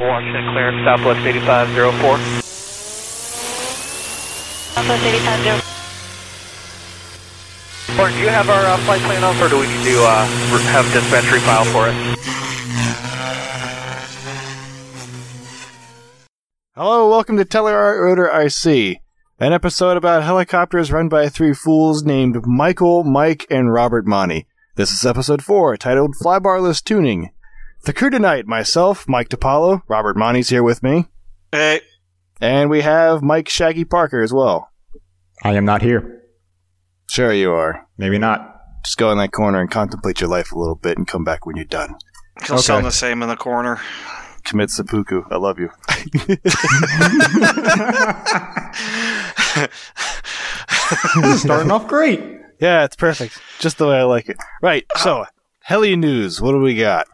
Washington clear, Southwest 8504. Southwest 850. Mark, do you have our uh, flight plan up, or do we need to uh, have dispatch refile for it? Hello, welcome to Telerotor RC, an episode about helicopters run by three fools named Michael, Mike, and Robert Monty. This is episode 4, titled Flybarless Tuning. The crew tonight, myself, Mike DiPaolo, Robert Monty's here with me, Hey, and we have Mike Shaggy Parker as well. I am not here. Sure you are. Maybe not. Just go in that corner and contemplate your life a little bit and come back when you're done. he'll Okay. sound the same in the corner. Commit seppuku. I love you. Starting off great. Yeah, it's perfect. Just the way I like it. Right, so, uh, heli news. What do we got?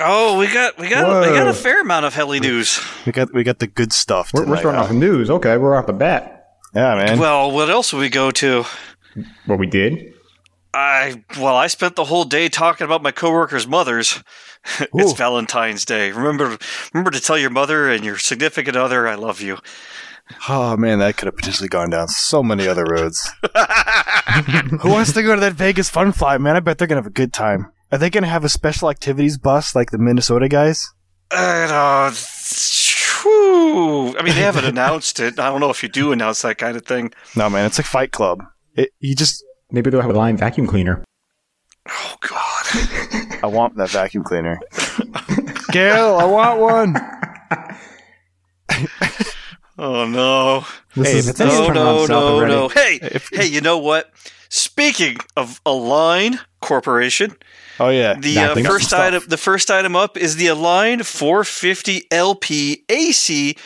Oh, we got we got we got a fair amount of heli news. We got we got the good stuff. We're, we're tonight, starting huh? off with news. Okay, we're off the bat. Yeah, man. Well, what else would we go to? What we did. I well, I spent the whole day talking about my coworkers' mothers. it's Valentine's Day. Remember, remember to tell your mother and your significant other I love you. Oh man, that could have potentially gone down so many other roads. Who wants to go to that Vegas fun fly, man? I bet they're gonna have a good time. Are they gonna have a special activities bus like the Minnesota guys? And, uh, whew. I mean, they haven't announced it. I don't know if you do announce that kind of thing. No, man, it's like Fight Club. It, you just, Maybe they'll have a line vacuum cleaner. Oh God. I want that vacuum cleaner. Gail, I want one. Oh no. This Hey, is if it's this is No, no, no, no. Hey, If- hey, you know what? Speaking of Align Corporation, Oh yeah, the uh, first item, the first item up is the Align 450 LP AC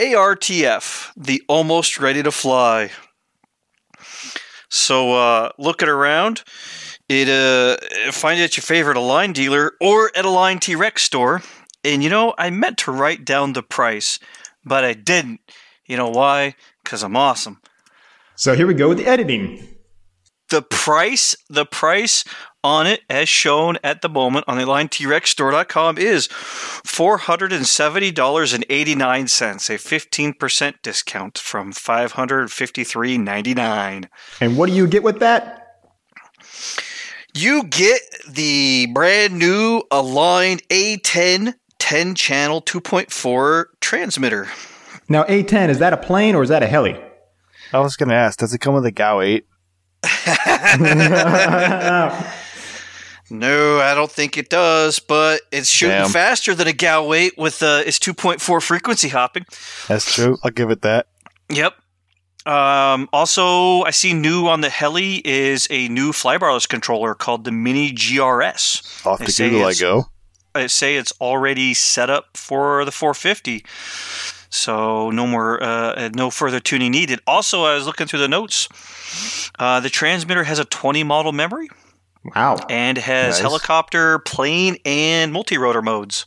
ARTF, the almost ready to fly. So, uh, looking around, it uh, find it at your favorite Align dealer or at Align T Rex store. And you know, I meant to write down the price, but I didn't. You know why? Because I'm awesome. So here we go with the editing. The price, the price on it, as shown at the moment on the aligntrexstore.com, is $470.89, a 15% discount from $553.99. And what do you get with that? You get the brand new Align A10 10 channel 2.4 transmitter. Now A10, is that a plane or is that a heli? I was gonna ask. Does it come with a GAU eight? No, I don't think it does, but it's shooting Damn. faster than a GAU 8 with uh, its 2.4 frequency hopping. That's true. I'll give it that. Yep. Um, also, I see new on the heli is a new flybarless controller called the Mini GRS. Off to Google I go. I say it's already set up for the 450, so no more, uh, no further tuning needed. Also, I was looking through the notes. Uh, the transmitter has a 20 model memory wow. and has Nice. helicopter, plane, and multi-rotor modes.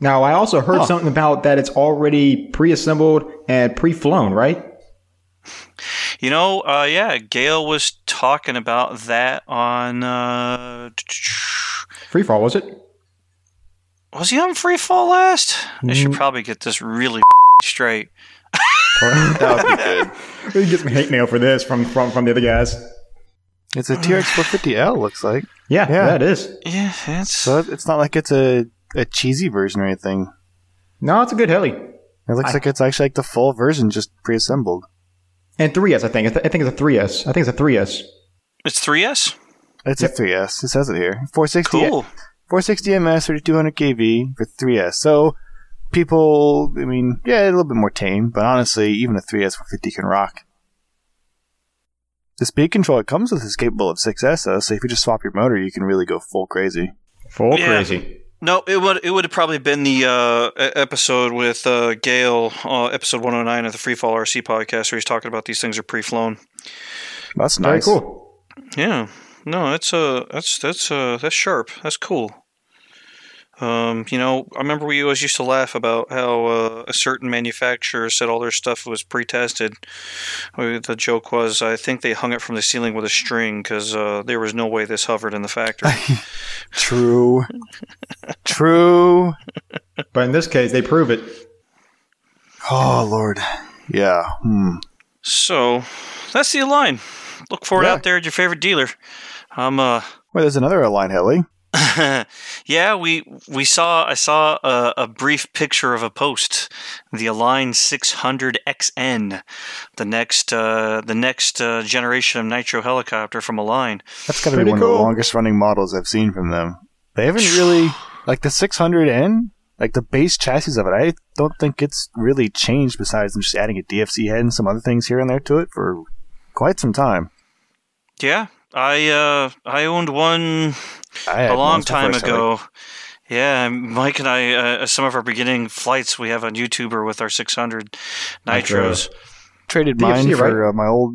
Now I also heard Huh. something about that it's already pre-assembled and pre-flown, right? You know, uh, yeah, Gail was talking about that on. Uh, Free fall, was it? Was he on free fall last? I should Mm. probably get this really straight. That would be good. We can get some hate mail for this from from, from the other guys. It's a TRX 450L. Looks like. Yeah, Yeah. that is. Yeah, it's So it's not like it's a, a cheesy version or anything. No, it's a good heli. It looks I- like it's actually like the full version, just pre-assembled. And 3S, I think. I th- I think it's a 3S. I think it's a 3S. it's 3S. It's Yep. a 3S. It says it here. 460, Cool. 460 ms, 3200 kV for 3S. So people, I mean, yeah, a little bit more tame, but honestly, even a 3S 450 can rock. The speed control it comes with is capable of 6S though, so if you just swap your motor, you can really go full crazy. Full Yeah. crazy. No, it would it would have probably been the uh, episode with uh, Gail, uh, episode 109 of the Free Fall RC podcast, where he's talking about these things are pre-flown. That's Very nice. cool. Yeah, no, that's uh, that's that's uh, that's sharp. That's cool. Um, you know, I remember we always used to laugh about how uh, a certain manufacturer said all their stuff was pre-tested. The joke was, I think they hung it from the ceiling with a string because uh, there was no way this hovered in the factory. True. True. But But in this case, they prove it. Oh Lord, yeah. Hmm. So that's the line. Look for it Yeah. out there at your favorite dealer. I'm uh Well, there's another Align heli. yeah, we we saw I saw a, a brief picture of a post, the Align 600XN, the next uh, the next uh, generation of nitro helicopter from Align. That's got to be Pretty one of the longest running models I've seen from them. They haven't really like the 600N, like the base chassis of it. I don't think it's really changed besides them just adding a DFC head and some other things here and there to it for quite some time. Yeah, I uh, I owned one I had a long was the time ago. Yeah, Mike and I, uh, some of our beginning flights we have on YouTuber with our 600 Nitro. nitros. Traded DFC, mine for right? uh, my old.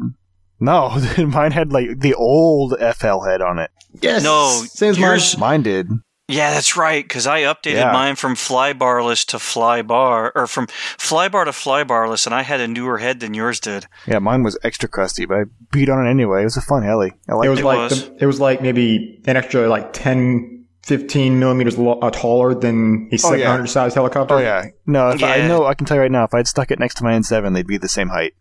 No, mine had like the old FL head on it. Yes. No, Same as mine. yours- Mine did. Yeah, that's right. Because I updated Yeah. mine from flybarless to flybar, or from flybar to flybarless, and I had a newer head than yours did. Yeah, mine was extra crusty, but I beat on it anyway. It was a fun heli. I It was it. It like was. The, it was like maybe an extra like 10, 15 millimeters lo- uh, taller than a Oh, seven yeah. size helicopter. Oh yeah, no. If I Yeah. know, I can tell you right now. If I'd stuck it next to my N7, they'd be the same height.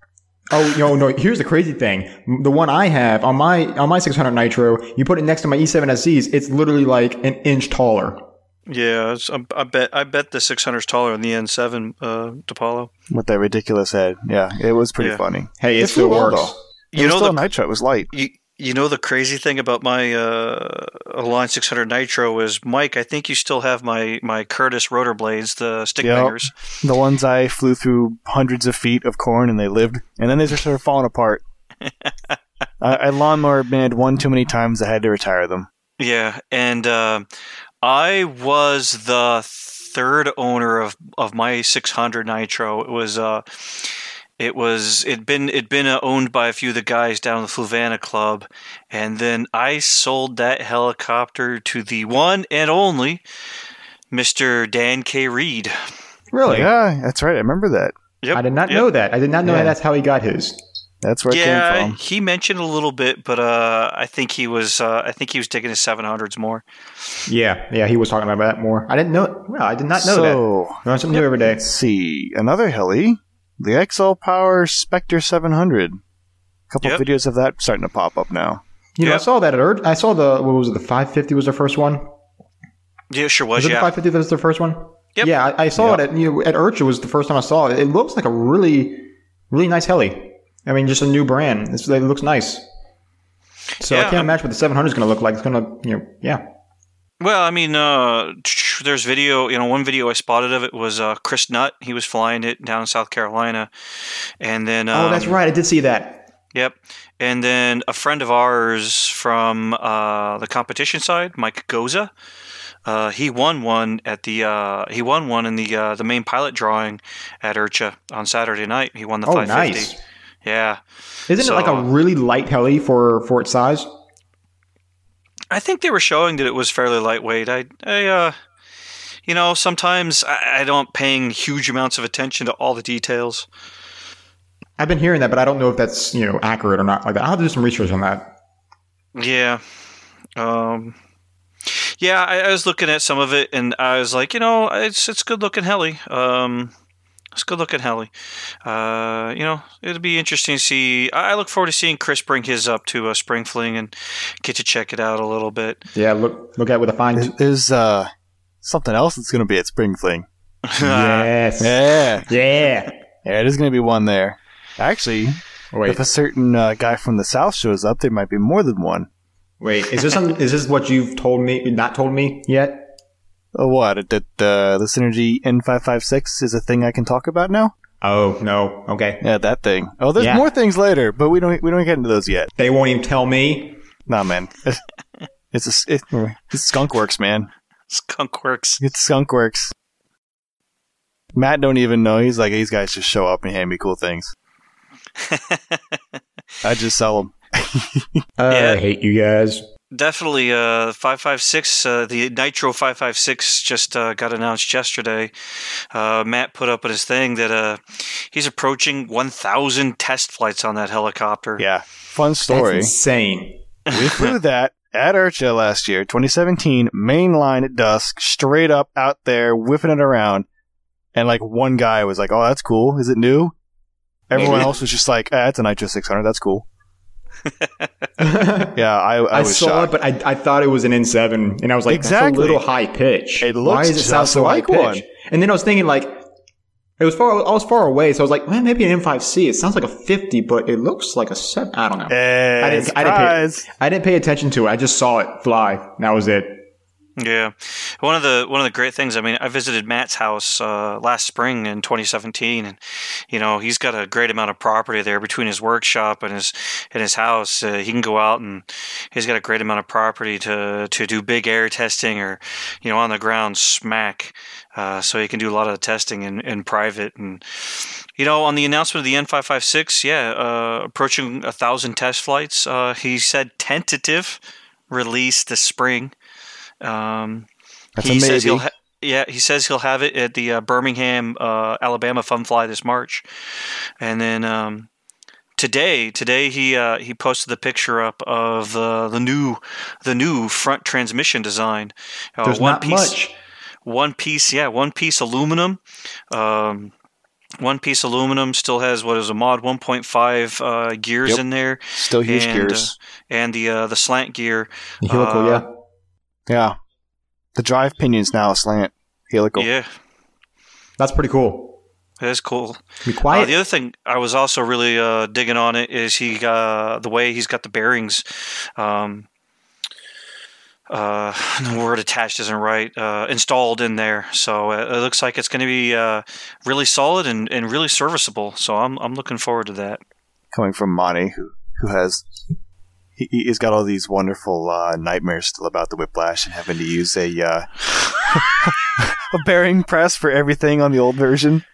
Oh no, no. Here's the crazy thing: the one I have on my on my 600 Nitro, you put it next to my E7 SEs, it's literally like an inch taller. Yeah, it's, I, I bet I bet the 600 is taller than the N7 uh, DePaulo. with that ridiculous head. Yeah, it was pretty Yeah. funny. Hey, it, It still flew works. though. It You was know still the nitro. It was light. you, you know the crazy thing about my uh, Align 600 Nitro is Mike. I think you still have my my Curtis rotor blades, the stick Yep. bangers. The ones I flew through hundreds of feet of corn and they lived, and then they just started falling apart. I, I lawnmower manned one too many times. I had to retire them. Yeah, and uh, I was the third owner of, of my 600 Nitro. It was uh, it was it'd been it'd been uh, owned by a few of the guys down in the Fluvanna Club, and then I sold that helicopter to the one and only Mister Dan K. Reed. Really? Yeah, that's right. I remember that. Yep, I did not yep. know that. I did not know Yeah. that's how he got his. That's where it Yeah, came from. he mentioned a little bit, but uh, I think he was uh, I think he was digging his 700s more. Yeah, yeah, he was talking about that more. I didn't know. Well, I did not know that. Learn something new every day. let's see. Another heli, the XL Power Specter 700. A couple Yep. videos of that starting to pop up now. You know, I saw that at Ur- I saw the what was it? The 550 was the first one. Yeah, sure Was was. it the Yeah, 550 that was the first one? Yep. Yeah, I, I saw Yep. it at you know, at IRCHA was the first time I saw it. It looks like a really, really nice heli. I mean, just a new brand. It's, it looks nice. So I can't imagine what the 700 is going to look like. It's going to, you know, yeah. Well, I mean, uh, there's video. You know, one video I spotted of it was uh, Chris Nutt. He was flying it down in South Carolina, and then um, oh, that's right. I did see that. Yep, and then a friend of ours from uh, the competition side, Mike Goza. Uh, he won one at the uh, he won one in the uh, the main pilot drawing at IRCHA on Saturday night. He won the Oh, 550. nice. Yeah, Isn't it like a really light heli for for its size? I think they were showing that it was fairly lightweight. I, I uh, you know, sometimes I, I don't paying huge amounts of attention to all the details. I've been hearing that, but I don't know if that's you know accurate or not. Like that, I'll have to do some research on that. Yeah. Um, yeah, I, I was looking at some of it, and I was like, you know, it's it's good looking heli. Um, it's good looking heli. Uh, you know, it'll be interesting to see. I I look forward to seeing Chris bring his up to uh, Spring Fling and get to check it out a little bit. Yeah, look look at it with a fine. There's, there's uh, something else that's going to be at Spring Fling. yes. Yeah. Yeah. Yeah, there's going to be one there. Actually, Wait, if a certain uh, guy from the south shows up, there might be more than one. wait. Is this something? Is this what you've told me? Not told me yet? Oh, what? That uh, the Synergy N556 is a thing I can talk about now? Oh no. Okay. Yeah, that thing. Oh, there's Yeah. more things later, but we don't we don't get into those yet. They won't even tell me. Nah, man. It's a it, it's Skunkworks, man. Skunk Works. It's Skunkworks. Matt don't even know. He's like, these guys just show up and hand me cool things. I just sell them. Yeah. I hate you guys. Definitely, uh, five five six. Uh, the Nitro five five six just uh, got announced yesterday. Uh, Matt put up on his thing that uh, he's approaching one thousand test flights on that helicopter. Yeah, fun That's story. insane. we flew that at IRCHA last year, 2017, mainline at dusk, straight up out there, whipping it around. and like one guy was like, "Oh, that's cool. Is it new?" Everyone else was just like, eh, "It's a Nitro 600. That's cool." Yeah, I, I, I, was saw shocked. it, but I, I thought it was an N7, and I was like, that's Exactly. a little high pitch. It Why looks does it sound so like high one. pitch? And then I was thinking like, it was far. I was far away, so I was like, well, maybe an M5C. It sounds like a 50, but it looks like a seven. I don't know. I didn't, I, didn't pay, I didn't pay attention to it. I just saw it fly. and That was it. Yeah, one of the one of the great things. I mean, I visited Matt's house uh, last spring in 2017, and you know he's got a great amount of property there between his workshop and his and his house. Uh, he can go out and he's got a great amount of property to to do big air testing or you know on the ground smack. Uh, so he can do a lot of testing in, in private and you know on the announcement of the N556, yeah, uh, approaching a thousand test flights. Uh, he said tentative release this spring. Um, That's he says he'll ha- yeah he says he'll have it at the uh, Birmingham uh, Alabama Fun Fly this March, and then um, today today he uh, he posted the picture up of uh, the new the new front transmission design. Uh, There's one not piece, much. One piece, yeah, one piece aluminum. Um, one piece aluminum still has what is a mod 1.5 uh, gears Yep. in there, Still huge and, gears. and the uh, the slant gear. The helical, uh, yeah. Yeah, the drive pinion's now a slant helical. Yeah, That's pretty cool. that's cool. Be Uh, quiet. the other thing I was also really uh, digging on it is he got the way he's got the bearings. Um, uh, the word attached isn't right. Uh, installed in there, so uh, it looks like it's going to be uh, really solid and, and really serviceable. So I'm I'm looking forward to that. Coming from Monty, who who has he, he's got all these wonderful uh, nightmares still about the whiplash and having to use a uh, a bearing press for everything on the old version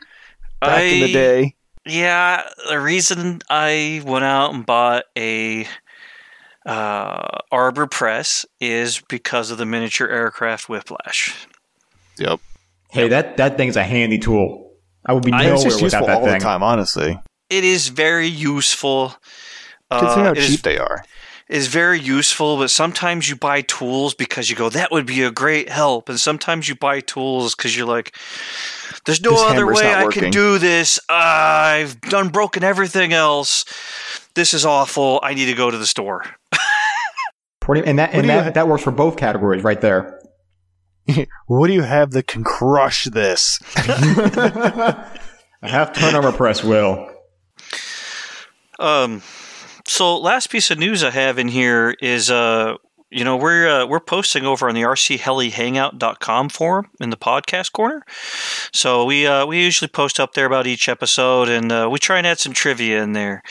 back in the day. Yeah, the reason I went out and bought a uh, Arbor press is because of the miniature aircraft whiplash. Yep, hey, that, that thing's a handy tool. I would be I- nowhere it's just without that all thing. the time. Honestly, It is very useful. considering Uh, how it is- cheap they are. Is very useful, but sometimes you buy tools because you go, that would be a great help. And sometimes you buy tools because you're like, there's no This other way I working." can do this. I've done broken everything else. This is awful. I need to go to the store. Pretty, and that, and that, ha- that works for both categories right there. What do you have that can crush this? a half turnover press will. Um, so last piece of news I have in here is uh, you know, we're uh, we're posting over on the rchelihangout.com forum in the podcast corner. So we uh, we usually post up there about each episode, and uh, we try and add some trivia in there.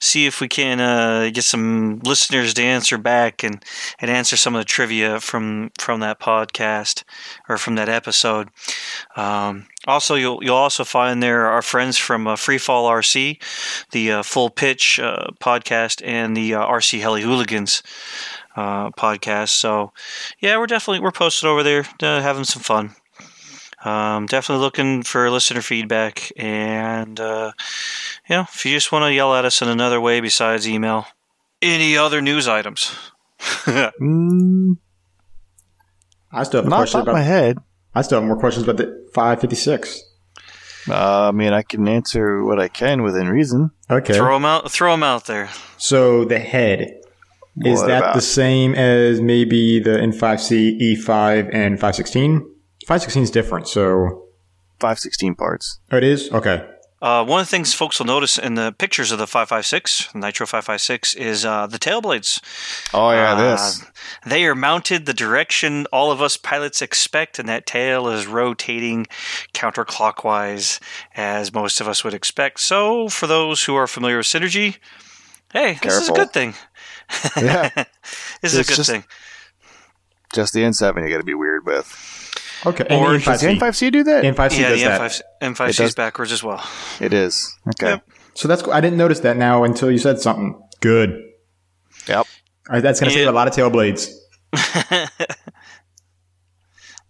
See if we can uh, get some listeners to answer back and, and answer some of the trivia from from that podcast or from that episode. Um, also, you'll you'll also find there our friends from uh, Freefall RC, the uh, Full Pitch uh, podcast, and the uh, RC Heli Hooligans uh, podcast. So, yeah, we're definitely we're posted over there, uh, having some fun. Um, definitely looking for listener feedback, and uh, you know, if you just want to yell at us in another way besides email, any other news items. Mm, I still have a not question top of my head. I still have more questions about the 556. Uh, I mean, I can answer what I can within reason. Okay. Throw them out. Throw them out there. So the head is that about- the same as maybe the N5C, E5, and 516? 516 is different, so 516 parts. oh, it is okay. Uh, one of the things folks will notice in the pictures of the 556, Nitro 556, is uh, the tail blades. Oh, yeah, Uh, this. They are mounted the direction all of us pilots expect, and that tail is rotating counterclockwise as most of us would expect. So, for those who are familiar with Synergy, hey, this is a good thing. Yeah. this is a good just- thing. Just the N7 you got to be weird with. Okay. Or and Does the N5C. N5C do that? N5C Yeah, does the that. M5, M5C It is does- backwards as well. it is. Okay. Yep. So that's I didn't notice that now until you said something. Good. Yep. All right, that's going to Yeah. save a lot of tail blades. yeah.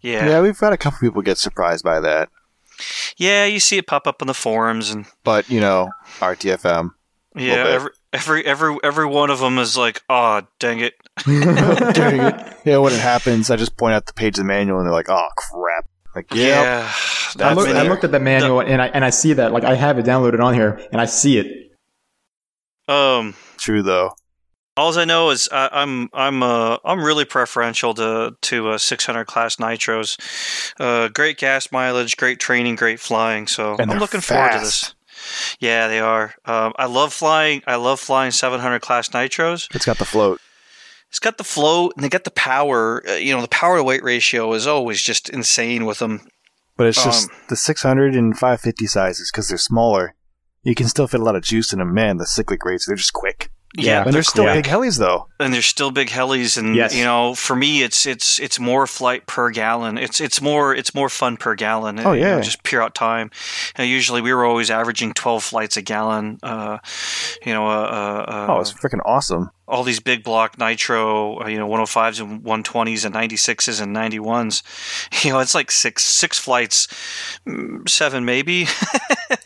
Yeah. we've had a couple people get surprised by that. Yeah, you see it pop up on the forums and But, you know, RTFM. Yeah, every every every every one of them is like, oh, dang it. Dang it. Yeah, when it happens, I just point out the page of the manual and they're like, oh, crap. Like, yeah, Yeah. I, That's looked, I looked at the manual and I and I see that like I have it downloaded on here and I see it. Um. true though. All I know is I, I'm I'm uh, I'm really preferential to to uh, 600 class nitros. Uh, great gas mileage, great training, great flying. So And I'm they're looking forward to this. Yeah, they are. Um, I love flying. I love flying 700 class nitros. It's got the float. It's got the float and they got the power. Uh, you know, the power to weight ratio is always just insane with them. But it's just Um, the 600 and 550 sizes because they're smaller. You can still fit a lot of juice in them. Man, the cyclic rates, they're just quick. Yeah, And they're still quick. big helis, though. and there's still big helis and Yes. you know for me it's it's it's more flight per gallon it's it's more it's more fun per gallon Oh, you know, yeah. just pure out time and usually we were always averaging 12 flights a gallon uh you know uh, uh, uh Oh, it's freaking awesome. all these big block nitro uh, you know 105s and 120s and 96s and 91s you know it's like six six flights mm, seven maybe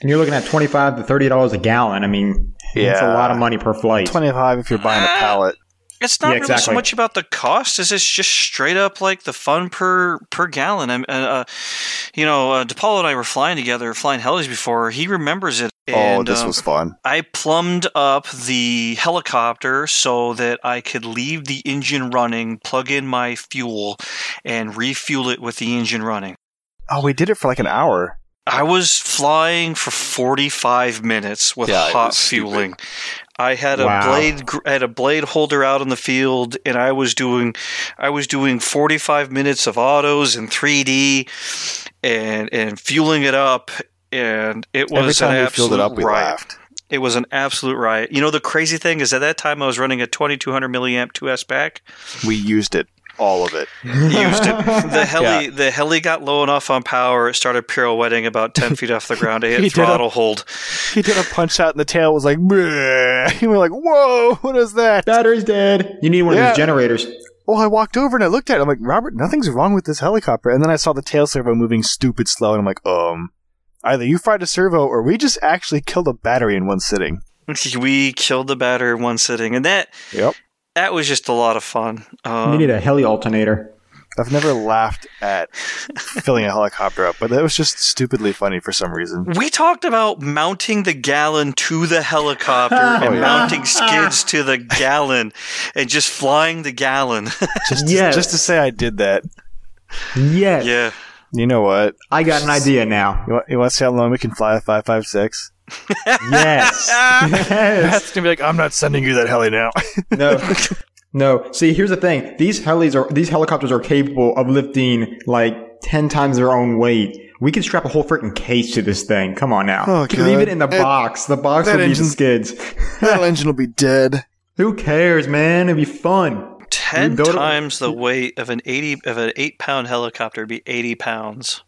And you're looking at twenty five to thirty dollars a gallon. I mean, it's a lot of money per flight. 25 if you're buying a Ah. pallet. It's not Yeah, really so much about the cost as it's just straight up like the fun per per gallon. And uh, you know, uh, DePaulo and I were flying together, flying helis before. He remembers it. oh, this um, was fun. I plumbed up the helicopter so that I could leave the engine running, plug in my fuel, and refuel it with the engine running. Oh, we did it for like an hour. I was flying for 45 minutes with Yeah, hot was stupid. fueling. I had a Wow. blade I had a blade holder out in the field and I was doing I was doing 45 minutes of autos and 3D and and fueling it up and it was Every time an we filled absolute it up, we riot. laughed. It was an absolute riot. You know the crazy thing is at that time I was running a 2200 milliamp 2S pack. We used it, all of it. Used it. The heli the heli got low enough on power. It started pirouetting about 10 feet off the ground. It He hit did a- throttle hold. He did a punch out, and the tail was like, "Bleh." we were like, "Whoa, what is that?" Battery's dead. You need one of Yeah. these generators. Well, I walked over and I looked at it. I'm like, Robert, nothing's wrong with this helicopter. And then I saw the tail servo moving stupid slow, and I'm like, um, either you fried a servo or we just actually killed a battery in one sitting. We killed the battery in one sitting, and that Yep. That was just a lot of fun. Um, you need a heli alternator. I've never laughed at filling a helicopter up, but that was just stupidly funny for some reason. we talked about mounting the gallon to the helicopter and Oh, yeah. mounting skids to the gallon and just flying the gallon. Just, Yes. just to say I did that. Yes. yeah. You know what? I got an idea now. You want, you want to see how long we can fly a 556? Yes. yes. That's gonna be like, I'm not sending you that heli now. No. No. See, here's the thing. These helis are these helicopters are capable of lifting like ten times their own weight. We can strap a whole freaking case to this thing. Come on now. Oh, You leave it in the That- box. The box that will be skids. that engine will be dead. Who cares, man? It'd be fun. Ten You build it- times the weight of an eighty of an eight pound helicopter would be eighty pounds.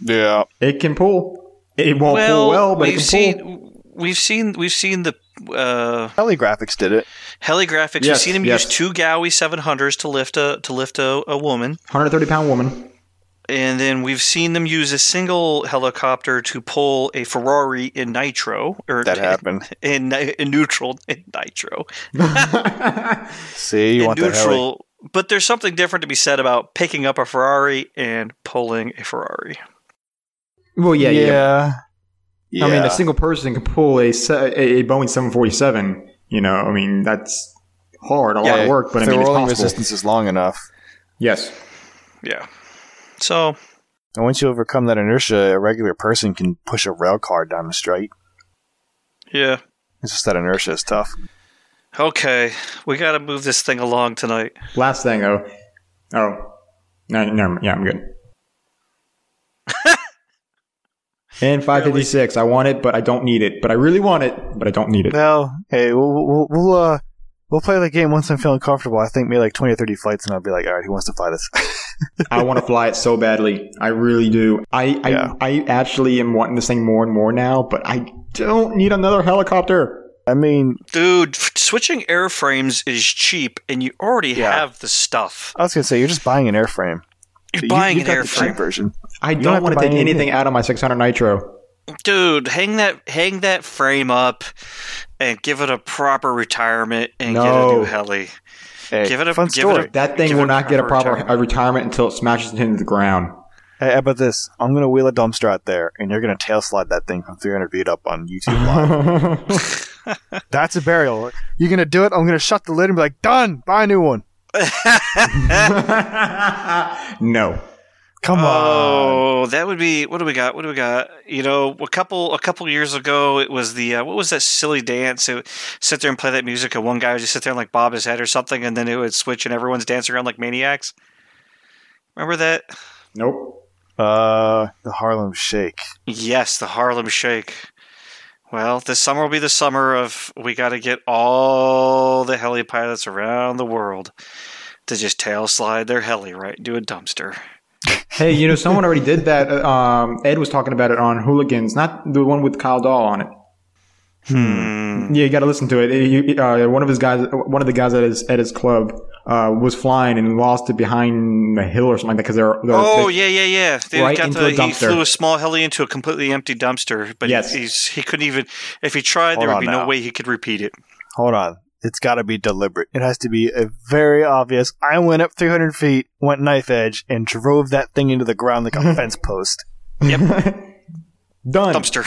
Yeah. It can pull. It won't well, pull well, but we've can pull. seen we've seen we've seen the uh, Heli graphics did it. heli graphics. Yes, we've seen them yes. use two Gaui seven hundreds to lift a to lift a, a woman. 130 pound woman. And then we've seen them use a single helicopter to pull a Ferrari in nitro, or That happened. in, in neutral in nitro. See, you in want that heli. neutral, but there's something different to be said about picking up a Ferrari and pulling a Ferrari. Well, yeah, yeah. yeah. I mean, a single person can pull a, a, a Boeing 747. You know, I mean, that's hard, a lot of work, but I if the mean, it's rolling possible. resistance is long enough. Yes. Yeah. So And once you overcome that inertia, a regular person can push a rail car down the straight. yeah. It's just that inertia is tough. Okay, we got to move this thing along tonight. Last thing, oh, oh, no, no, yeah, I'm good. And 556, I want it, but I don't need it. But I really want it, but I don't need it. Well, hey, we'll, we'll, we'll, uh, we'll play the game once I'm feeling comfortable. I think maybe like 20 or 30 flights, and I'll be like, all right, who wants to fly this? I want to fly it so badly. I really do. I, I, Yeah. I actually am wanting this thing more and more now, but I don't need another helicopter. I mean, Dude, f- switching airframes is cheap, and you already Yeah. have the stuff. I was going to say, you're just buying an airframe. You're You- buying you've an got the cheap airframe. version. I don't don't, have to want to buy take anything. anything out of my 600 Nitro. Dude, hang that hang that frame up and give it a proper retirement and get a No. new heli. Hey, Give it a- fun give it a- story. That thing Give will it not get a proper proper retirement. a retirement until it smashes into the ground. Hey, how about this? I'm gonna wheel a dumpster out there, and you're gonna tail slide that thing from 300 feet up on YouTube Live. That's a burial. You're gonna do it. I'm gonna shut the lid and be like, "Done. Buy a new one." no. Come on. Oh, that would be. What do we got? What do we got? You know, a couple a couple years ago, it was the uh, what was that silly dance? It would sit there and play that music, and one guy would just sit there and like bob his head or something, and then it would switch, and everyone's dancing around like maniacs. Remember that? Nope. Uh, the Harlem Shake. Yes, the Harlem Shake. Well, this summer will be the summer of we got to get all the heli pilots around the world to just tail slide their heli right into a dumpster. Hey, you know, someone already did that. uh, Um, Ed was talking about it on Hooligans, not the one with Kyle Dahl on it. Hmm. Yeah, you got to listen to it. He- uh, one of his guys, one of the guys at his at his club, uh, was flying and lost it behind a hill or something like that because they're, they're Oh they- yeah, yeah, yeah. They Right got into the, a he dumpster. flew a small heli into a completely empty dumpster, but Yes. he's he couldn't even. If he tried, Hold there would be now. no way he could repeat it. Hold on. It's got to be deliberate. It has to be a very obvious. I went up 300 feet, went knife edge, and drove that thing into the ground like a fence post. Yep. Done. Dumpster.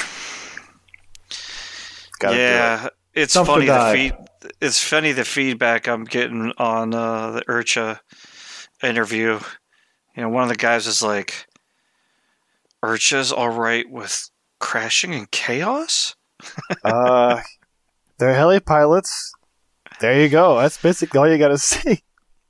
Gotta do it. yeah, it's funny the feed. It's funny the feedback I'm getting on uh, the IRCHA interview. You know, one of the guys is like, "IRCHA's all right with crashing in chaos." Uh, they're heli pilots. There you go. That's basically all you got to say.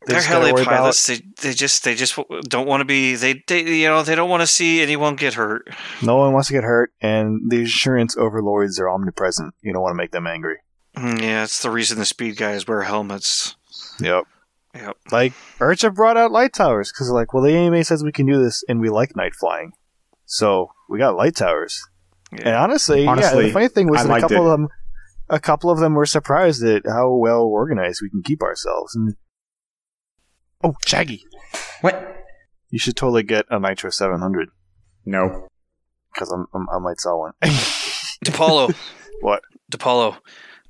They They're just gotta heli worry about- pilots. They they just they just don't want to be. They, they you know they don't want to see anyone get hurt. No one wants to get hurt, and the insurance overlords are omnipresent. You don't want to make them angry. Mm, Yeah, it's the reason the speed guys wear helmets. Yep. Yep. Like IRCHA brought out light towers because like, well, the AMA says we can do this, and we like night flying, so we got light towers. And Yeah. honestly, yeah, Honestly, the funny thing was that a couple it. of them, a couple of them were surprised at how well organized we can keep ourselves. And oh, Shaggy, What? you should totally get a Nitro 700 No. because I'm, I'm I might sell one. DePaulo. What? DePaulo.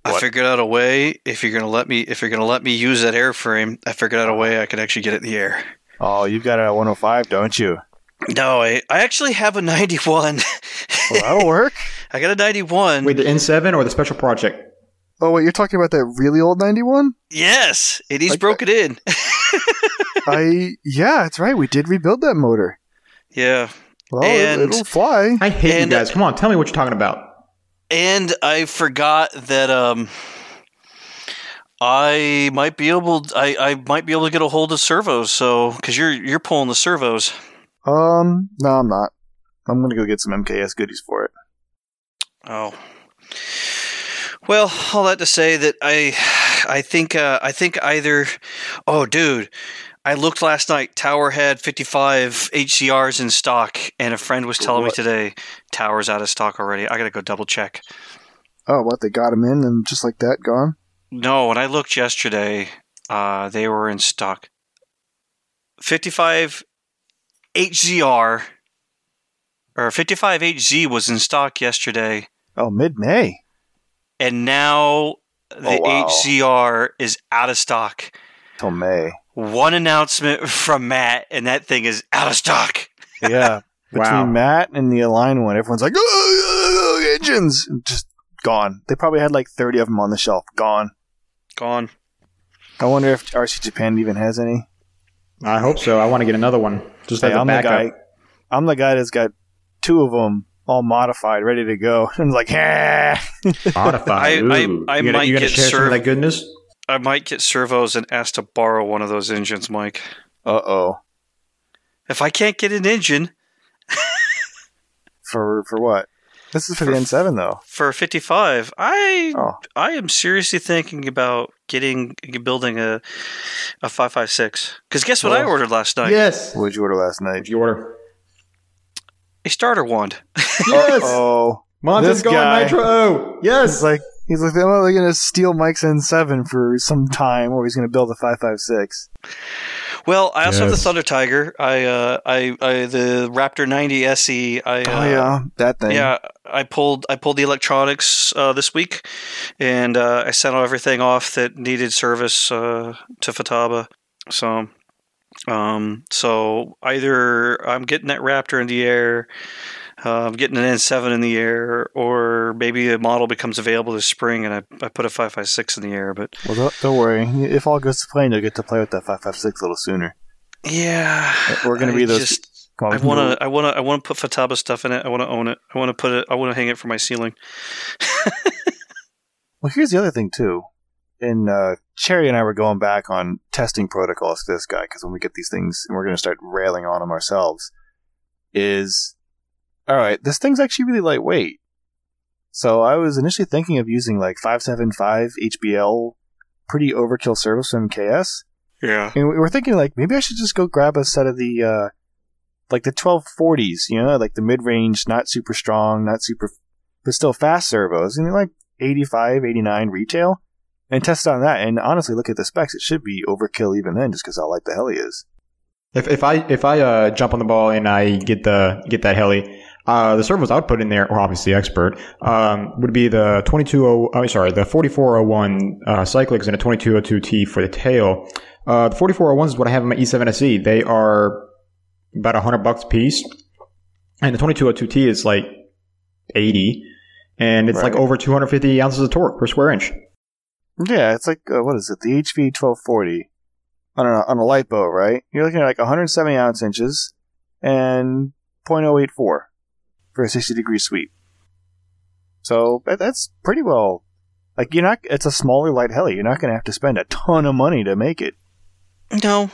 I figured out a way. If you're gonna let me, if you're gonna let me use that airframe, I figured out a way I could actually get it in the air. oh, you've got a 105, don't you? No, I, I actually have a 91. Well, that'll work. I got a 91. Wait, the N7 or the special project? Oh, wait, you're talking about that really old 91? Yes, and he's Like- broke it in. I yeah, that's right. We did rebuild that motor. yeah, Well, And- it, will fly. I hate And- you guys. Come on, tell me what you're talking about. and I forgot that um, I might be able. I, I might be able to get a hold of servos. So because you're you're pulling the servos. Um, no, I'm not. I'm gonna go get some MKS goodies for it. Oh. Well, all that to say that I, I think uh, I think either. Oh, dude, I looked last night. Tower had 55 HZRs in stock, and a friend was telling me today Tower's out of stock already. I gotta go double check. Oh, what? They got him in and just like that, gone. No, when I looked yesterday, uh, they were in stock. 55 HZR or 55 HZ was in stock yesterday. Oh, mid May. And now the Oh, wow. HZR is out of stock. Till May. One announcement from Matt, and that thing is out of stock. Yeah. Between Wow. Matt and the Align one, everyone's like, oh, oh, oh, oh engines, just gone. They probably had like 30 of them on the shelf, gone. Gone. I wonder if RC Japan even has any. I hope so. I want to get another one. Just Hey, as a I'm the guy. I'm the guy that's got two of them all modified, ready to go. And I'm like, yeah. Modified. I- I- Ooh. I you gotta, might get share some of served- that goodness. I might get servos and ask to borrow one of those engines, Mike. Uh oh. If I can't get an engine For for what? This is for the N7 though. for 55, I Oh, I am seriously thinking about getting building a a 556. Because guess what I ordered last night? Yes. what did you order last night? If you order. A starter wand. Yes. Oh, Monta's this going guy. Nitro O. He's Yes. like he's like, oh, they're gonna steal Mike's N7 for some time, or he's gonna build a 556. Well, I also have the Thunder Tiger. I uh I, I the Raptor 90 SE. I uh, oh yeah, that thing. Yeah, I pulled I pulled the electronics uh, this week, and uh, I sent everything off that needed service uh, to Futaba. So Um, so either I'm getting that Raptor in the air, uh, I'm getting an N7 in the air, or maybe a model becomes available this spring and I, I put a 556 in the air. But Well, don't, don't worry. If all goes to plan, you'll get to play with that 556 a little sooner. yeah, We're going to I be those. just- I want to. I want to. I want to put Futaba stuff in it. I want to own it. I want to put it. I want to hang it from my ceiling. Well, here's the other thing too. And uh, Cherry and I were going back on testing protocols for this guy because when we get these things and we're going to start railing on them ourselves, is all right. This thing's actually really lightweight. So I was initially thinking of using like 575 HBL, pretty overkill servos from MKS. Yeah. And we were thinking like maybe I should just go grab a set of the uh like the 1240s, you know, like the mid-range, not super strong, not super but still fast servos, and they're like 85, 89 retail and test on that and honestly look at the specs, it should be overkill even then just cuz how light the heli is. If if I if I uh, jump on the ball and I get the get that heli, uh, the servos I would put in there, or obviously Xpert, um, would be the 22. Oh, sorry, the 4401 uh, Cyclics and a 2202T for the tail. Uh, the 4401s is what I have in my E7 SE. They are about 100 bucks a piece, and the 2202T is like 80, and it's like over 250 ounces of torque per square inch. Yeah, it's like uh, what is it? The HV 1240 on a on a light boat, right? You're looking at like 170 ounce inches and 0.084 for a 60 degree sweep. So that's pretty well. Like you're not. It's a smaller light heli. You're not going to have to spend a ton of money to make it. No.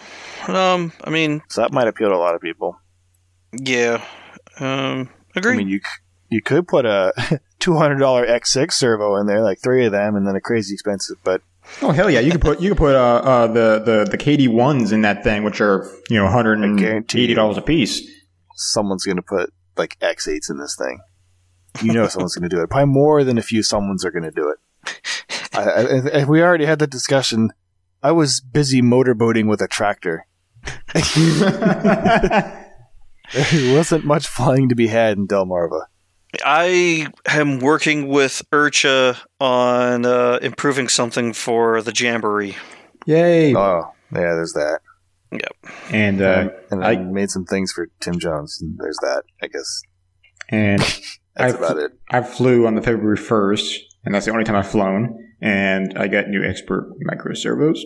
Um. I mean. So that might appeal to a lot of people. Yeah. Um. Agree. I mean, you you could put a $200 X6 servo in there, like three of them, and then a crazy expensive. But Oh hell yeah! You could put you could put uh, uh, the the the KD ones in that thing, which are you know one hundred and eighty dollars a piece. someone's going to put like X8s in this thing. You know someone's going to do it. Probably more than a few someones are going to do it. I, I, I- we already had the discussion. I was busy motorboating with a tractor. There wasn't much flying to be had in Delmarva. I am working with IRCHA on uh, improving something for the Jamboree. Yay! Oh, yeah, there's that. Yep. And uh, and I I- made some things for Tim Jones, and there's that. I guess and that's I- about it. I flew on the February first, and that's the only time I've flown. And I got new Xpert micro servos.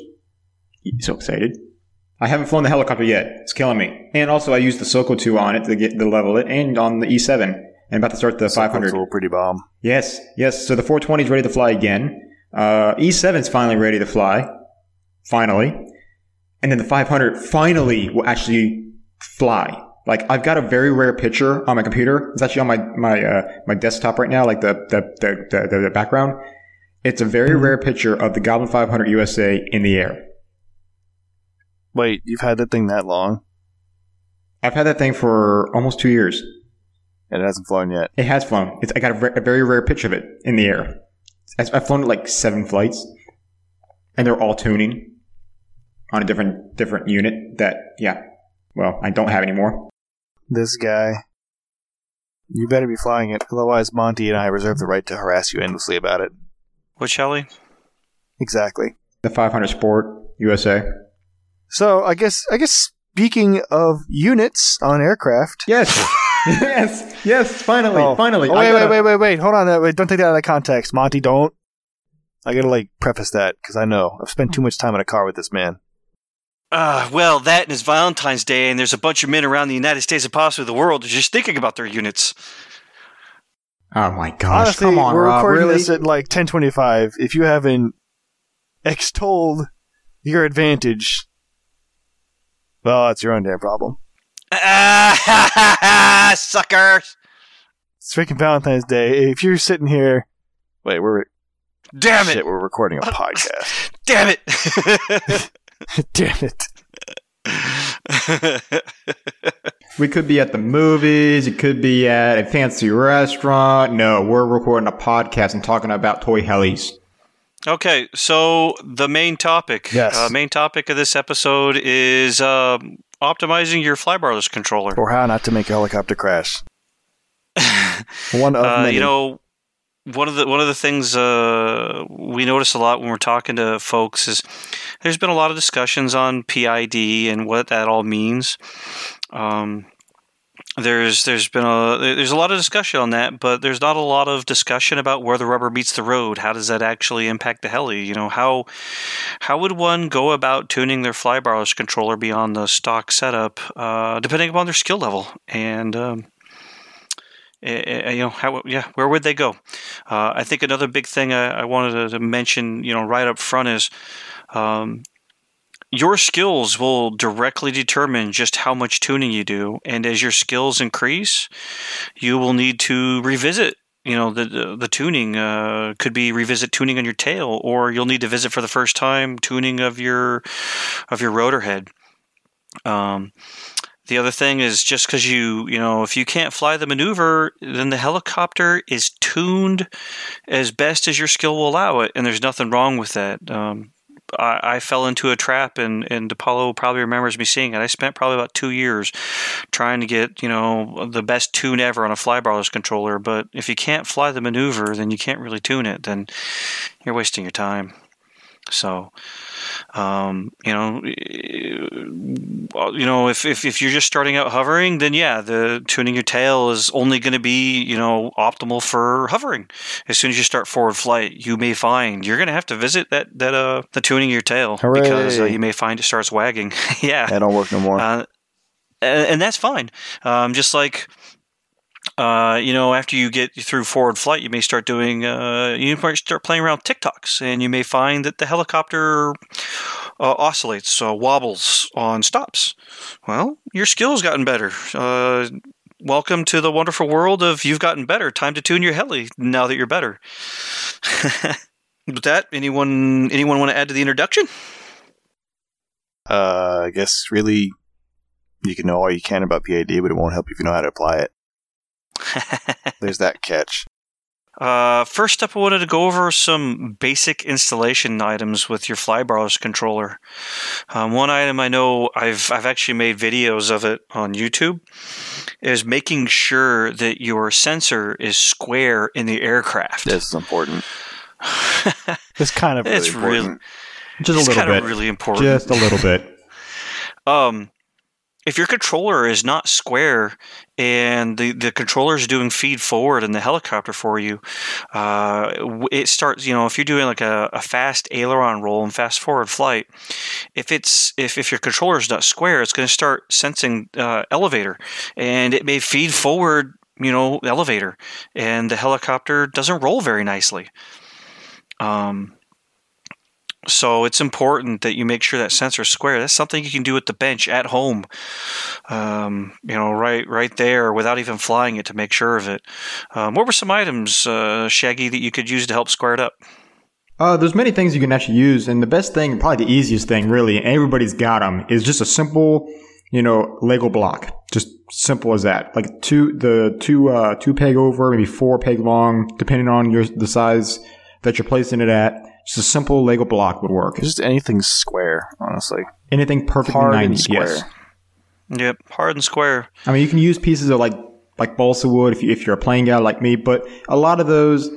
So excited! I haven't flown the helicopter yet. It's killing me. And also, I used the Soko 2 on it to get to level it, and on the E7. And about to start the 500. Cool, pretty bomb. Yes, yes. So the 420 is ready to fly again. Uh, E7 is finally ready to fly. Finally. And then the 500 finally will actually fly. Like I've got a very rare picture on my computer. It's actually on my my uh, my desktop right now, like the the the, the, the background. It's a very rare picture of the Goblin 500 USA in the air. Wait, you've had that thing that long, I've had that thing for almost two years. And it hasn't flown yet. It has flown. It's, I got a, ver- a very rare picture of it in the air. I've I've flown it like seven flights, and they're all tuning on a different different unit. That yeah, well, I don't have anymore. This guy. You better be flying it, otherwise Monty and I reserve the right to harass you endlessly about it. Which heli? Exactly. The 500 Sport USA. So I guess I guess speaking of units on aircraft. Yes, yes, yes. Finally, Oh. finally. Oh, wait, wait, gotta- wait, wait, wait. Hold on. Wait, don't take that out of context, Monty. Don't. I gotta like preface that because I know I've spent too much time in a car with this man. Uh, well, that and it's Valentine's Day, and there's a bunch of men around the United States and possibly the world just thinking about their units. Oh my gosh! Honestly, come on, we're Rob. recording Really? this at like 10:25. If you haven't extolled your advantage, well, it's your own damn problem. Ah, suckers! It's freaking Valentine's Day. If you're sitting here, wait, we're Damn shit, it! we're recording a podcast. Damn it! Damn it. We could be at the movies. It could be at a fancy restaurant. No, we're recording a podcast and talking about toy helis. okay, so the main topic. Yes. Uh, main topic of this episode is um, optimizing your flybarless controller. Or how not to make a helicopter crash. One of Uh, you know, one of the one of the things uh, we notice a lot when we're talking to folks is there's been a lot of discussions on PID and what that all means. Um, there's there's been a there's a lot of discussion on that, but there's not a lot of discussion about where the rubber meets the road. How does that actually impact the heli? You know how how would one go about tuning their flybarless controller beyond the stock setup, uh, depending upon their skill level and um, uh, you know how yeah where would they go uh, i think another big thing I, I, wanted to mention you know right up front is um, your skills will directly determine just how much tuning you do and as your skills increase you will need to revisit you know the the, the tuning uh, could be revisit tuning on your tail or you'll need to visit for the first time tuning of your of your rotor head um, the other thing is just because you, you know, if you can't fly the maneuver, then the helicopter is tuned as best as your skill will allow it, and there's nothing wrong with that. Um, I, I, fell into a trap, and and Apollo probably remembers me seeing it. I spent probably about two years trying to get you know the best tune ever on a flybarless controller. But if you can't fly the maneuver, then you can't really tune it. Then you're wasting your time. So, um, you know, you know, if, if, if you're just starting out hovering, then yeah, the tuning your tail is only going to be, you know, optimal for hovering. As soon as you start forward flight, you may find you're going to have to visit that, that, uh, the tuning your tail Hooray. because uh, you may find it starts wagging. yeah. That don't work no more. Uh, and, and that's fine. Um, just like, uh, you know, after you get through forward flight, you may start doing, uh, you might start playing around tic-tocs, and you may find that the helicopter uh, oscillates, uh, wobbles on stops. Well, your skill's gotten better. Uh, welcome to the wonderful world of you've gotten better. Time to tune your heli now that you're better. With that, anyone anyone want to add to the introduction? Uh, I guess really, you can know all you can about PID, but it won't help if you know how to apply it. There's that catch. Uh, first up, I wanted to go over some basic installation items with your flybarless controller. Um, one item I know I've I've actually made videos of it on YouTube is making sure that your sensor is square in the aircraft. This is important. it's kind of really it's important. really Just a little kind bit. of really important. Just a little bit. um, if your controller is not square and the, the controller is doing feed forward in the helicopter for you, uh, it starts, you know, if you're doing like a, a fast aileron roll and fast forward flight, if it's if, if your controller is not square, it's going to start sensing uh, elevator and it may feed forward, you know, elevator and the helicopter doesn't roll very nicely. Um, so it's important that you make sure that sensor is square. That's something you can do at the bench at home, um, you know, right right there without even flying it to make sure of it. Um, what were some items, uh, Shaggy, that you could use to help square it up? Uh, there's many things you can actually use, and the best thing, probably the easiest thing, really, and everybody's got them, is just a simple, you know, Lego block. Just simple as that. Like two, the two, uh, two peg over, maybe four peg long, depending on your the size that you're placing it at. Just a simple Lego block would work. Just anything square, honestly. Anything perfectly Hard 90. and square. Yes. Yep, hard and square. I mean, you can use pieces of like like balsa wood if you, if you're a playing guy like me, but a lot of those,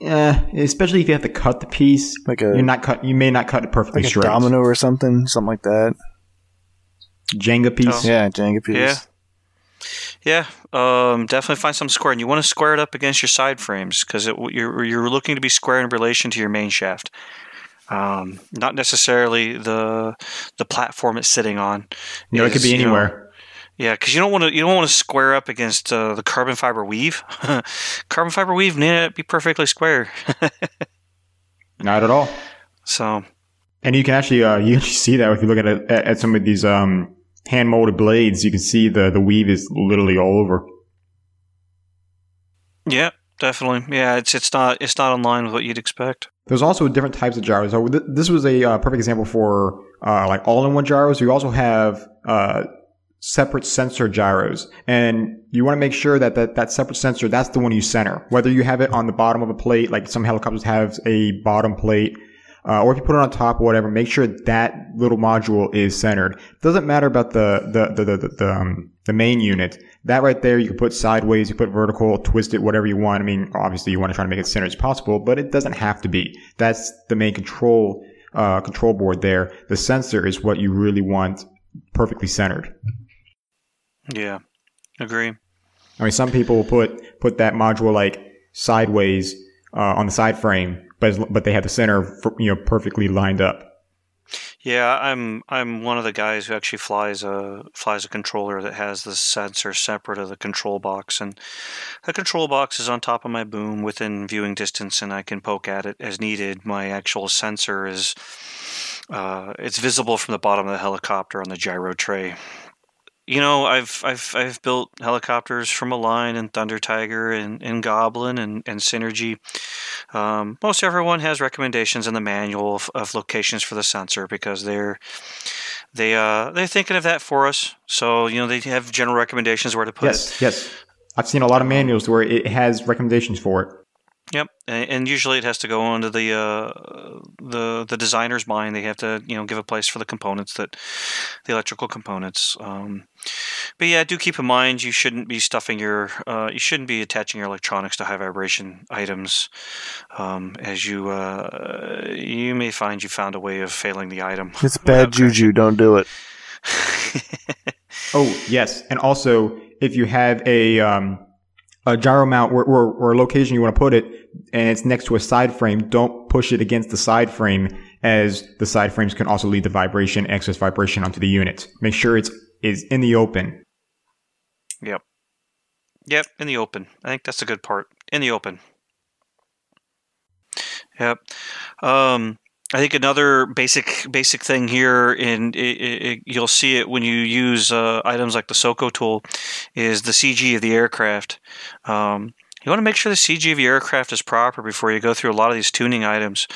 eh, especially if you have to cut the piece, Like a you're not cut. You may not cut it perfectly like a straight. domino or something, something like that. Jenga piece. Oh. Yeah, Jenga piece. Yeah. Yeah, um, definitely find something square, and you want to square it up against your side frames because you're you're looking to be square in relation to your main shaft, um, not necessarily the the platform it's sitting on. You know, it could is, be you know, anywhere. Yeah, because you don't want to you don't want to square up against uh, the carbon fiber weave. carbon fiber weave need to be perfectly square. Not at all. so And you can actually uh, you see that if you look at at, at some of these um, hand molded blades. You can see the the weave is literally all over. yeah, definitely. Yeah, it's it's not it's not in line with what you'd expect. There's also different types of gyros. So th- this was a uh, perfect example for uh, like all-in-one gyros. You also have uh, separate sensor gyros, and you want to make sure that, that that separate sensor that's the one you center. Whether you have it on the bottom of a plate, like some helicopters have a bottom plate, uh, or if you put it on top or whatever, make sure that little module is centered. Doesn't matter about the the the the, the, um, the main unit. That right there, you can put sideways, you put vertical, twist it, whatever you want. I mean, obviously you want to try to make it centered as possible, but it doesn't have to be. That's the main control, uh, control board there. The sensor is what you really want perfectly centered. Yeah, agree. I mean, some people will put, put that module like sideways, uh, on the side frame, but, but they have the center, you know, perfectly lined up. Yeah, I'm I'm one of the guys who actually flies a flies a controller that has the sensor separate of the control box, and the control box is on top of my boom within viewing distance, and I can poke at it as needed. My actual sensor is uh, it's visible from the bottom of the helicopter on the gyro tray, you know, I've I've I've built helicopters from Align and Thunder Tiger and, and Goblin and, and Synergy. Um, most everyone has recommendations in the manual of, of locations for the sensor because they're they uh they're thinking of that for us. So you know they have general recommendations where to put yes, it. Yes, yes. I've seen a lot of manuals where it has recommendations for it. Yep, and usually it has to go into the uh, the the designer's mind. They have to you know give a place for the components that the electrical components. Um, but yeah, do keep in mind you shouldn't be stuffing your uh, you shouldn't be attaching your electronics to high vibration items, um, as you uh, you may find you found a way of failing the item. It's bad juju. Don't do it. oh yes, and also if you have a um, a gyro mount or, or, or, a location you want to put it and it's next to a side frame, don't push it against the side frame as the side frames can also lead the vibration, excess vibration onto the unit. Make sure it's is in the open. Yep. Yep, in the open. I think that's a good part. In the open. Yep. Um, I think another basic basic thing here, and you'll see it when you use uh, items like the Soko tool, is the CG of the aircraft. Um, you want to make sure the CG of your aircraft is proper before you go through a lot of these tuning items,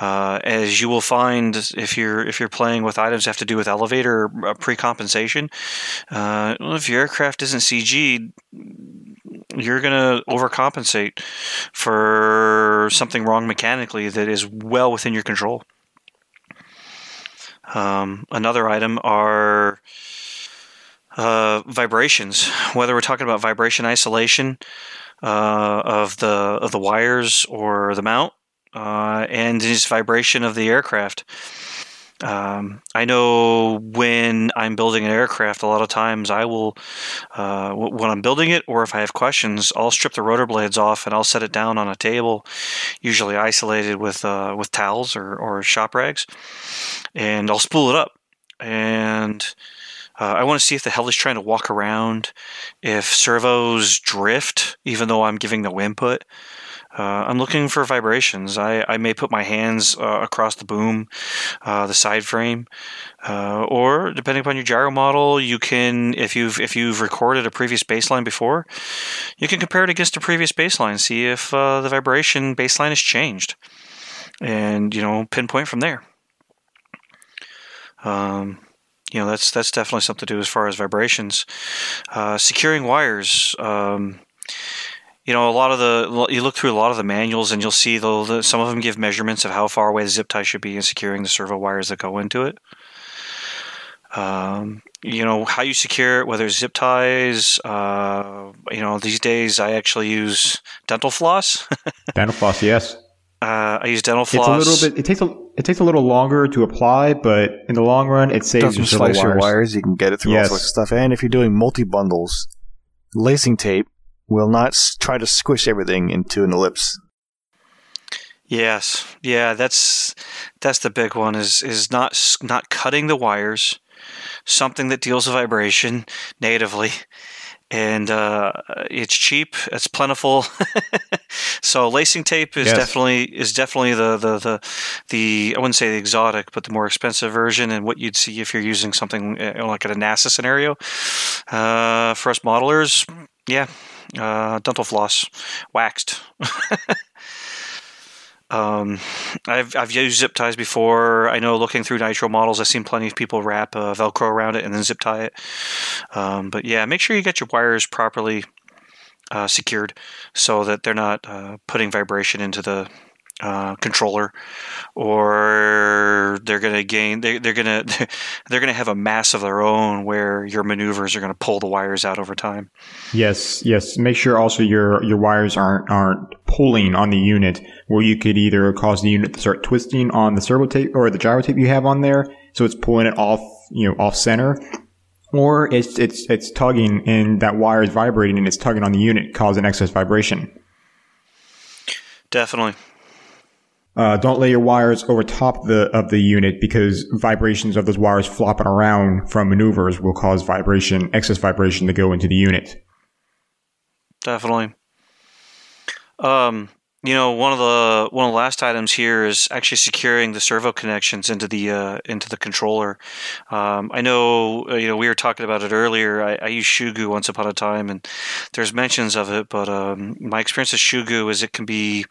uh, as you will find if you're if you're playing with items that have to do with elevator uh, pre-compensation. Uh, if your aircraft isn't CG, you're going to overcompensate for something wrong mechanically that is well within your control. Um, another item are uh, vibrations. Whether we're talking about vibration isolation uh, of the of the wires or the mount, uh, and just vibration of the aircraft. Um, I know when I'm building an aircraft, a lot of times I will, uh, when I'm building it, or if I have questions, I'll strip the rotor blades off and I'll set it down on a table, usually isolated with uh, with towels or, or shop rags, and I'll spool it up. And uh, I want to see if the hell is trying to walk around, if servos drift, even though I'm giving no input. Uh, I'm looking for vibrations. I, I may put my hands uh, across the boom, uh, the side frame, uh, or depending upon your gyro model, you can if you've if you've recorded a previous baseline before, you can compare it against a previous baseline, see if uh, the vibration baseline has changed, and you know pinpoint from there. Um, you know that's that's definitely something to do as far as vibrations. Uh, securing wires. Um, you know, a lot of the you look through a lot of the manuals and you'll see though the, some of them give measurements of how far away the zip tie should be in securing the servo wires that go into it. Um, you know how you secure it, whether it's zip ties. Uh, you know, these days I actually use dental floss. dental floss, yes. Uh, I use dental floss. It's a little bit. It takes a it takes a little longer to apply, but in the long run, it saves Doesn't slice wires. your wires. You can get it through Yes. all sorts of stuff. And if you're doing multi bundles, lacing tape will not s- try to squish everything into an ellipse. Yes, yeah, that's that's the big one is is not not cutting the wires, something that deals with vibration natively, and uh, it's cheap, it's plentiful. so lacing tape is Yes. definitely is definitely the, the the the I wouldn't say the exotic, but the more expensive version, and what you'd see if you're using something uh, like at a NASA scenario. Uh, for us modelers, yeah, uh, dental floss, waxed. Um, I've I've used zip ties before. I know looking through Nitro models, I've seen plenty of people wrap uh, Velcro around it and then zip tie it. Um, but yeah, make sure you get your wires properly uh, secured so that they're not uh, putting vibration into the uh, controller, or they're going to gain. They, they're going to they're going to have a mass of their own where your maneuvers are going to pull the wires out over time. Yes, yes. Make sure also your your wires aren't aren't pulling on the unit, where you could either cause the unit to start twisting on the servo tape or the gyro tape you have on there, so it's pulling it off you know off center, or it's it's it's tugging and that wire is vibrating and it's tugging on the unit, causing excess vibration. Definitely. Uh, don't lay your wires over top the of the unit because vibrations of those wires flopping around from maneuvers will cause vibration, excess vibration to go into the unit. Definitely. Um, you know, one of the one of the last items here is actually securing the servo connections into the uh, into the controller. Um, I know, uh, you know, we were talking about it earlier. I, I used Shoe Goo once upon a time, and there's mentions of it. But um, my experience with Shoe Goo is it can be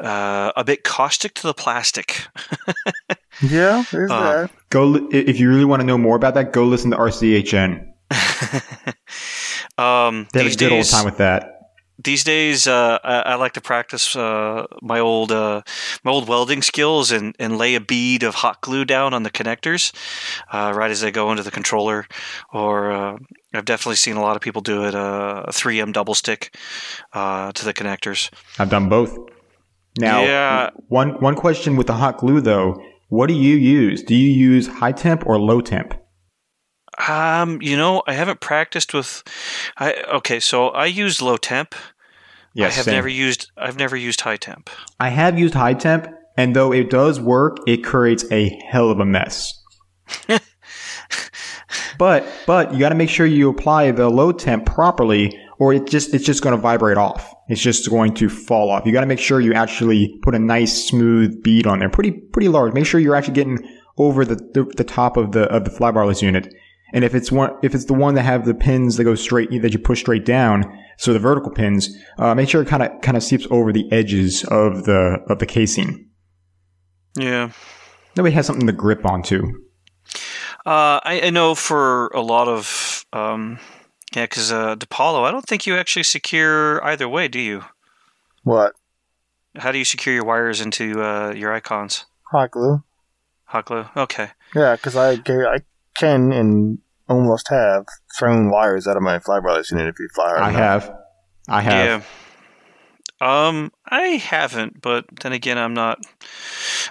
uh, a bit caustic to the plastic. Yeah, there's Uh, that. Go li- if you really want to know more about that. Go listen to RCHN. um, They have these a good old days, time with that. These days uh, I, I like to practice uh, my old uh, my old welding skills and, and lay a bead of hot glue down on the connectors uh, right as they go into the controller or uh, I've definitely seen a lot of people do it uh, a 3M double stick uh, to the connectors I've done both. Now, Yeah. one one question with the hot glue though. What do you use? Do you use high temp or low temp? Um you know I haven't practiced with I okay so I used low temp I have same. never used I've never used high temp I have used high temp, and though it does work, it creates a hell of a mess. but but you got to make sure you apply the low temp properly, or it just it's just going to vibrate off. It's just going to fall off. You got to make sure you actually put a nice smooth bead on there, pretty pretty large. Make sure you're actually getting over the the, the top of the of the flybarless unit. And if it's one, if it's the one that have the pins that go straight, that you push straight down, so the vertical pins, uh, make sure it kind of kind of seeps over the edges of the of the casing. yeah That way it has something to grip onto. Uh, I, I know for a lot of um, yeah, because uh, DePaulo, I don't think you actually secure either way, do you? What? How do you secure your wires into uh, your icons? Hot glue. Hot glue. Okay. Yeah, because I, ca- I can and almost have thrown wires out of my flybarless unit if you fly I enough. have, I have. Yeah. Um, I haven't, but then again, I'm not.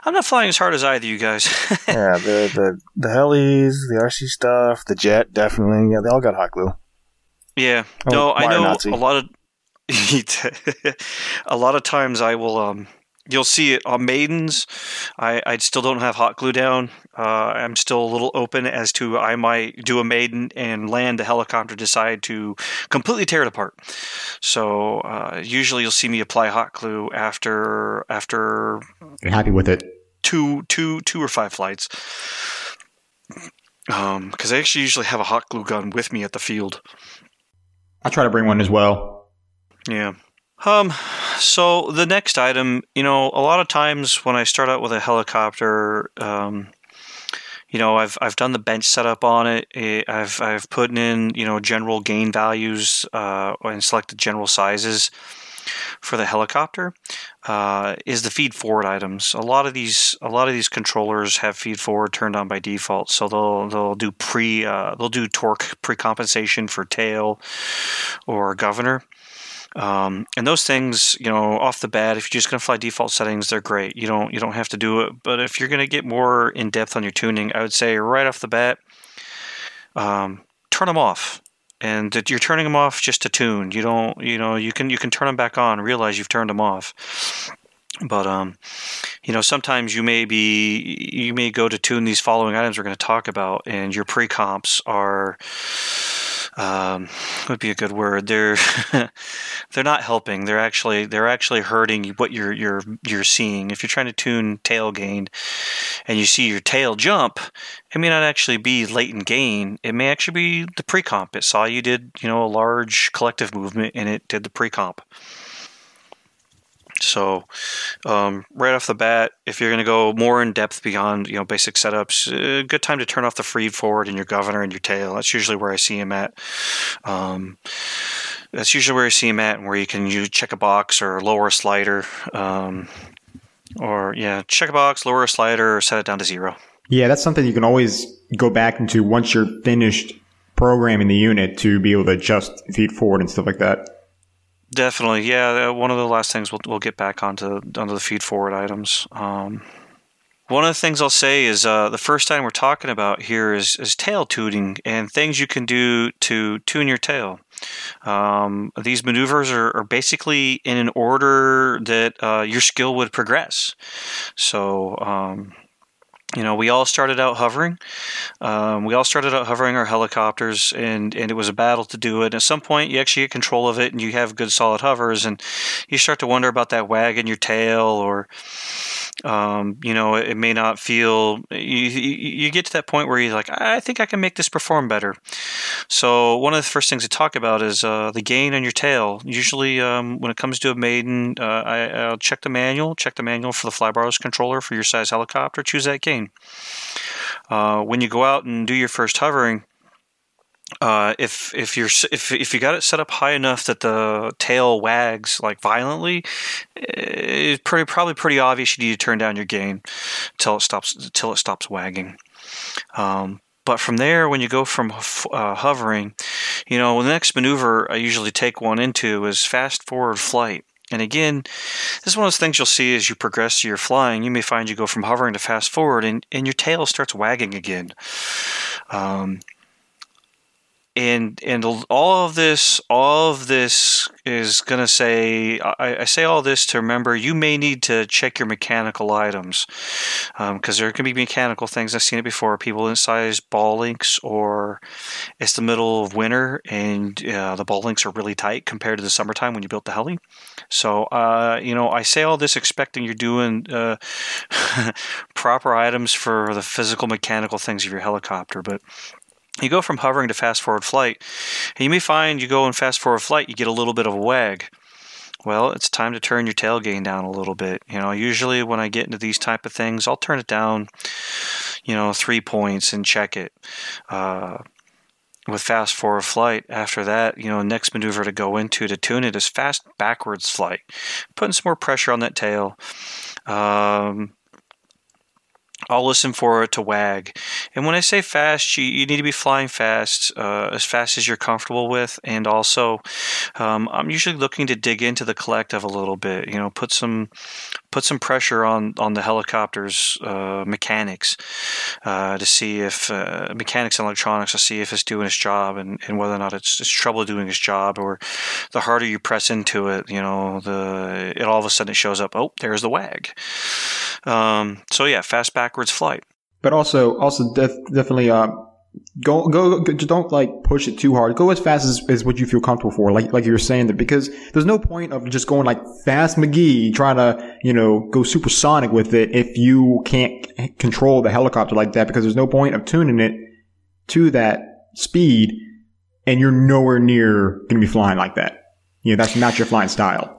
I'm not flying as hard as either you guys. yeah, the, the the helis, the RC stuff, the jet, definitely. Yeah, they all got hot glue. yeah. Oh, no, I know Nazi. a lot of. a lot of times I will um you'll see it on maidens. I, I still don't have hot glue down. Uh, I'm still a little open as to I might do a maiden and land the helicopter, decide to completely tear it apart. So uh, usually you'll see me apply hot glue after after You're happy with it. two two two or five flights. Um, because I actually usually have a hot glue gun with me at the field. I try to bring one as well. Yeah. Um, so the next item, you know, a lot of times when I start out with a helicopter, um, you know, I've I've done the bench setup on it. I've I've put in you know general gain values uh, and selected general sizes for the helicopter. Uh, is the feed forward items. A lot of these a lot of these controllers have feed forward turned on by default, so they'll they'll do pre uh, they'll do torque pre compensation for tail or governor. Um, and those things, you know, off the bat, if you're just going to fly default settings, they're great. You don't you don't have to do it. But if you're going to get more in depth on your tuning, I would say right off the bat, um, turn them off. And you're turning them off just to tune. You don't, you know, you can you can turn them back on. Realize you've turned them off. But um, you know, sometimes you may be you may go to tune these following items we're going to talk about, and your pre comps are um, would be a good word. They're they're not helping. They're actually they're actually hurting what you're you're you're seeing. If you're trying to tune tail gain, and you see your tail jump, it may not actually be latent gain. It may actually be the pre comp. It saw you did you know a large collective movement, and it did the pre comp. So, um, right off the bat, if you're going to go more in depth beyond you know basic setups, a good time to turn off the feed forward and your governor and your tail. That's usually where I see him at. Um, that's usually where I see him at, and where you can you check a box or lower a slider. Um, Or yeah, check a box, lower a slider, or set it down to zero. Yeah, that's something you can always go back into once you're finished programming the unit to be able to adjust feed forward and stuff like that. Definitely, yeah. uh, One of the last things we'll we'll get back onto onto the feed forward items. Um, one of the things I'll say is uh, the first time we're talking about here is, is tail tuning and things you can do to tune your tail. Um, these maneuvers are, are basically in an order that uh, your skill would progress. So, um, you know, we all started out hovering. Um, we all started out hovering our helicopters, and, and it was a battle to do it. And at some point, you actually get control of it, and you have good solid hovers, and you start to wonder about that wag in your tail, or um, you know, it, it may not feel. You, you get to that point where you're like, I think I can make this perform better. So one of the first things to talk about is uh, the gain on your tail. Usually, um, when it comes to a maiden, uh, I, I'll check the manual. Check the manual for the flybars controller for your size helicopter. Choose that gain. Uh, when you go out and do your first hovering, uh, if if you're if if you got it set up high enough that the tail wags like violently, it's pretty probably pretty obvious you need to turn down your gain till it stops till it stops wagging. Um, but from there, when you go from uh, hovering, you know the next maneuver I usually take one into is fast forward flight. And again, this is one of those things you'll see as you progress to your flying. You may find you go from hovering to fast forward, and, and your tail starts wagging again. Um, and and all of this all of this is going to say I, I say all this to remember you may need to check your mechanical items because there can be mechanical things. I've seen it before. People size ball links or it's the middle of winter and uh, the ball links are really tight compared to the summertime when you built the heli. So uh, you know i say all this expecting you're doing uh, proper items for the physical mechanical things of your helicopter but you go from hovering to fast forward flight, and you may find you go in fast forward flight, you get a little bit of a wag. Well, it's time to turn your tail gain down a little bit. You know, usually when I get into these type of things, I'll turn it down, you know, three points and check it. Uh, with fast forward flight, after that, you know, next maneuver to go into to tune it is fast backwards flight, putting some more pressure on that tail. Um, I'll listen for it to wag. And when I say fast, you, you need to be flying fast, uh, as fast as you're comfortable with. And also, um, I'm usually looking to dig into the collective a little bit. You know, put some put some pressure on on the helicopter's uh, mechanics uh, to see if uh, mechanics and electronics to see if it's doing its job and, and whether or not it's, it's trouble doing its job. Or the harder you press into it, you know, the it all of a sudden it shows up. Oh, there's the wag. Um, so yeah, fast backwards flight. But also, also def- definitely, uh, go, go, go, don't like push it too hard. Go as fast as, as what you feel comfortable for. Like, like you were saying that because there's no point of just going like fast McGee trying to, you know, go supersonic with it if you can't control the helicopter like that because there's no point of tuning it to that speed and you're nowhere near going to be flying like that. You know, that's not your flying style.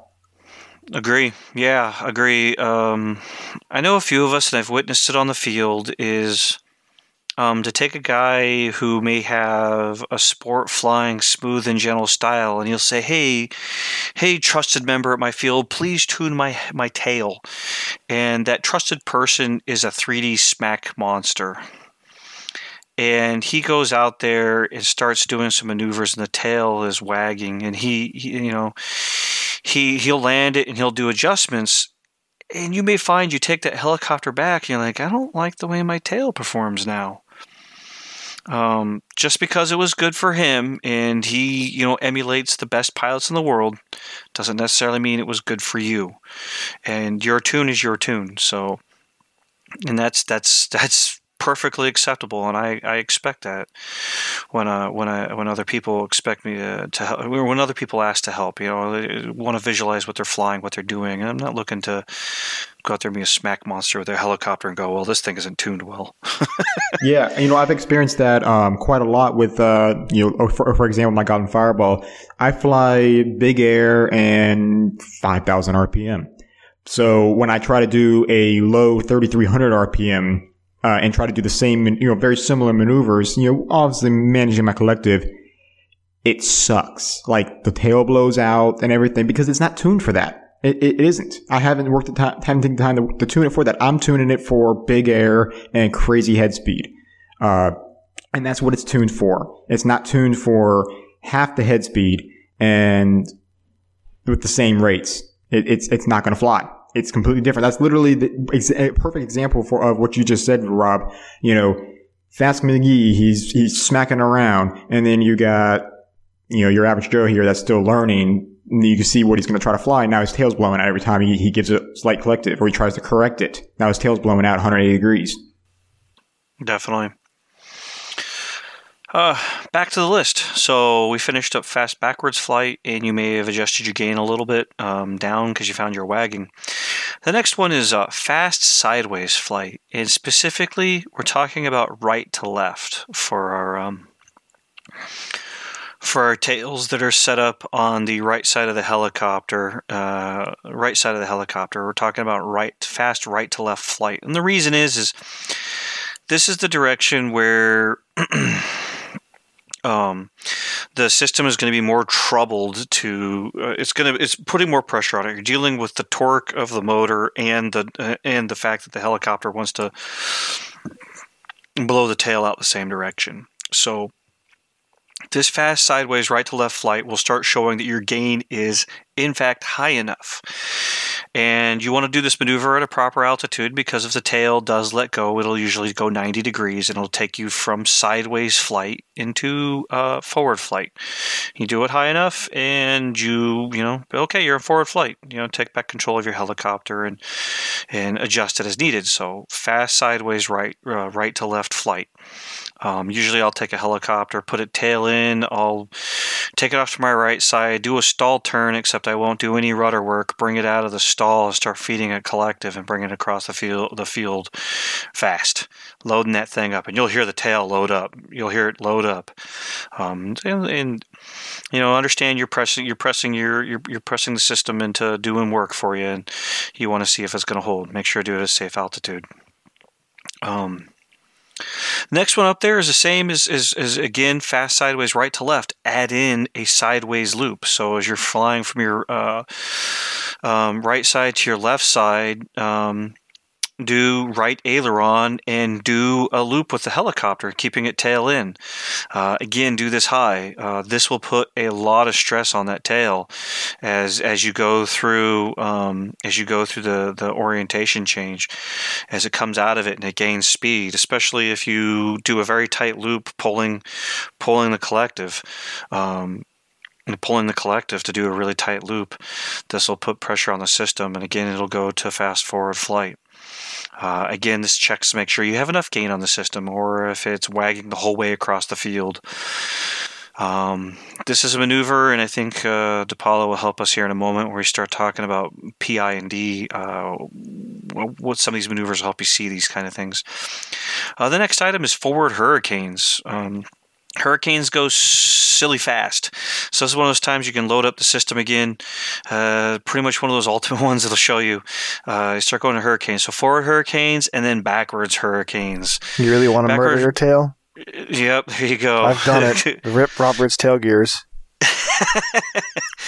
Agree. Yeah, agree. Um, I know a few of us, and I've witnessed it on the field, is um, to take a guy who may have a sport flying smooth and gentle style, and he'll say, "Hey, hey, trusted member at my field, please tune my my tail," and that trusted person is a 3D smack monster. And he goes out there and starts doing some maneuvers, and the tail is wagging, and he, he you know, he he'll land it and he'll do adjustments. And you may find you take that helicopter back and you're like i don't like the way my tail performs now um, just because it was good for him and he you know emulates the best pilots in the world doesn't necessarily mean it was good for you. And your tune is your tune. So and that's that's that's perfectly acceptable and I, I expect that when uh when I when other people expect me to, to help when other people ask to help you know want to visualize what they're flying what they're doing and I'm not looking to go out there and be a smack monster with a helicopter and go well this thing isn't tuned well yeah, you know, I've experienced that um, quite a lot with, uh, you know, for, for example, my Goblin Fireball. I fly big air and 5,000 RPM. So when I try to do a low 3,300 RPM uh, and try to do the same, you know, very similar maneuvers, you know, obviously managing my collective, it sucks. Like the tail blows out and everything because it's not tuned for that. It, it isn't. I haven't worked the time, haven't taken time to, to tune it for that. I'm tuning it for big air and crazy head speed. Uh, and that's what it's tuned for. It's not tuned for half the head speed and with the same rates. It, it's, it's not going to fly. It's completely different. That's literally the perfect example for, of what you just said, Rob. You know, Fast McGee, he's, he's smacking around and then you got, you know, your average Joe here that's still learning you can see what he's going to try to fly. Now his tail's blowing out every time he, he gives a slight collective or he tries to correct it. Now his tail's blowing out 180 degrees. Definitely. Uh, back to the list. So we finished up fast backwards flight, and you may have adjusted your gain a little bit um, down because you found your wagging. The next one is uh, fast sideways flight, and specifically, we're talking about right to left for our um, for our tails that are set up on the right side of the helicopter. Uh, right side of the helicopter. We're talking about right fast right to left flight, and the reason is is this is the direction where um, the system is going to be more troubled to uh, it's going to it's putting more pressure on it. You're dealing with the torque of the motor and the uh, and the fact that the helicopter wants to blow the tail out the same direction. So this fast sideways right to left flight will start showing that your gain is in fact high enough. And you want to do this maneuver at a proper altitude because if the tail does let go, it'll usually go 90 degrees and it'll take you from sideways flight into uh, forward flight. You do it high enough and you, you know, okay, you're in forward flight. You know, take back control of your helicopter and and adjust it as needed. So fast sideways right uh, right to left flight. Um, usually I'll take a helicopter, put it tail in, I'll take it off to my right side, do a stall turn, except I won't do any rudder work, bring it out of the stall and start feeding it collective and bring it across the field the field fast. Loading that thing up and you'll hear the tail load up. You'll hear it load up. Um, and, and, you know, understand you're pressing you're pressing your you're, you're pressing the system into doing work for you and you want to see if it's gonna hold. Make sure to do it at a safe altitude. Um Next one up there is the same as, as, as, again fast sideways right to left. Add in a sideways loop. So as you're flying from your uh, um, right side to your left side, um, do right aileron and do a loop with the helicopter, keeping it tail in. Uh, again, do this high. Uh, this will put a lot of stress on that tail as as you go through um, as you go through the the orientation change as it comes out of it and it gains speed. Especially if you do a very tight loop, pulling pulling the collective. Um, pulling the collective to do a really tight loop. This will put pressure on the system, and again, it'll go to fast forward flight. Uh, again, this checks to make sure you have enough gain on the system or if it's wagging the whole way across the field. Um, this is a maneuver, and I think uh, DePaulo will help us here in a moment where we start talking about PI and D. Uh, what some of these maneuvers help you see these kind of things. Uh, the next item is forward hurricanes. Um, hurricanes go silly fast. So this is one of those times you can load up the system again. Uh, pretty much one of those ultimate ones that'll show you. Uh, you start going to hurricanes. So forward hurricanes and then backwards hurricanes. You really want to Backward- murder your tail? Yep, there you go. I've done it. Rip Robert's tail gears.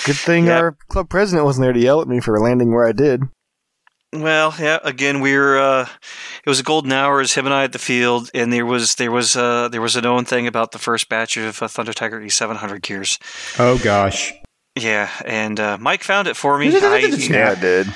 Good thing Yep. our club president wasn't there to yell at me for landing where I did. Well, yeah. Again, we were. Uh, it was a golden hour as him and I at the field, and there was there was uh, there was a known thing about the first batch of uh, Thunder Tiger E700 gears. Oh gosh. Yeah, and uh, Mike found it for me. I, yeah, I did.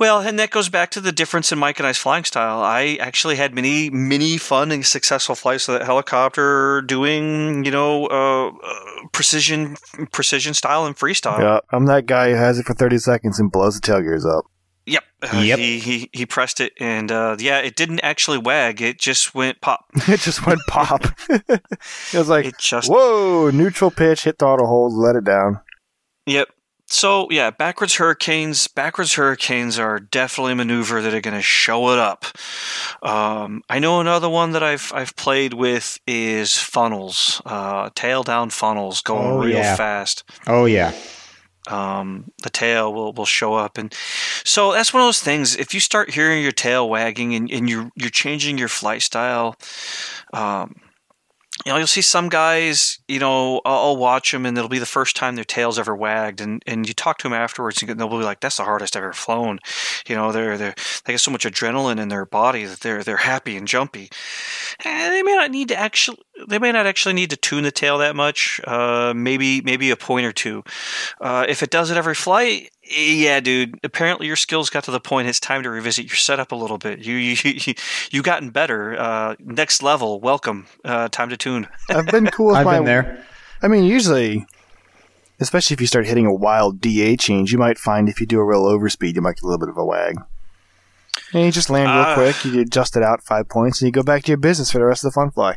Well, and that goes back to the difference in Mike and I's flying style. I actually had many, many fun and successful flights of that helicopter, doing you know uh, uh, precision, precision style and freestyle. Yeah, I'm that guy who has it for 30 seconds and blows the tail gears up. Yep. Uh, Yep. He, he he pressed it, and uh, yeah, it didn't actually wag. It just went pop. it just went pop. it was like, It just whoa, neutral pitch, hit throttle hold, let it down. Yep. So yeah, backwards hurricanes. Backwards hurricanes are definitely a maneuver that are going to show it up. Um, I know another one that I've I've played with is funnels, uh, tail down funnels, going Oh, real yeah. fast. Oh yeah. Um, the tail will, will show up, and so that's one of those things. If you start hearing your tail wagging and, and you're you're changing your flight style, um, you know, you'll see some guys, you know, I'll, I'll watch them and it'll be the first time their tail's ever wagged. And, and you talk to them afterwards and they'll be like, that's the hardest I've ever flown. You know, they're, they're, they get so much adrenaline in their body that they're, they're happy and jumpy. And they may not need to actually, they may not actually need to tune the tail that much. Uh, maybe, maybe a point or two. Uh, if it does it every flight, yeah, dude. Apparently, your skills got to the point. It's time to revisit your setup a little bit. You you you you gotten better. Uh, next level. Welcome. Uh, time to tune. I've been cool with I've my. been there. I mean, usually, especially if you start hitting a wild DA change, you might find if you do a real overspeed, you might get a little bit of a wag. And you just land real Ah. quick, you adjust it out five points, and you go back to your business for the rest of the fun fly.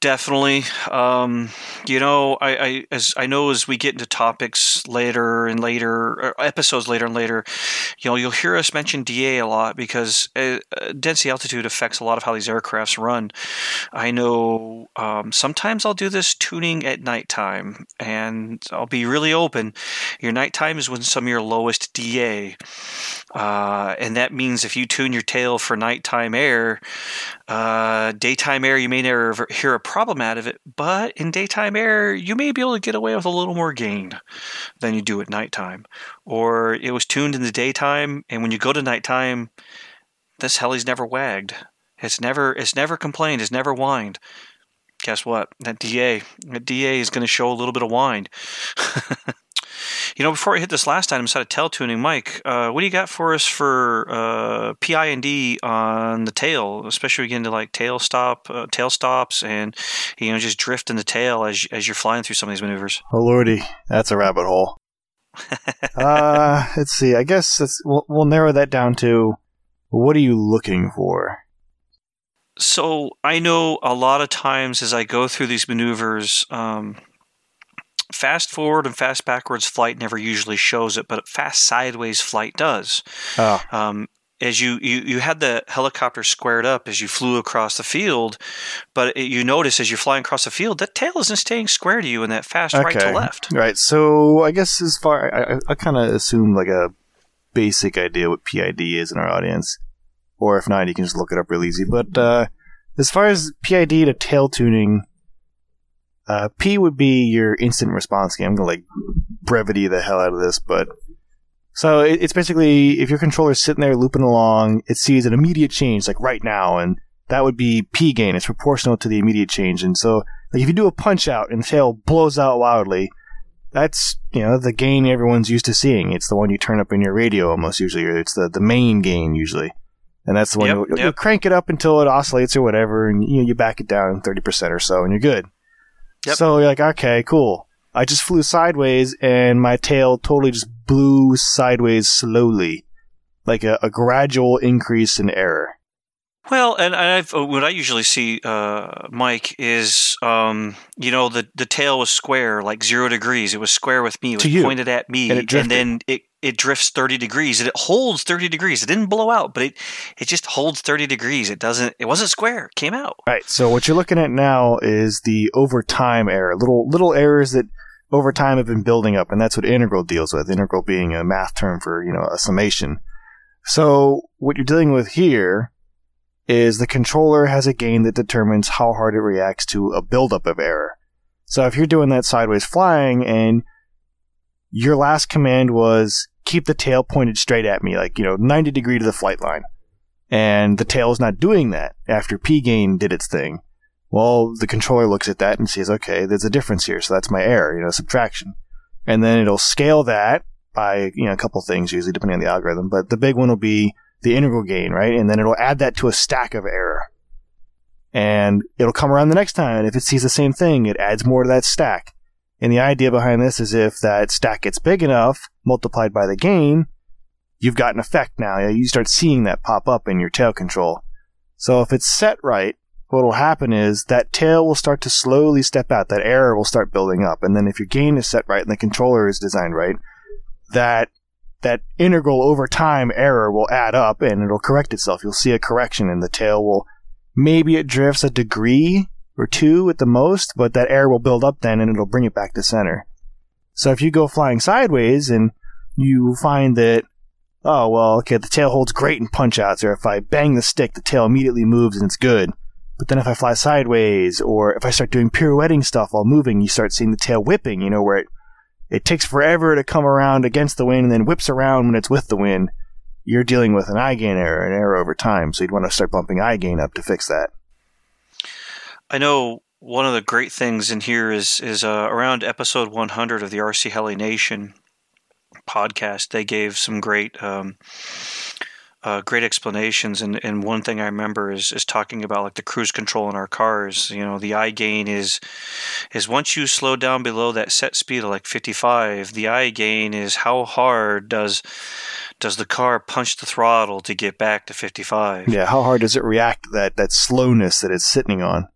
Definitely. Um, you know, I, I as I know as we get into topics later and later, episodes later and later, you know, you'll hear us mention DA a lot because uh, uh, density altitude affects a lot of how these aircrafts run. I know um, sometimes I'll do this tuning at nighttime, and I'll be really open. Your nighttime is when some of your lowest DA, uh, and that means if you tune your tail for nighttime air, uh, daytime air, you may never hear a problem out of it, but in daytime air, you may be able to get away with a little more gain than you do at nighttime. Or it was tuned in the daytime, and when you go to nighttime, this heli's never wagged. It's never, it's never complained. It's never whined. Guess what? That DA, that DA is going to show a little bit of whine. You know, before I hit this last item, instead of tail tuning, Mike, uh, what do you got for us for uh, PI and D on the tail, especially when to like tail stop, uh, tail stops, and you know just drifting the tail as as you're flying through some of these maneuvers. Oh lordy, that's a rabbit hole. uh, let's see. I guess we'll, we'll narrow that down to what are you looking for? So I know a lot of times as I go through these maneuvers, um, fast forward and fast backwards flight never usually shows it, but fast sideways flight does. Oh, um, as you, you you had the helicopter squared up as you flew across the field, but it, you notice as you're flying across the field that tail isn't staying square to you in that fast right to left. right. So I guess as far I, I, I kind of assume like a basic idea what PID is in our audience, or if not, you can just look it up real easy. But uh, as far as PID to tail tuning, uh, P would be your instant response game. I'm gonna like brevity the hell out of this, but so it, it's basically if your controller's sitting there looping along, it sees an immediate change like right now, and that would be P gain. It's proportional to the immediate change, and so like if you do a punch out and the tail blows out wildly, that's you know the gain everyone's used to seeing. It's the one you turn up in your radio almost usually, or it's the the main gain usually, and that's the one Yep, you'll yep. crank it up until it oscillates or whatever, and you you back it down thirty percent or so, and you're good. Yep. So you're like, okay, cool. I just flew sideways, and my tail totally just blew sideways slowly, like a, a gradual increase in error. Well, and I've uh, what I usually see, uh, Mike, is um, you know the the tail was square, like zero degrees. It was square with me. It was pointed at me, And drifted. then it it drifts thirty degrees, and it holds thirty degrees. It didn't blow out, but it it just holds thirty degrees. It doesn't. It wasn't square. It came out. Right. So what you're looking at now is the over time error, little little errors that over time have been building up, and that's what integral deals with. Integral being a math term for you know a summation. So what you're dealing with here is the controller has a gain that determines how hard it reacts to a buildup of error. So if you're doing that sideways flying and your last command was keep the tail pointed straight at me, like you know 90 degree to the flight line and the tail is not doing that after P gain did its thing. Well, the controller looks at that and says, okay, there's a difference here, so that's my error, you know, subtraction. And then it'll scale that by, you know, a couple things, usually depending on the algorithm, but the big one will be the integral gain, right? And then it'll add that to a stack of error. And it'll come around the next time, and if it sees the same thing, it adds more to that stack. And the idea behind this is if that stack gets big enough, multiplied by the gain, you've got an effect now. You start seeing that pop up in your tail control. So if it's set right, what will happen is that tail will start to slowly step out. That error will start building up. And then if your gain is set right and the controller is designed right, that that integral over time error will add up and it'll correct itself. You'll see a correction and the tail will maybe it drifts a degree or two at the most, but that error will build up then and it'll bring it back to center. So if you go flying sideways and you find that oh well okay the tail holds great in punch outs or if i bang the stick the tail immediately moves and it's good But then if I fly sideways, or if I start doing pirouetting stuff while moving, you start seeing the tail whipping, you know, where it, it takes forever to come around against the wind and then whips around when it's with the wind. You're dealing with an I gain error, an error over time, so you'd want to start bumping I gain up to fix that. I know one of the great things in here is is uh, around episode 100 of the RC Heli Nation podcast. They gave some great um, uh, great explanations, and, and one thing I remember is is talking about like the cruise control in our cars. You know, the I gain is is once you slow down below that set speed of like 55, the I gain is how hard does does the car punch the throttle to get back to 55? Yeah, how hard does it react to that that slowness that it's sitting on?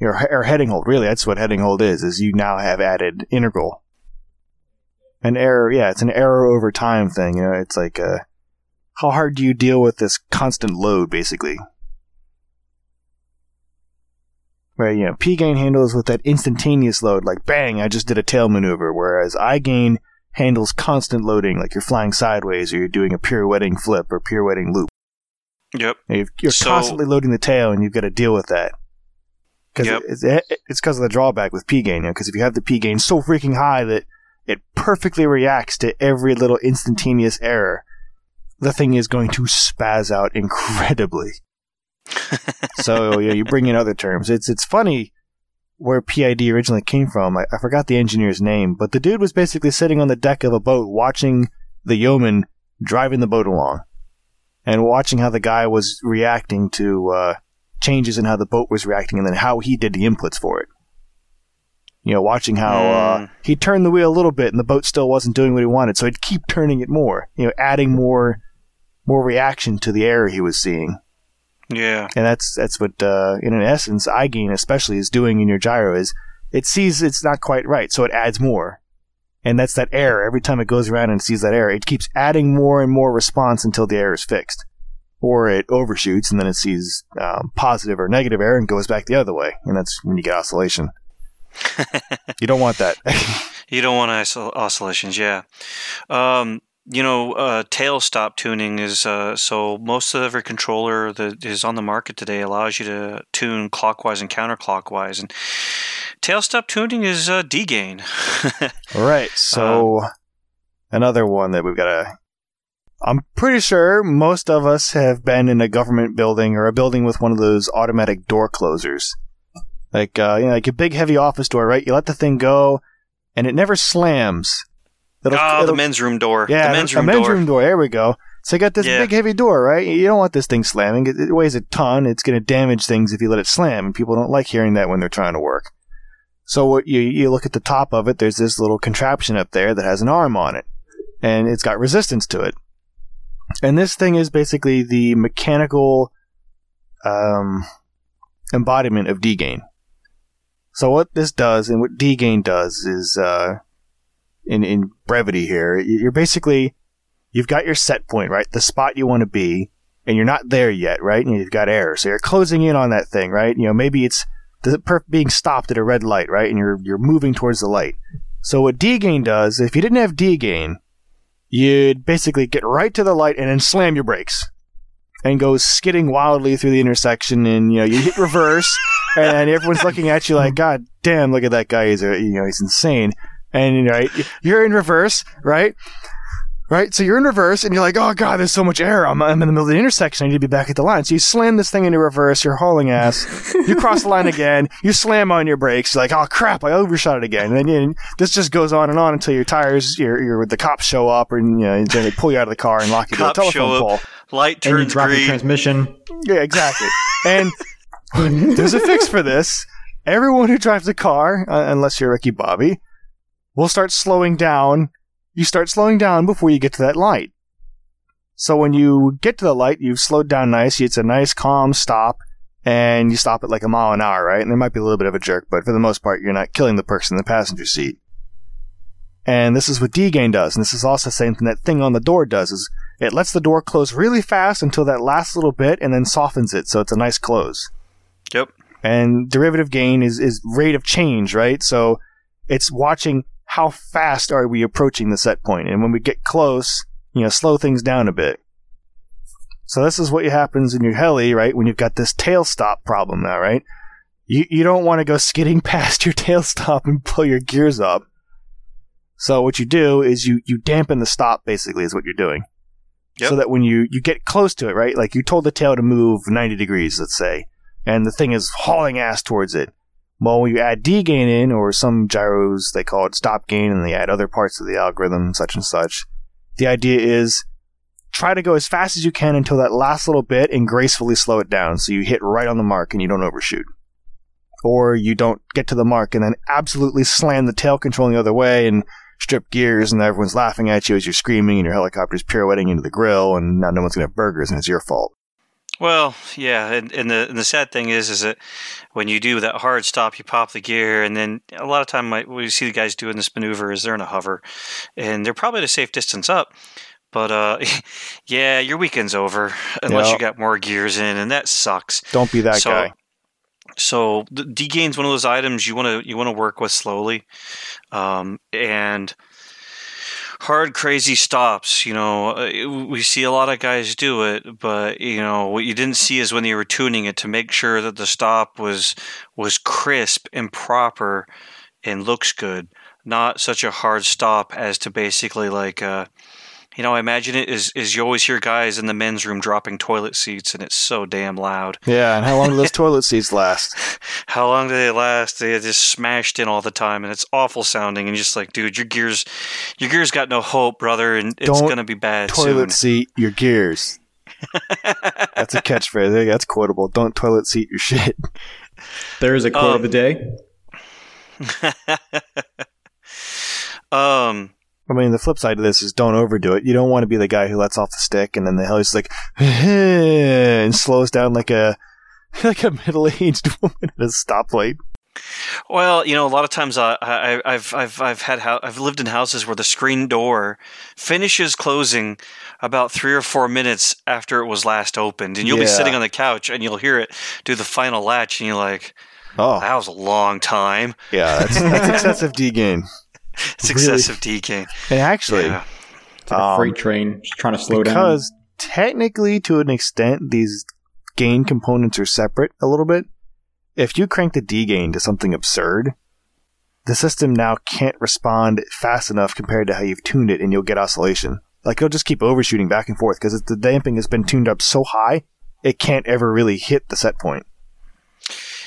Or, or heading hold. Really, that's what heading hold is. Is you now have added integral. An error, yeah, it's an error over time thing. You know, it's like uh, how hard do you deal with this constant load, basically? Where you know, P gain handles with that instantaneous load, like bang, I just did a tail maneuver, whereas I gain handles constant loading, like you're flying sideways or you're doing a pirouetting flip or pirouetting loop. Yep. You're, you're So- constantly loading the tail, and you've got to deal with that. Because Yep. it's it's because of the drawback with P gain. Because if you have the P gain so freaking high that it perfectly reacts to every little instantaneous error, the thing is going to spaz out incredibly. so yeah, you bring in other terms. It's it's funny where PID originally came from. I, I forgot the engineer's name, but the dude was basically sitting on the deck of a boat watching the yeoman driving the boat along and watching how the guy was reacting to uh, changes in how the boat was reacting and then how he did the inputs for it. You know, watching how uh, Mm. he turned the wheel a little bit and the boat still wasn't doing what he wanted, so he'd keep turning it more. You know, adding more more reaction to the error he was seeing, Yeah. and that's that's what, uh, in an essence, I gain especially is doing in your gyro is it sees it's not quite right, so it adds more, and that's that error. Every time it goes around and sees that error, it keeps adding more and more response until the error is fixed, or it overshoots and then it sees um, positive or negative error and goes back the other way, and that's when you get oscillation. you don't want that. You don't want oscill- oscillations, yeah. Um, you know, uh, tail stop tuning is uh, so most of every controller that is on the market today allows you to tune clockwise and counterclockwise, and tail stop tuning is uh, D gain. All right, so another one that we've got to. I'm pretty sure most of us have been in a government building or a building with one of those automatic door closers, like uh, you know, like a big heavy office door, right? You let the thing go, and it never slams. It'll- oh, the it'll- men's room door. yeah, the men's a room men's door. room door. There we go. So you got this Yeah. big heavy door, right? You don't want this thing slamming. It, it weighs a ton. It's going to damage things if you let it slam, and people don't like hearing that when they're trying to work. So what you you look at the top of it. There's this little contraption up there that has an arm on it, and it's got resistance to it. And this thing is basically the mechanical um, embodiment of D gain. So what this does, and what D gain does, is uh, in in brevity here, you're basically you've got your set point, right? The spot you want to be, and you're not there yet, right? And you've got error, so you're closing in on that thing, right? You know, maybe it's being stopped at a red light, right? And you're you're moving towards the light. So what D gain does, if you didn't have D gain, you'd basically get right to the light and then slam your brakes and go skidding wildly through the intersection, and you know you hit reverse, and everyone's looking at you like, God damn, look at that guy, he's a, you know he's insane, and you know you're in reverse, right? Right, so you're in reverse, and you're like, "Oh God, there's so much error. I'm, I'm in the middle of the intersection. I need to be back at the line." So you slam this thing into reverse. You're hauling ass. you cross the line again. You slam on your brakes. You're like, "Oh crap, I overshot it again." And then you, this just goes on and on until your tires, your, your the cops show up, and you know, they pull you out of the car and lock you to a Cops show telephone up. pole. Light And you turns drop your green. transmission. Yeah, exactly. and there's a fix for this. Everyone who drives a car, uh, unless you're Ricky Bobby, will start slowing down. You start slowing down before you get to that light. So when you get to the light, you've slowed down nice. It's a nice, calm stop, and you stop at like a mile an hour, right? And there might be a little bit of a jerk, but for the most part, you're not killing the person in the passenger seat. And this is what D-Gain does, and this is also the same thing that thing on the door does, is it lets the door close really fast until that last little bit and then softens it so it's a nice close. Yep. And derivative gain is, is rate of change, right? So it's watching how fast are we approaching the set point. And when we get close, you know, slow things down a bit. So this is what happens in your heli, right? When you've got this tail stop problem now, right? You you don't want to go skidding past your tail stop and pull your gears up. So what you do is you you dampen the stop basically is what you're doing. Yep. So that when you you get close to it, right? Like you told the tail to move 90 degrees, let's say, and the thing is hauling ass towards it. Well, when you add D gain in, or some gyros, they call it stop gain, and they add other parts of the algorithm, such and such. The idea is try to go as fast as you can until that last little bit and gracefully slow it down so you hit right on the mark and you don't overshoot. Or you don't get to the mark and then absolutely slam the tail control the other way and strip gears and everyone's laughing at you as you're screaming and your helicopter's pirouetting into the grill and now no one's going to have burgers and it's your fault. Well, yeah, and, and the and the sad thing is, is that when you do that hard stop, you pop the gear, and then a lot of time, what we see the guys doing this maneuver is they're in a hover, and they're probably at a safe distance up, but uh, yeah, your weekend's over unless Yeah. you got more gears in, and that sucks. Don't be that So- guy. So the D gain's one of those items you want to you want to work with slowly, um, and hard crazy stops. You know, uh, we see a lot of guys do it, but you know what you didn't see is when they were tuning it to make sure that the stop was was crisp and proper and looks good. Not such a hard stop as to basically like. Uh, you know, I imagine it is is you always hear guys in the men's room dropping toilet seats, and it's so damn loud. Yeah, and how long do those toilet seats last? How long do they last? They just smashed in all the time, and it's awful sounding. And just like, dude, your gears, your gears got no hope, brother, and it's Don't gonna be bad Toilet seat your gears. That's a catchphrase. That's quotable. Don't toilet seat your shit. There is a quote Um, of the day. um, I mean, the flip side of this is don't overdo it. You don't want to be the guy who lets off the stick and then the heli's like and slows down like a like a middle-aged woman at a stoplight. well, you know, a lot of times uh, I, I, I've, I've, I've had, hou- I've lived in houses where the screen door finishes closing about three or four minutes after it was last opened, and you'll be sitting on the couch and you'll hear it do the final latch, and you're like, Oh, that was a long time. yeah, that's, that's excessive D gain. It's Really? excessive decay. And actually, Yeah. It's like a um, freight train just trying to slow down. because technically, to an extent, these gain components are separate a little bit. If you crank the D gain to something absurd, the system now can't respond fast enough compared to how you've tuned it, and you'll get oscillation. Like it'll just keep overshooting back and forth because the damping has been tuned up so high, it can't ever really hit the set point.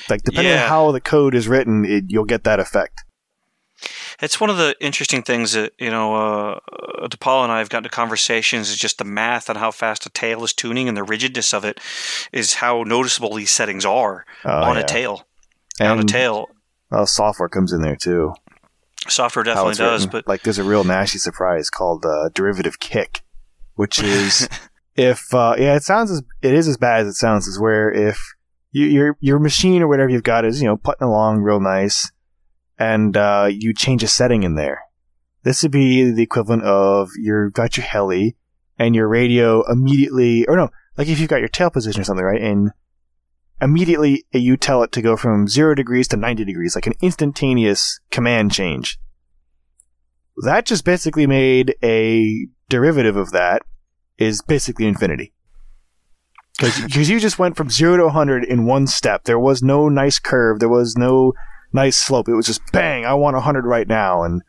Like depending Yeah. on how the code is written, it, you'll get that effect. It's one of the interesting things that you know. Uh, DePaul and I have gotten to conversations. Is just the math on how fast a tail is tuning and the rigidness of it is how noticeable these settings are Oh, on yeah. a tail. on a tail, well, software comes in there too. software definitely does. written. But like there's a real nasty surprise called uh, derivative kick, which is if uh, yeah, it sounds as it is as bad as it sounds. Is where if you, your your machine or whatever you've got is you know putting along real nice, and uh, you change a setting in there. This would be the equivalent of you've got your heli and your radio immediately, or no, like if you've got your tail position or something, right? And immediately you tell it to go from zero degrees to 90 degrees, like an instantaneous command change. That just basically made a derivative of that is basically infinity. Because you just went from zero to 100 in one step. There was no nice curve. There was no nice slope. It was just bang, I want 100 right now. And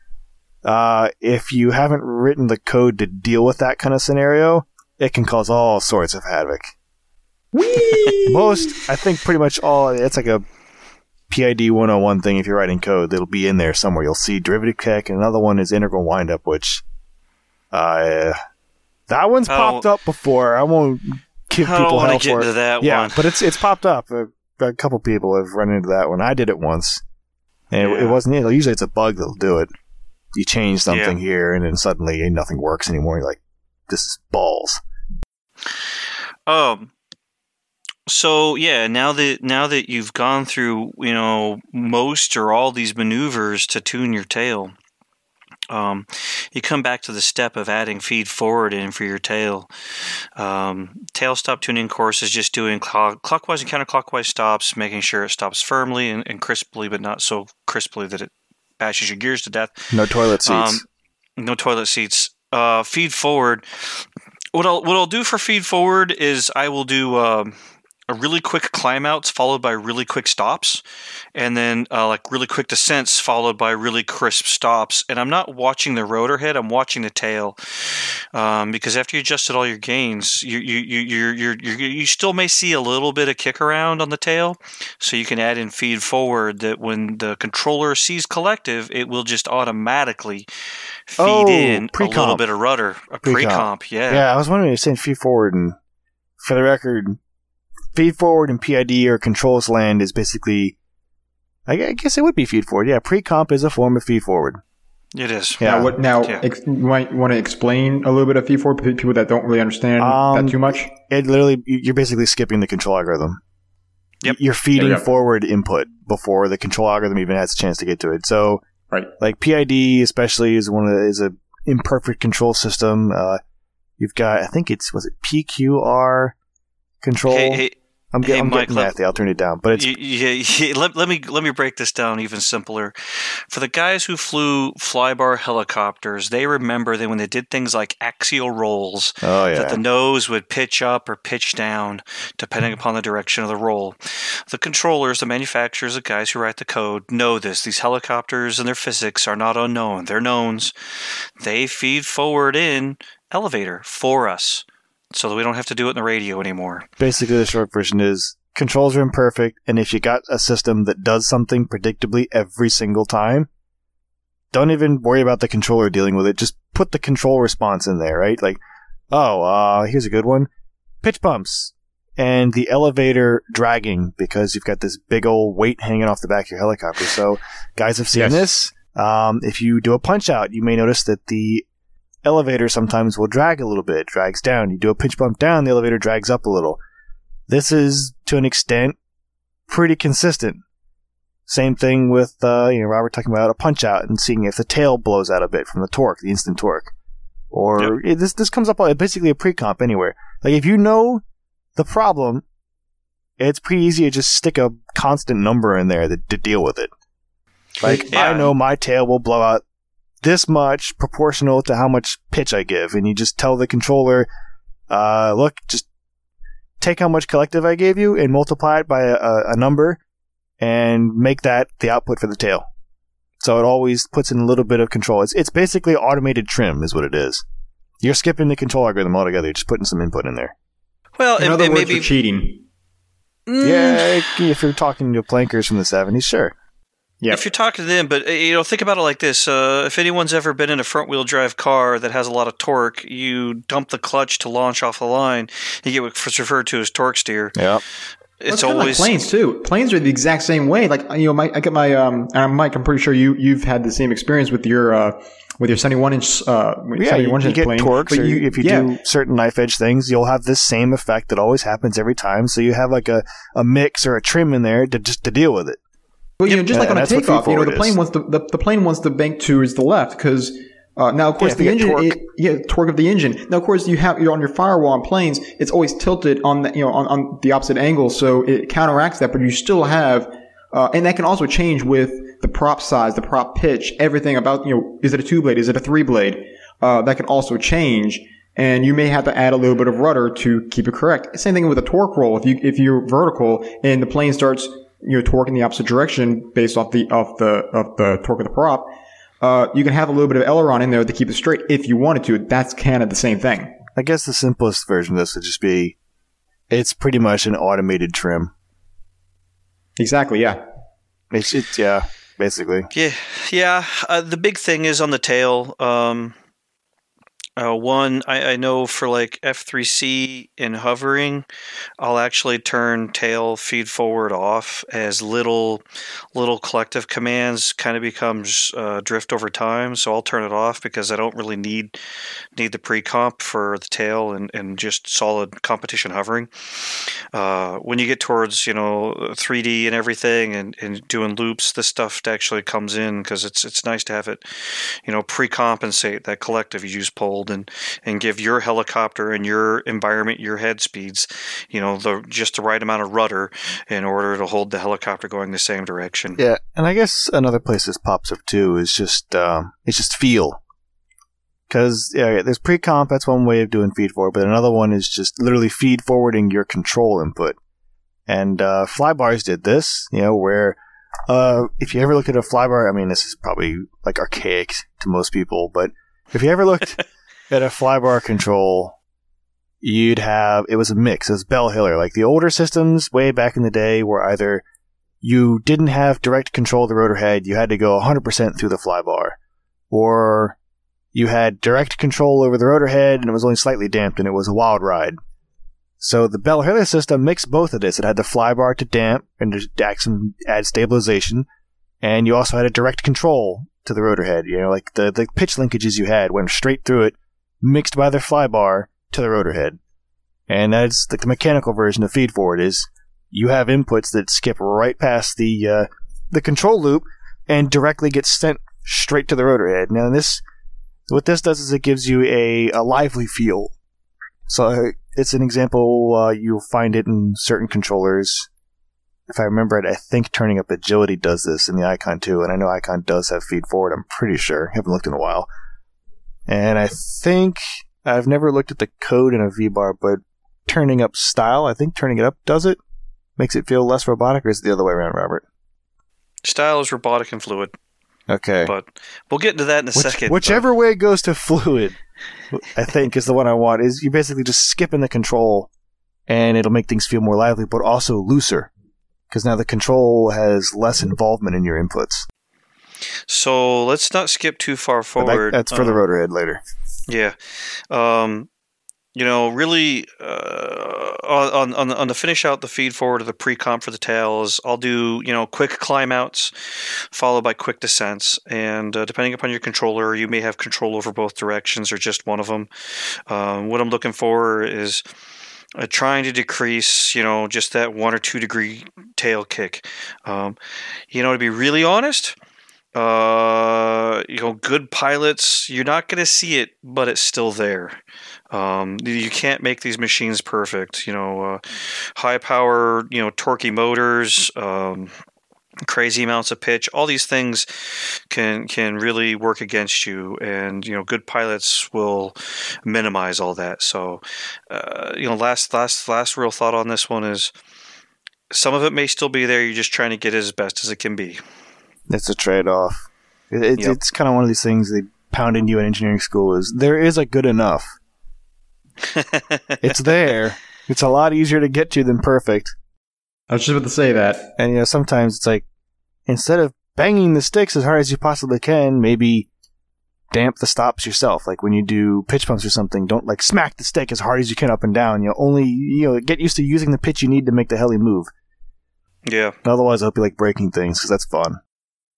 uh, if you haven't written the code to deal with that kind of scenario, it can cause all sorts of havoc. Most, I think, pretty much all. It's like a PID 101 thing. If you're writing code, it'll be in there somewhere. You'll see derivative kick, and another one is integral windup, which uh, that one's I popped up before. I won't give I don't people want hell to get for it. into that yeah, one. but it's it's popped up. A, a couple people have run into that one. I did it once, and it, Yeah. it wasn't. it. Usually, it's a bug that'll do it. You change something here, and then suddenly nothing works anymore. You're like, this is balls. Um. So yeah, now that now that you've gone through, you know, most or all these maneuvers to tune your tail, um, you come back to the step of adding feed forward in for your tail. Um, tail stop tuning course is just doing clock, clockwise and counterclockwise stops, making sure it stops firmly and, and crisply, but not so crisply that it bashes your gears to death. No toilet seats. Um, no toilet seats. Uh, feed forward. what I'll what I'll do for feed forward is I will do um, a really quick climb outs followed by really quick stops, and then uh, like really quick descents followed by really crisp stops. And I'm not watching the rotor head; I'm watching the tail, um, because after you adjusted all your gains, you you you you you you you still may see a little bit of kick around on the tail, so you can add in feed forward that when the controller sees collective, it will just automatically feed Oh, in a little pre-comp. bit of rudder, a Pre-comp. pre-comp. Yeah. Yeah, I was wondering, if you're saying feed forward, and for the record, feed forward and PID or controls land is basically. I guess it would be feed forward. Yeah, pre comp is a form of feed forward. It is. Yeah. Now, what, now Yeah. ex- you might want to explain a little bit of feed forward for people that don't really understand Um, that too much. It literally, you- you're basically skipping the control algorithm. Yep. You're feeding There forward input before the control algorithm even has a chance to get to it. So, Right. like PID especially is one of the, is a imperfect control system. Uh, you've got, I think it's was it PQR control. Hey, hey, I'm, hey, I'm Mike, getting let-. I'll turn it down, but it's y- y- y- let, let me let me break this down even simpler. For the guys who flew flybar helicopters, they remember that when they did things like axial rolls, oh yeah. that the nose would pitch up or pitch down depending upon the direction of the roll. The controllers, the manufacturers, the guys who write the code know this. These helicopters and their physics are not unknown. They're knowns. They feed forward in elevator for us so that we don't have to do it in the radio anymore. basically the short version is controls are imperfect and if you got a system that does something predictably every single time don't even worry about the controller dealing with it. Just put the control response in there right? Like oh uh here's a good one. Pitch bumps and the elevator dragging because you've got this big old weight hanging off the back of your helicopter. So guys have seen Yes. this. Um, if you do a punch out you may notice that the elevator sometimes will drag a little bit, drags down. You do a pitch bump down, the elevator drags up a little. This is, to an extent, pretty consistent. Same thing with, uh, you know, Robert talking about a punch out and seeing if the tail blows out a bit from the torque, the instant torque. Or it, this this comes up basically a pre-comp anywhere. Like if you know the problem, it's pretty easy to just stick a constant number in there that, to deal with it. Like Yeah. I know my tail will blow out this much proportional to how much pitch I give, and you just tell the controller, uh, look, just take how much collective I gave you and multiply it by a, a, a number, and make that the output for the tail. So it always puts in a little bit of control. It's it's basically automated trim, is what it is. You're skipping the control algorithm altogether. You're just putting some input in there. Well, In and, other and words, maybe for cheating. Mm, Yeah, if you're talking to plankers from the '70s, sure. Yeah. If you're talking to them, but uh, you know, think about it like this: uh, if anyone's ever been in a front-wheel drive car that has a lot of torque, you dump the clutch to launch off the line. You get what's referred to as torque steer. Yeah. It's kinda always like planes too. Planes are the exact same way. Like you know, my, I get my um, and Mike. I'm pretty sure you you've had the same experience with your uh, with your 71 inch uh, Yeah, 71 you, you inch get plane. torques, But or if you yeah, do certain knife edge things, you'll have this same effect that always happens every time. So you have like a, a mix or a trim in there to just to deal with it. Well, you know, just Yeah, like on a takeoff, you know, the plane forward wants the, the, the plane wants to bank towards the left because uh, now, of course, if the engine, torque. it, yeah, torque of the engine. Now, of course, you have you're on your firewall on planes. It's always tilted on the you know on, on the opposite angle, so it counteracts that. But you still have, uh, and that can also change with the prop size, the prop pitch, everything about you know, is it a two blade, is it a three blade? Uh, that can also change. And you may have to add a little bit of rudder to keep it correct. Same thing with a torque roll. If you if you're vertical and the plane starts you know torque in the opposite direction based off the of the of the torque of the prop, uh, you can have a little bit of aileron in there to keep it straight if you wanted to. That's kind of the same thing. I guess the simplest version of this would just be it's pretty much an automated trim. Exactly. Yeah. It's, it's yeah, basically. Yeah, yeah. Uh, the big thing is on the tail. Um, uh, one, I, I know for like F3C in hovering, I'll actually turn tail feed forward off as little little collective commands kind of becomes uh, drift over time. So I'll turn it off because I don't really need need the pre comp for the tail and, and just solid competition hovering. Uh, when you get towards you know 3D and everything and, and doing loops, this stuff actually comes in because it's it's nice to have it, you know, pre-compensate that collective you just pulled and and give your helicopter and your environment your head speeds, you know, the just the right amount of rudder in order to hold the helicopter going the same direction. Yeah, and I guess another place this pops up too is just um, it's just feel. Because yeah, there's pre-comp. That's one way of doing feed forward, but another one is just literally feed forwarding your control input. And uh, flybars did this, you know, where uh, if you ever look at a flybar, I mean, this is probably like archaic to most people, but if you ever looked at a flybar control, you'd have it was a mix. It was Bell Hiller. Like the older systems way back in the day were either you didn't have direct control of the rotor head, you had to go 100% through the flybar, or you had direct control over the rotor head and it was only slightly damped and it was a wild ride. So the Bell Hiller system mixed both of this. It had the flybar to damp and to add, some, add stabilization, and you also had a direct control to the rotor head. You know, like the, the pitch linkages you had went straight through it, mixed by the flybar to the rotor head. And that's the mechanical version of feed forward is you have inputs that skip right past the uh, the control loop and directly get sent straight to the rotor head. Now this what this does is it gives you a, a lively feel. So it's an example uh, you'll find it in certain controllers. If I remember it, I think turning up agility does this in the Icon too, and I know Icon does have feed forward. I'm pretty sure. Haven't looked in a while, and I think I've never looked at the code in a V-bar, but turning up style, I think turning it up does it. Makes it feel less robotic, or is it the other way around, Robert? Style is robotic and fluid, Okay. but we'll get into that in a Which- second. whichever way it goes to fluid, I think is the one I want. Is you basically just skip in the control, and it'll make things feel more lively, but also looser, because now the control has less involvement in your inputs. So let's not skip too far But that- forward. that's for the Uh, rotor head later. Yeah. Um, you know, really, uh, on, on, on the finish out the feed forward of the pre comp for the tails, I'll do, you know, quick climb outs followed by quick descents. And uh, depending upon your controller, you may have control over both directions or just one of them. Um, what I'm looking for is uh, trying to decrease, you know, just that one or two degree tail kick. Um, you know, to be really honest, uh, you know, good pilots, you're not going to see it, but it's still there. Um, you can't make these machines perfect. You know, uh, high power, you know, torquey motors, um, crazy amounts of pitch. All these things can can really work against you, and you know, good pilots will minimize all that. So, uh, you know, last last last real thought on this one is. Some of it may still be there. You're just trying to get it as best as it can be. It's a trade off. It, it, Yep. It's kind of one of these things they pound into you in engineering school is there is a good enough. It's there. it's a lot easier to get to than perfect. I was just about to say that. And you know, sometimes it's like instead of banging the sticks as hard as you possibly can, maybe damp the stops yourself. Like when you do pitch pumps or something, don't like smack the stick as hard as you can up and down. You know, only you know get used to using the pitch you need to make the heli move. yeah. Otherwise, I hope you like breaking things because that's fun.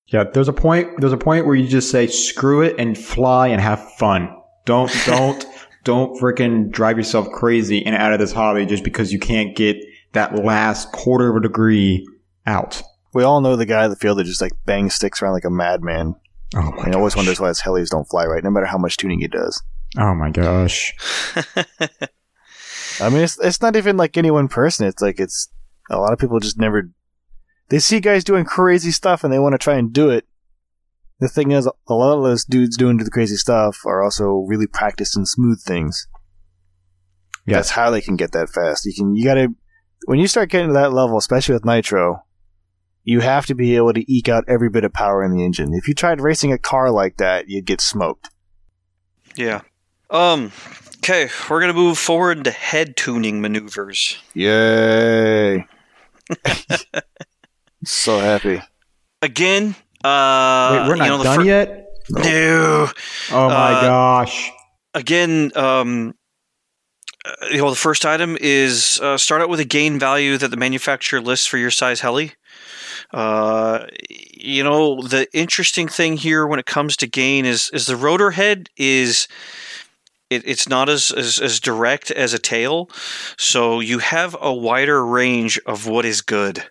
Yeah, there's a point. There's a point where you just say screw it and fly and have fun. Don't don't don't freaking drive yourself crazy and out of this hobby just because you can't get that last quarter of a degree out. We all know the guy in the field that just like bangs sticks around like a madman. Oh my And he always wonders why his helis don't fly right, no matter how much tuning he does. Oh my gosh. I mean, it's it's not even like any one person. It's like it's a lot of people just never. They see guys doing crazy stuff and they want to try and do it. The thing is, a lot of those dudes doing the crazy stuff are also really practiced in smooth things. Yes. That's how they can get that fast. You can, you gotta, when you start getting to that level, especially with nitro, you have to be able to eke out every bit of power in the engine. If you tried racing a car like that, you'd get smoked. Yeah. Um. Okay, we're gonna move forward to head tuning maneuvers. Yay! so happy. Again. Uh, Wait, we're you not know, the done fir- yet. No. Oh my Uh, gosh. Again. Um. uh, You know, the first item is uh, start out with a gain value that the manufacturer lists for your size heli. Uh, you know, the interesting thing here when it comes to gain is is the rotor head is it, it's not as, as as direct as a tail, so you have a wider range of what is good.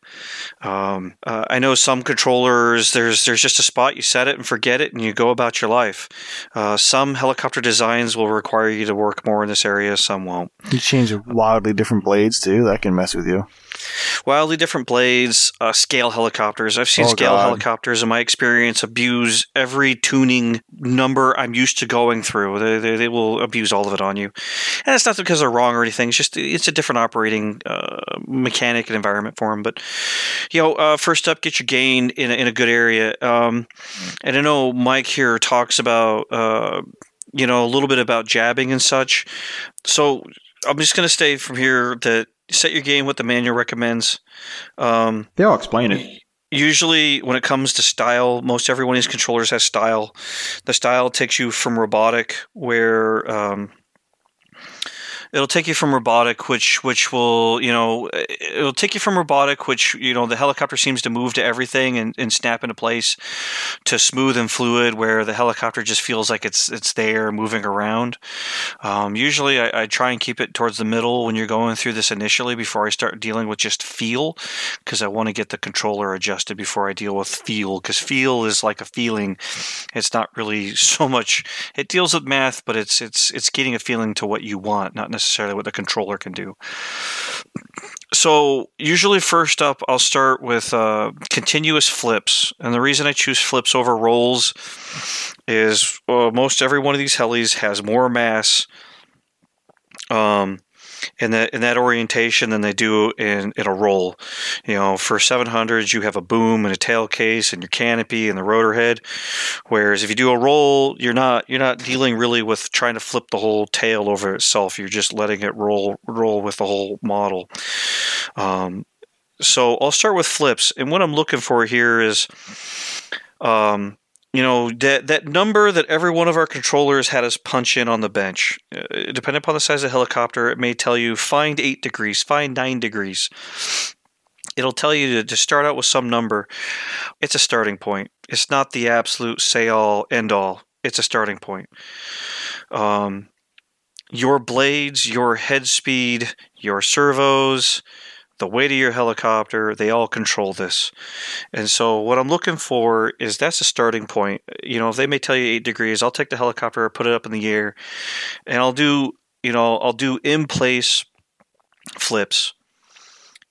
Um, uh, I know some controllers there's there's just a spot you set it and forget it and you go about your life. Uh, some helicopter designs will require you to work more in this area, some won't. You change wildly different blades too. That can mess with you. Wildly different blades, uh, scale helicopters. I've seen Oh, scale God. helicopters in my experience abuse every tuning number I'm used to going through. They, they, they will abuse all of it on you. And it's not because they're wrong or anything. It's just it's a different operating uh, mechanic and environment for them. But, you know, uh, first up, get your gain in a, in a good area. Um, and I know Mike here talks about, uh, you know, a little bit about jabbing and such. So I'm just going to stay from here that set your gain what the manual recommends. Um, They all explain it. usually, when it comes to style, most every one of these controllers has style. The style takes you from robotic, where um, it'll take you from robotic, which which will you know it'll take you from robotic, which you know the helicopter seems to move to everything and, and snap into place, to smooth and fluid, where the helicopter just feels like it's it's there moving around. Um, usually, I, I try and keep it towards the middle when you're going through this initially before I start dealing with just feel, because I want to get the controller adjusted before I deal with feel, because feel is like a feeling. It's not really so much. It deals with math, but it's it's it's getting a feeling to what you want, not necessarily what the controller can do. So usually, first up, I'll start with uh, continuous flips, and the reason I choose flips over rolls is uh, most every one of these helis has more mass um, in that in that orientation than they do in, in a roll. You know, for 700s, you have a boom and a tail case and your canopy and the rotor head. Whereas if you do a roll, you're not you're not dealing really with trying to flip the whole tail over itself. You're just letting it roll roll with the whole model. Um, so I'll start with flips, and what I'm looking for here is, um, you know, that that number that every one of our controllers had us punch in on the bench. Uh, depending upon the size of the helicopter, it may tell you find eight degrees, find nine degrees. It'll tell you to, to start out with some number. It's a starting point. It's not the absolute say all end all. It's a starting point. Um, your blades, your head speed, your servos, the weight of your helicopter, they all control this. And so what I'm looking for is that's a starting point. You know, if they may tell you 8 degrees, I'll take the helicopter, put it up in the air, and I'll do, you know, I'll do in place flips.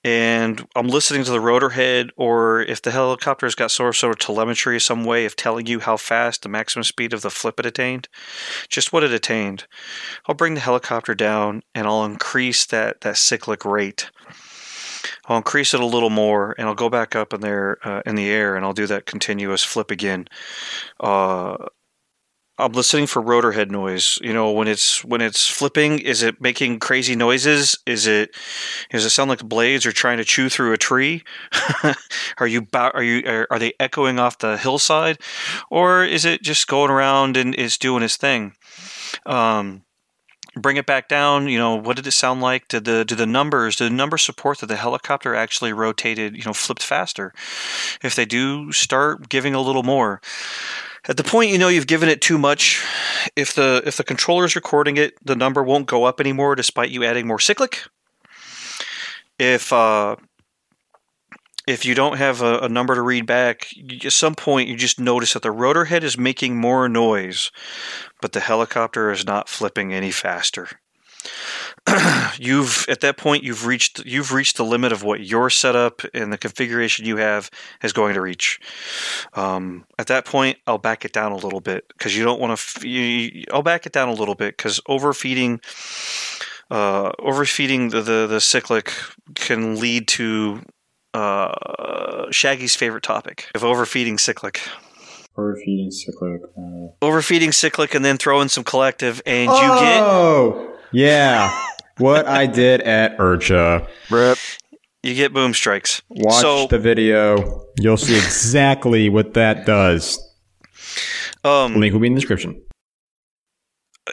And I'm listening to the rotor head, or if the helicopter's got sort of, sort of telemetry, some way of telling you how fast the maximum speed of the flip it attained, just what it attained. I'll bring the helicopter down and I'll increase that, that cyclic rate. I'll increase it a little more, and I'll go back up in there uh, in the air, and I'll do that continuous flip again. Uh, I'm listening for rotor head noise. You know, when it's when it's flipping, is it making crazy noises? Is it does it sound like blades are trying to chew through a tree? are you are you are, they echoing off the hillside, or is it just going around and it's doing its thing? Um, bring it back down you know what did it sound like? Did the did the numbers did the numbers support that the helicopter actually rotated you know flipped faster? If they do start giving a little more. At the point you know you've given it too much if the if the controller is recording it the number won't go up anymore despite you adding more cyclic. If uh if you don't have a, a number to read back, you, at some point you just notice that the rotor head is making more noise, but the helicopter is not flipping any faster. you've at that point you've reached you've reached the limit of what your setup and the configuration you have is going to reach. Um, at that point, I'll back it down a little bit because you don't want to. I'll back it down a little bit because overfeeding. Uh, overfeeding the, the, the cyclic can lead to uh, Shaggy's favorite topic of overfeeding cyclic. Overfeeding cyclic. uh, Overfeeding cyclic and then throw in some collective, and you get Oh, yeah. what I did at IRCHA. Rip. you get boom strikes. Watch So- the video. You'll see exactly what that does. Um, Link will be in the description.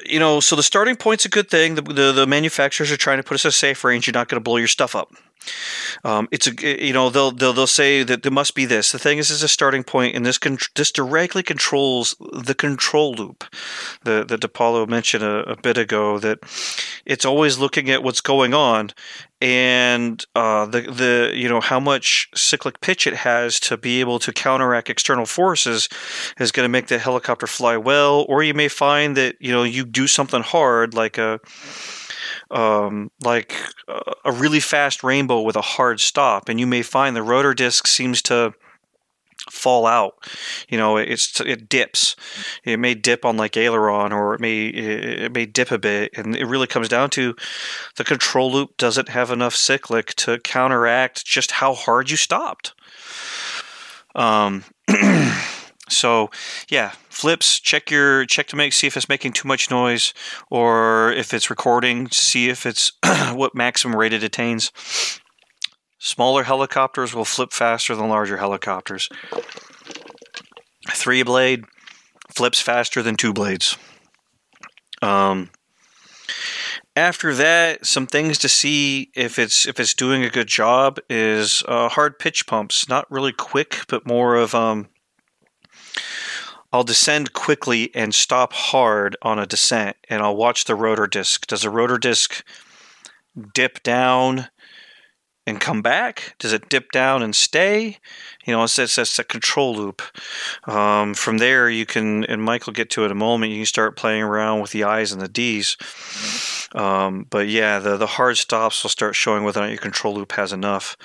you know, so the starting point's a good thing. The, the, the manufacturers are trying to put us at a safe range. You're not going to blow your stuff up. Um, it's a you know they'll, they'll they'll say that there must be this. The thing is, is a starting point, and this con- this directly controls the control loop. The the DePaulo mentioned a, a bit ago that it's always looking at what's going on, and uh, the the you know how much cyclic pitch it has to be able to counteract external forces is going to make the helicopter fly well. Or you may find that you know you do something hard like a um, like a really fast rainbow with a hard stop, and you may find the rotor disc seems to fall out. You know, it's it dips. It may dip on like aileron, or it may it may dip a bit, and it really comes down to the control loop doesn't have enough cyclic to counteract just how hard you stopped. Um. So, yeah, flips. Check your check to make see if it's making too much noise, or if it's recording. See if it's what maximum rate it attains. Smaller helicopters will flip faster than larger helicopters. Three blade flips faster than two blades. Um, after that, some things to see if it's if it's doing a good job is uh, hard pitch pumps. Not really quick, but more of um, I'll descend quickly and stop hard on a descent, and I'll watch the rotor disc. Does the rotor disc dip down and come back? Does it dip down and stay? You know, it's, it's, it's a control loop. Um, from there, you can, and will get to it in a moment, you can start playing around with the I's and the D's. Um, but yeah, the, the hard stops will start showing whether or not your control loop has enough.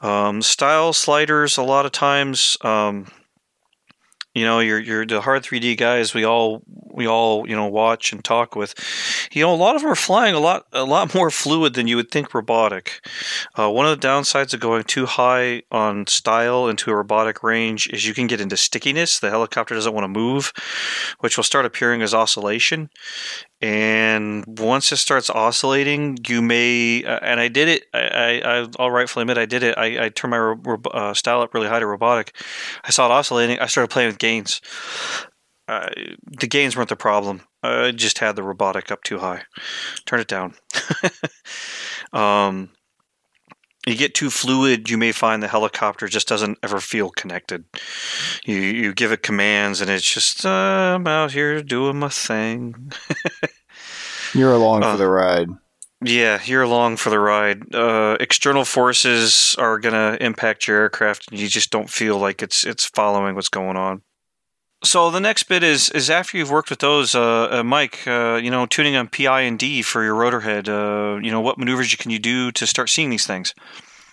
Um, style sliders, a lot of times, um, you know, you're you're the hard 3D guys we all we all you know watch and talk with. You know, a lot of them are flying a lot a lot more fluid than you would think robotic. Uh, one of the downsides of going too high on style into a robotic range is you can get into stickiness. The helicopter doesn't want to move, which will start appearing as oscillation, and once it starts oscillating, you may. Uh, and I did it. I, I, I'll rightfully admit I did it. I, I turned my ro- uh, style up really high to robotic. I saw it oscillating. I started playing with gains. Uh, the gains weren't the problem. I just had the robotic up too high. Turn it down. um, you get too fluid, you may find the helicopter just doesn't ever feel connected. You you give it commands, and it's just uh, I'm out here doing my thing. You're along Uh, for the ride. yeah, you're along for the ride. Uh, external forces are gonna impact your aircraft, and you just don't feel like it's it's following what's going on. So the next bit is is after you've worked with those, uh, uh, Mike. Uh, you know, tuning on PI and D for your rotor head. Uh, you know, what maneuvers can you do to start seeing these things?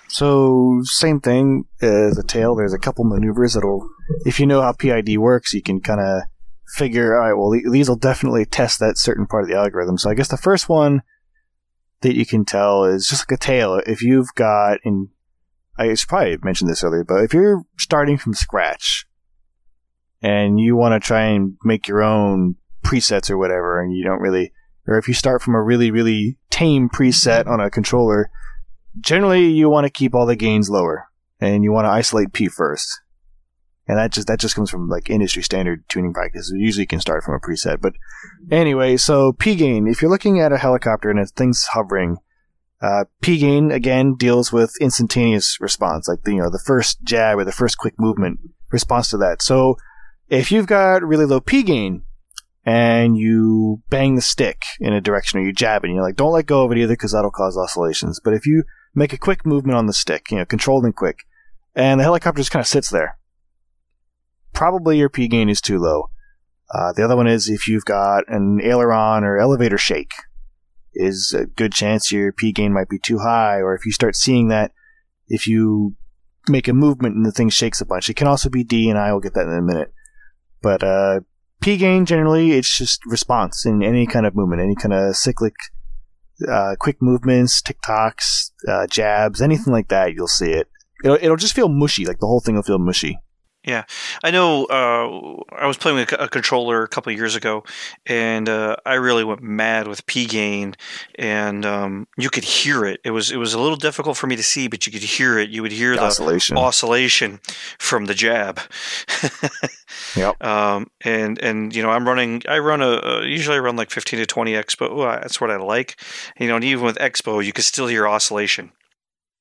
So same thing as a tail. There's a couple maneuvers that'll, if you know how PID works, you can kind of figure. All right, well these will definitely test that certain part of the algorithm. So I guess the first one that you can tell is just like a tail. If you've got, and I probably mentioned this earlier, but if you're starting from scratch and you want to try and make your own presets or whatever, and you don't really, or if you start from a really really tame preset on a controller generally you want to keep all the gains lower and you want to isolate P first. And that just that just comes from like industry standard tuning practices. Usually you can start from a preset. But anyway, so P gain, if you're looking at a helicopter and it's things hovering, uh, P gain again deals with instantaneous response, like the, you know the first jab or the first quick movement response to that. So if you've got really low P gain and you bang the stick in a direction or you jab it, and you're like, don't let go of it either because that'll cause oscillations. But if you make a quick movement on the stick, you know, controlled and quick, and the helicopter just kind of sits there. Probably your P gain is too low. Uh, the other one is if you've got an aileron or elevator shake, is a good chance your P gain might be too high. Or if you start seeing that, if you make a movement and the thing shakes a bunch, it can also be D, and I will get that in a minute. But uh, P gain generally, it's just response in any kind of movement, any kind of cyclic uh, quick movements, tic-tocs, uh, jabs, anything like that, you'll see it. It'll, it'll just feel mushy, like the whole thing will feel mushy. Yeah, I know. Uh, I was playing with a controller a couple of years ago, and uh, I really went mad with P gain, and um, you could hear it. It was it was a little difficult for me to see, but you could hear it. You would hear the Oscillation. oscillation from the jab. Yep. Um, and and you know I'm running. I run a, a usually I run like 15 to 20 expo. Well, that's what I like. You know, and even with expo, you could still hear oscillation.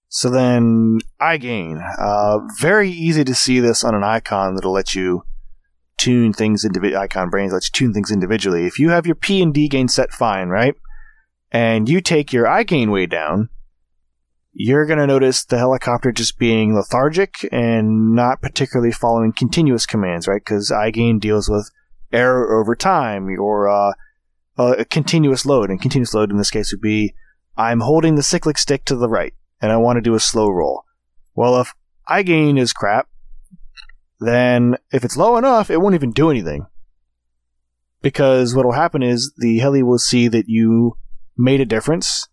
So then I gain. Uh, very easy to see this on an icon that'll let you tune things individually. Icon brains let you tune things individually. If you have your P and D gain set fine, right? And you take your I gain way down, you're going to notice the helicopter just being lethargic and not particularly following continuous commands, right? Because I gain deals with error over time or uh, a continuous load. And continuous load in this case would be I'm holding the cyclic stick to the right and I want to do a slow roll. Well, if I gain is crap, then if it's low enough, it won't even do anything. Because what will happen is the heli will see that you made a difference.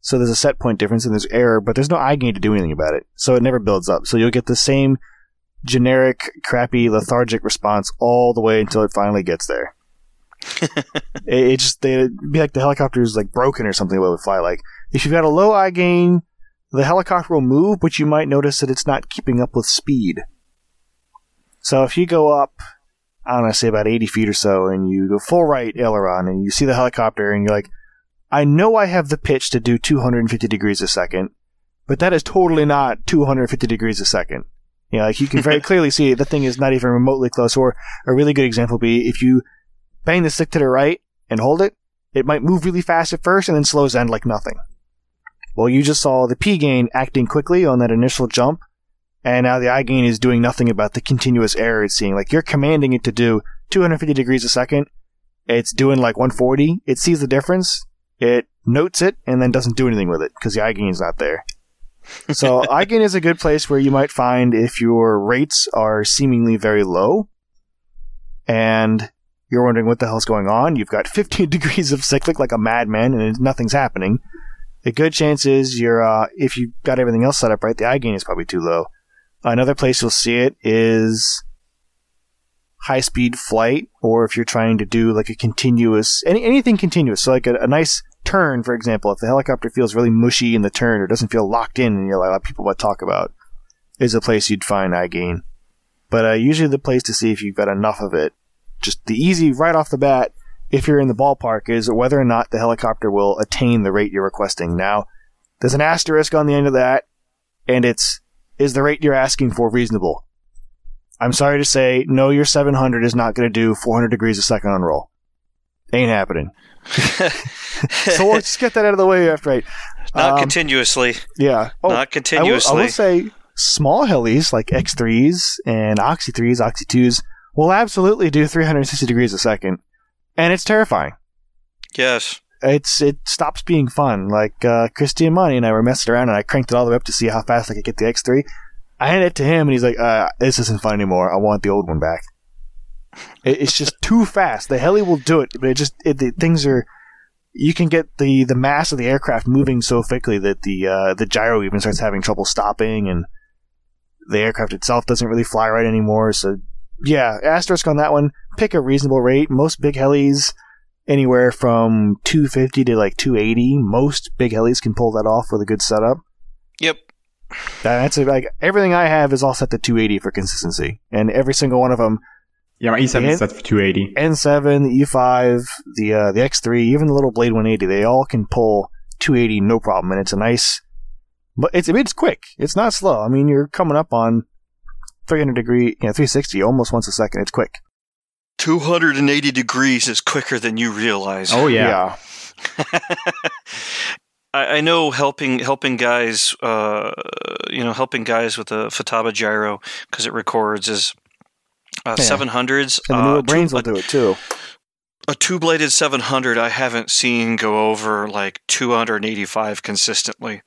So there's a set point difference and there's error, but there's no I gain to do anything about it. So it never builds up. So you'll get the same generic, crappy, lethargic response all the way until it finally gets there. it, it just they be like the helicopter is like broken or something. What it would fly like if you've got a low I gain, the helicopter will move, but you might notice that it's not keeping up with speed. So if you go up, I don't know, say about 80 feet or so, and you go full right aileron, and you see the helicopter, and you're like, I know I have the pitch to do 250 degrees a second, but that is totally not 250 degrees a second. You know, like you can very clearly see the thing is not even remotely close. Or a really good example would be if you bang the stick to the right and hold it, it might move really fast at first and then slows down like nothing. Well, you just saw the P gain acting quickly on that initial jump, and now the I gain is doing nothing about the continuous error it's seeing. Like you're commanding it to do 250 degrees a second, it's doing like 140. It sees the difference, it notes it, and then doesn't do anything with it because the I gain is not there. so I gain is a good place where you might find if your rates are seemingly very low, and you're wondering what the hell's going on. You've got 15 degrees of cyclic like a madman, and nothing's happening. A good chance is you're uh, if you've got everything else set up right, the I gain is probably too low. Another place you'll see it is high speed flight, or if you're trying to do like a continuous any anything continuous. So like a, a nice turn, for example, if the helicopter feels really mushy in the turn or doesn't feel locked in, and you're like people would talk about, is a place you'd find I gain. But uh, usually the place to see if you've got enough of it, just the easy right off the bat, if you're in the ballpark, is whether or not the helicopter will attain the rate you're requesting. Now, there's an asterisk on the end of that, and it's is the rate you're asking for reasonable? I'm sorry to say, no, your 700 is not going to do 400 degrees a second on roll. Ain't happening. so just get that out of the way after right. Not Um, continuously. Yeah. Oh, Not I will, continuously. I will say small helis like X3s and Oxy 3s, Oxy 2s will absolutely do 360 degrees a second. And it's terrifying. yes. It's it stops being fun. Like uh, Christian Money and I were messing around, and I cranked it all the way up to see how fast I could get the X3. I handed it to him, and he's like, uh, "This isn't fun anymore. I want the old one back." It, it's just too fast. The heli will do it, but it just it, the things are. You can get the the mass of the aircraft moving so quickly that the uh, the gyro even starts having trouble stopping, and the aircraft itself doesn't really fly right anymore. So yeah, asterisk on that one. Pick a reasonable rate. Most big helis anywhere from 250 to like 280. Most big helis can pull that off with a good setup. Yep. That's it. Like everything I have is all set to 280 for consistency, and every single one of them, Yeah, my E7 Yeah. is set for 280. N7, the E5, the uh, the X3, even the little Blade 180, they all can pull 280 no problem, and it's a nice. But it's I mean, it's quick. It's not slow. I mean, you're coming up on 300 degree, you know, 360 almost once a second. It's quick. 280 degrees is quicker than you realize. Oh yeah. I, I know helping helping guys, uh, you know, helping guys with the Futaba gyro because it records is uh, Yeah. 700s. And the newer uh, brains two, will do it too. a two bladed 700 I haven't seen go over like 285 consistently.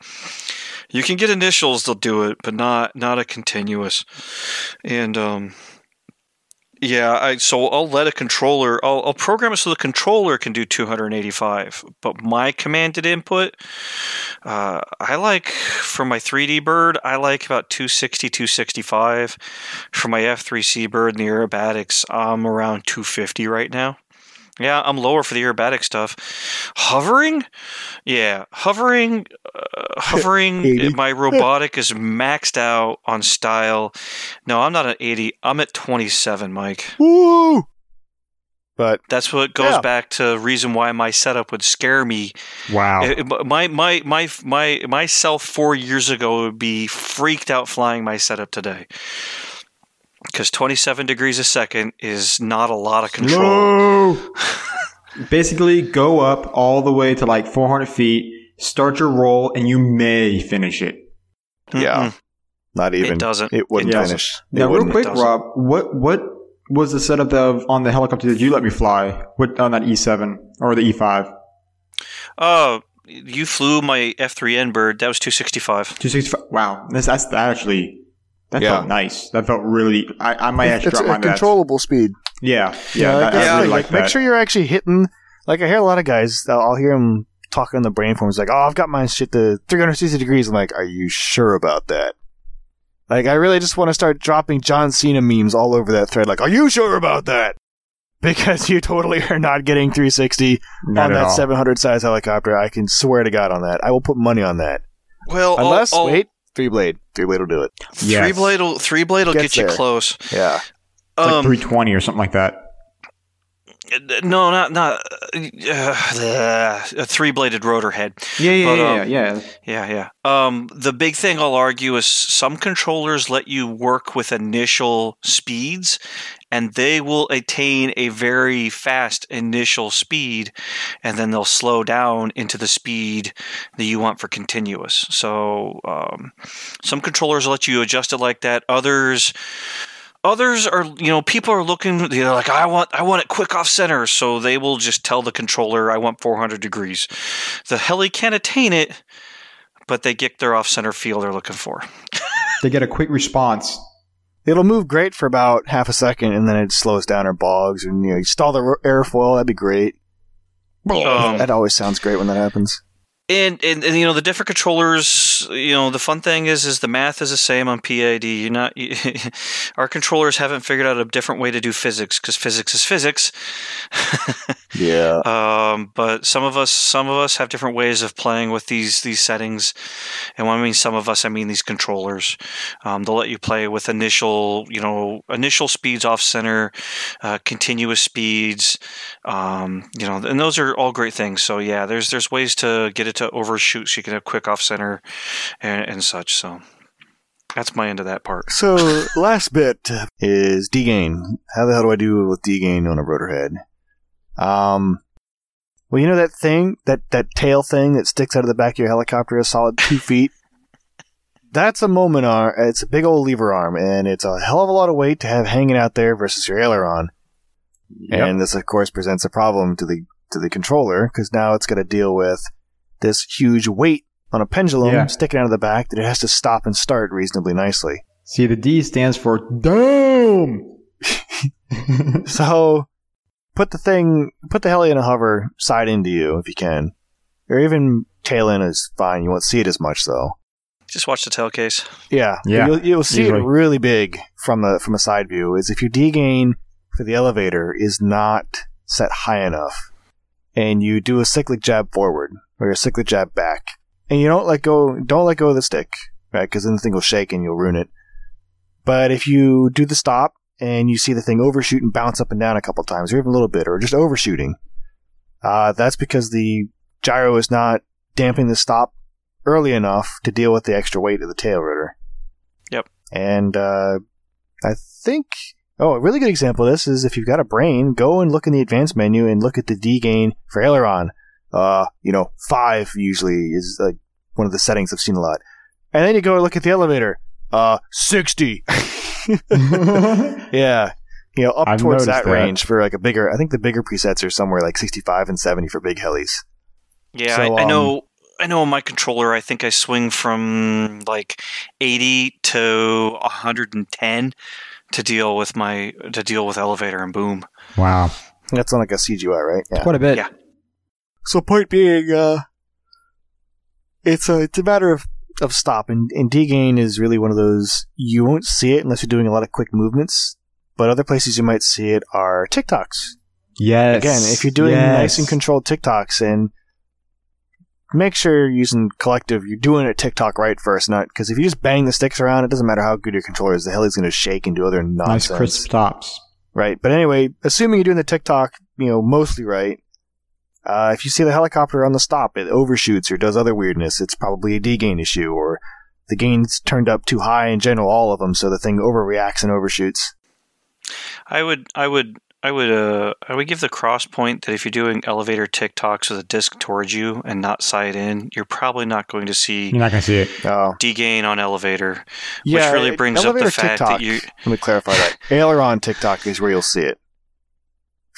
You can get initials, they'll do it, but not not a continuous. And um, yeah, I so I'll let a controller. I'll, I'll program it so the controller can do 285, but my commanded input, Uh, I like for my 3D bird, I like about 260, 265. For my F3C bird and the aerobatics, I'm around 250 right now. Yeah, I'm lower for the aerobatic stuff. Hovering, yeah, hovering, uh, hovering. my robotic is maxed out on style. No, I'm not at 80. I'm at 27, Mike. Woo! But That's what goes Yeah. back to reason why my setup would scare me Wow. it- my my my my myself four years ago would be freaked out flying my setup today because 27 degrees a second is not a lot of control. No. Basically, go up all the way to like 400 feet, start your roll, and you may finish it. Yeah. Mm-mm. not even. it doesn't. It wouldn't It doesn't. finish. It Now, real wouldn't. quick, doesn't. Rob, what what was the setup of on the helicopter that you let me fly with on that E7 or the E E5? Oh, you flew my F3N bird. That was 265. 265. Wow, that's that's that actually that Yeah. felt nice. That felt really. I, I might actually drop a my bets. controllable speed. Yeah, yeah, like, that, I yeah, really like, like make sure you're actually hitting. Like I hear a lot of guys, I'll I'll hear them talking on the brain forms like, "Oh, I've got my shit to 360 degrees." I'm like, "Are you sure about that?" Like, I really just want to start dropping John Cena memes all over that thread. Like, "Are you sure about that?" Because you totally are not getting 360 Not on that all. 700 size helicopter. I can swear to God on that. I will put money on that. Well, I'll- Unless, I'll- wait, three blade, three blade will do it. Yes. three blade will three blade will Gets get you there. close. Yeah, It's like Um, 320 or something like that. No, not not uh, a three bladed rotor head. Yeah, yeah, But, yeah, um, yeah. Yeah, yeah. Um, the big thing I'll argue is some controllers let you work with initial speeds, and they will attain a very fast initial speed, and then they'll slow down into the speed that you want for continuous. So um, some controllers let you adjust it like that. Others. Others are, you know, people are looking. They're like, I want, I want it quick off center, so they will just tell the controller, I want 400 degrees. The heli can't attain it, but they get their off center field they're looking for. They get a quick response. it'll move great for about half a second, and then it slows down or bogs, and you know, you stall the airfoil. That'd be great. Um, that always sounds great when that happens. And, and and you know the different controllers. You know the fun thing is is the math is the same on PID. You're not you, our controllers haven't figured out a different way to do physics because physics is physics. Yeah. um, but some of us some of us have different ways of playing with these these settings. And when I mean some of us, I mean these controllers. Um, they'll let you play with initial you know initial speeds off center, uh, continuous speeds. Um, you know, and those are all great things. So yeah, there's there's ways to get it to overshoot so you can have quick off center and, and such. So that's my end of that part. So last bit is D-gain. How the hell do I do with D-gain on a rotor head? Um, well, you know that thing, that that tail thing that sticks out of the back of your helicopter a solid two feet. That's a moment arm. It's a big old lever arm, and it's a hell of a lot of weight to have hanging out there versus your aileron. Yep. And this, of course, presents a problem to the to the controller because now it's got to deal with this huge weight on a pendulum Yeah. sticking out of the back that it has to stop and start reasonably nicely. See, the D stands for dome. So put the thing, put the heli in a hover side into you if you can, or even tail in is fine. You won't see it as much though. Just watch the tail case. Yeah, Yeah, You'll, you'll see usually. it really big from a from a side view. Is if your D gain for the elevator is not set high enough, and you do a cyclic jab forward or a cyclic jab back, and you don't let go, don't let go of the stick, right? Because then the thing will shake and you'll ruin it. But if you do the stop and you see the thing overshoot and bounce up and down a couple times, or even a little bit, or just overshooting, uh, that's because the gyro is not damping the stop early enough to deal with the extra weight of the tail rotor. Yep. And uh, I think, oh, a really good example of this is if you've got a brain, go and look in the advanced menu and look at the D gain for aileron. Uh, you know, five usually is like one of the settings I've seen a lot. And then you go look at the elevator. Uh, 60. yeah. You know, up I've towards that, that. range for like a bigger, I think the bigger presets are somewhere like 65 and 70 for big helis. Yeah, So, I, I um, know. I know on my controller, I think I swing from like 80 to 110 to deal with my to deal with elevator and boom. wow, That's on like a CGI, right? Yeah. quite a bit. Yeah. So point being, uh, it's a it's a matter of of stop and, and D-gain is really one of those you won't see it unless you're doing a lot of quick movements but other places you might see it are tic-tocs Yes. again if you're doing yes. nice and controlled tic-tocs and make sure you're using collective you're doing it tic-toc right first not because if you just bang the sticks around it doesn't matter how good your controller is the hell is going to shake and do other nonsense. nice crisp stops. right but anyway assuming you're doing the tic-toc you know mostly right uh, if you see the helicopter on the stop, it overshoots or does other weirdness. It's probably a D-gain issue, or the gain's turned up too high in general, all of them, so the thing overreacts and overshoots. I would, I would, I would, uh, I would give the cross point that if you're doing elevator tic-tocs with a disc towards you and not side in, you're probably not going to see You're not gonna see it. Oh, D-gain on elevator, yeah. which really it- brings up the fact tic-toc, that you. Let me clarify that. Aileron tic-toc is where you'll see it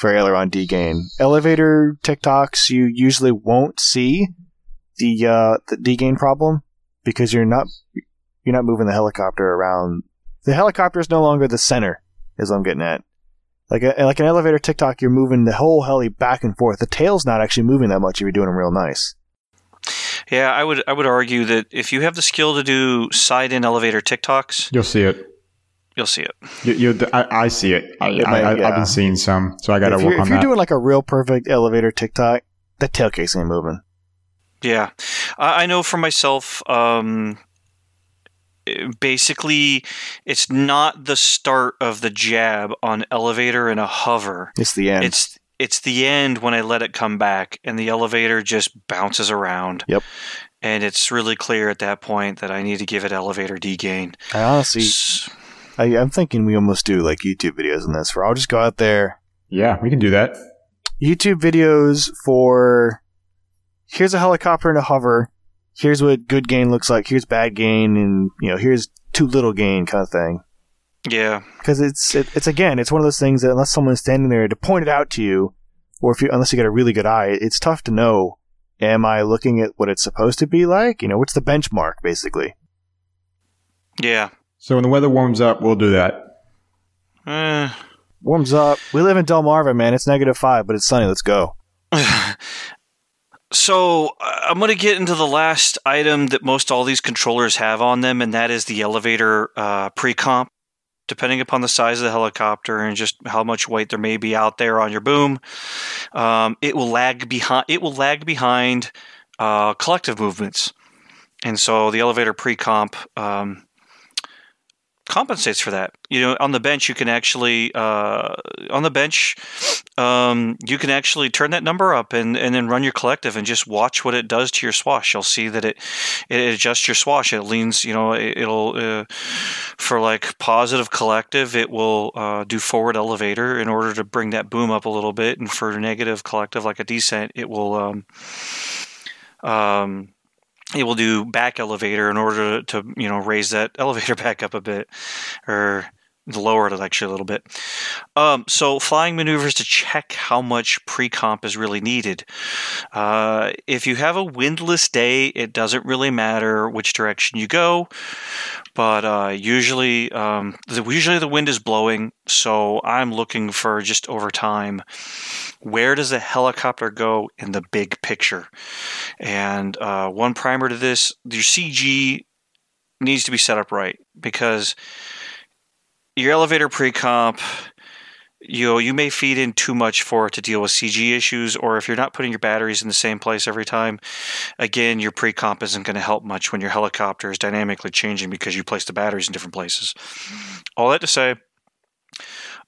for aileron D-gain. Elevator tic-tocs, you usually won't see the uh, the D-gain problem because you're not you're not moving the helicopter around. The helicopter is no longer the center, is what I'm getting at. Like a, like an elevator tic-toc, you're moving the whole heli back and forth. The tail's not actually moving that much if you're doing them real nice. Yeah, I would, I would argue that if you have the skill to do side in elevator tic-tocs, You'll see it. You'll see it. You, you, I, I see it. I, It I, might- I, I've yeah. been seeing some, so I got to If work you're, on if you're that. doing like a real perfect elevator tic-toc, the tail case ain't moving. Yeah, I, I know for myself. Um, basically, it's not the start of the jab on elevator and a hover. It's the end. It's it's the end when I let it come back, and the elevator just bounces around. Yep. And it's really clear at that point that I need to give it elevator D-gain. I honestly, S- I, I'm thinking we almost do like YouTube videos on this, where I'll just go out there, yeah, we can do that. YouTube videos for here's a helicopter and a hover, here's what good gain looks like, here's bad gain, and you know here's too little gain kind of thing. Yeah, Because it's it, it's again, it's one of those things that unless someone's standing there to point it out to you, or if you unless you got a really good eye, it's tough to know. Am I looking at what it's supposed to be like? You know, what's the benchmark basically? yeah. So when the weather warms up, we'll do that. Eh. Warms up. We live in Delmarva, man. It's negative five, but it's sunny. Let's go. So uh, I'm going to get into the last item that most all these controllers have on them, and that is the elevator uh, pre-comp. Depending upon the size of the helicopter and just how much weight there may be out there on your boom, um, it will lag behind. It will lag behind uh, collective movements, and so the elevator pre-comp um, compensates for that. You know, on the bench, you can actually uh, on the bench um, you can actually turn that number up and, and then run your collective and just watch what it does to your swash. You'll see that it it adjusts your swash. It leans, you know, it, will uh, for like positive collective, it will uh, do forward elevator in order to bring that boom up a little bit, and for negative collective, like a descent, it will um, um, it will do back elevator in order to, you know raise that elevator back up a bit or lower it actually a little bit. Um, so flying maneuvers to check how much pre-comp is really needed. Uh, if you have a windless day, it doesn't really matter which direction you go, but uh, usually, um, the, usually the wind is blowing. So I'm looking for just over time. Where does the helicopter go in the big picture? And uh, one primer to this: your CG needs to be set up right because your elevator pre-comp you know, you may feed in too much for it to deal with CG issues, or if you're not putting your batteries in the same place every time, again, your pre-comp isn't going to help much when your helicopter is dynamically changing because you place the batteries in different places. All that to say,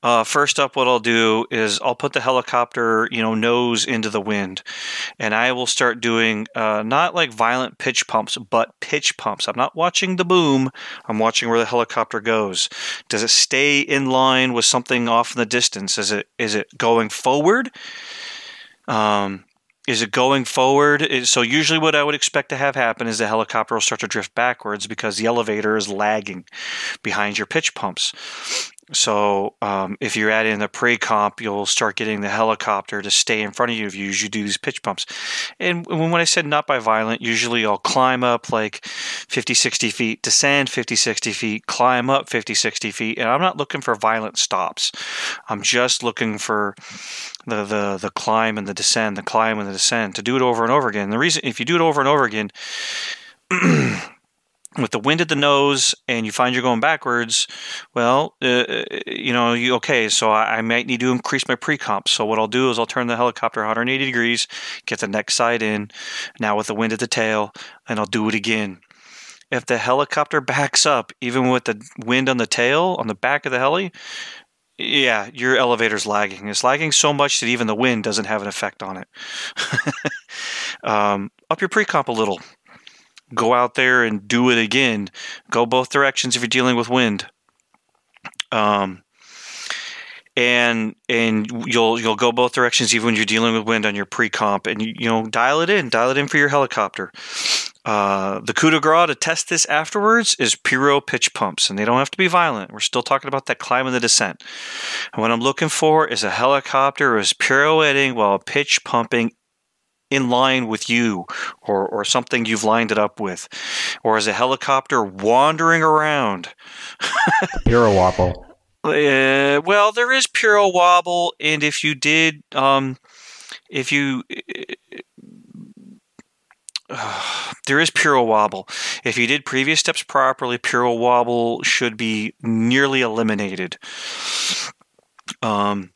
uh, first up, what I'll do is I'll put the helicopter, you know, nose into the wind, and I will start doing uh, not like violent pitch pumps, but pitch pumps. I'm not watching the boom. I'm watching where the helicopter goes. Does it stay in line with something off in the distance? Is it is it going forward? Um, is it going forward? So usually, what I would expect to have happen is the helicopter will start to drift backwards because the elevator is lagging behind your pitch pumps. So um, if you're adding the pre-comp, you'll start getting the helicopter to stay in front of you if you usually do these pitch pumps. And when I said not by violent, usually I'll climb up like 50, 60 feet, descend 50, 60 feet, climb up 50, 60 feet. And I'm not looking for violent stops. I'm just looking for the, the, the climb and the descend, the climb and the descend to do it over and over again. The reason, if you do it over and over again, with the wind at the nose and you find you're going backwards, well, uh, you know, you okay, so I, I, might need to increase my pre-comp. So what I'll do is I'll turn the helicopter 180 degrees, get the next side in, now with the wind at the tail, and I'll do it again. If the helicopter backs up, even with the wind on the tail, on the back of the heli, yeah, your elevator's lagging. It's lagging so much that even the wind doesn't have an effect on it. um, up your pre-comp a little go out there and do it again. Go both directions if you're dealing with wind. Um, and and you'll you'll go both directions even when you're dealing with wind on your pre-comp, and you, you know dial it in, dial it in for your helicopter. Uh, the coup de grace to test this afterwards is piro pitch pumps, and they don't have to be violent. We're still talking about that climb and the descent. And what I'm looking for is a helicopter is pirouetting while pitch pumping in line with you or, or something you've lined it up with, or as a helicopter wandering around. Piro wobble. Uh, well, there is piro wobble, and if you did, um, if you. Uh, there is piro wobble. If you did previous steps properly, piro wobble should be nearly eliminated. Um,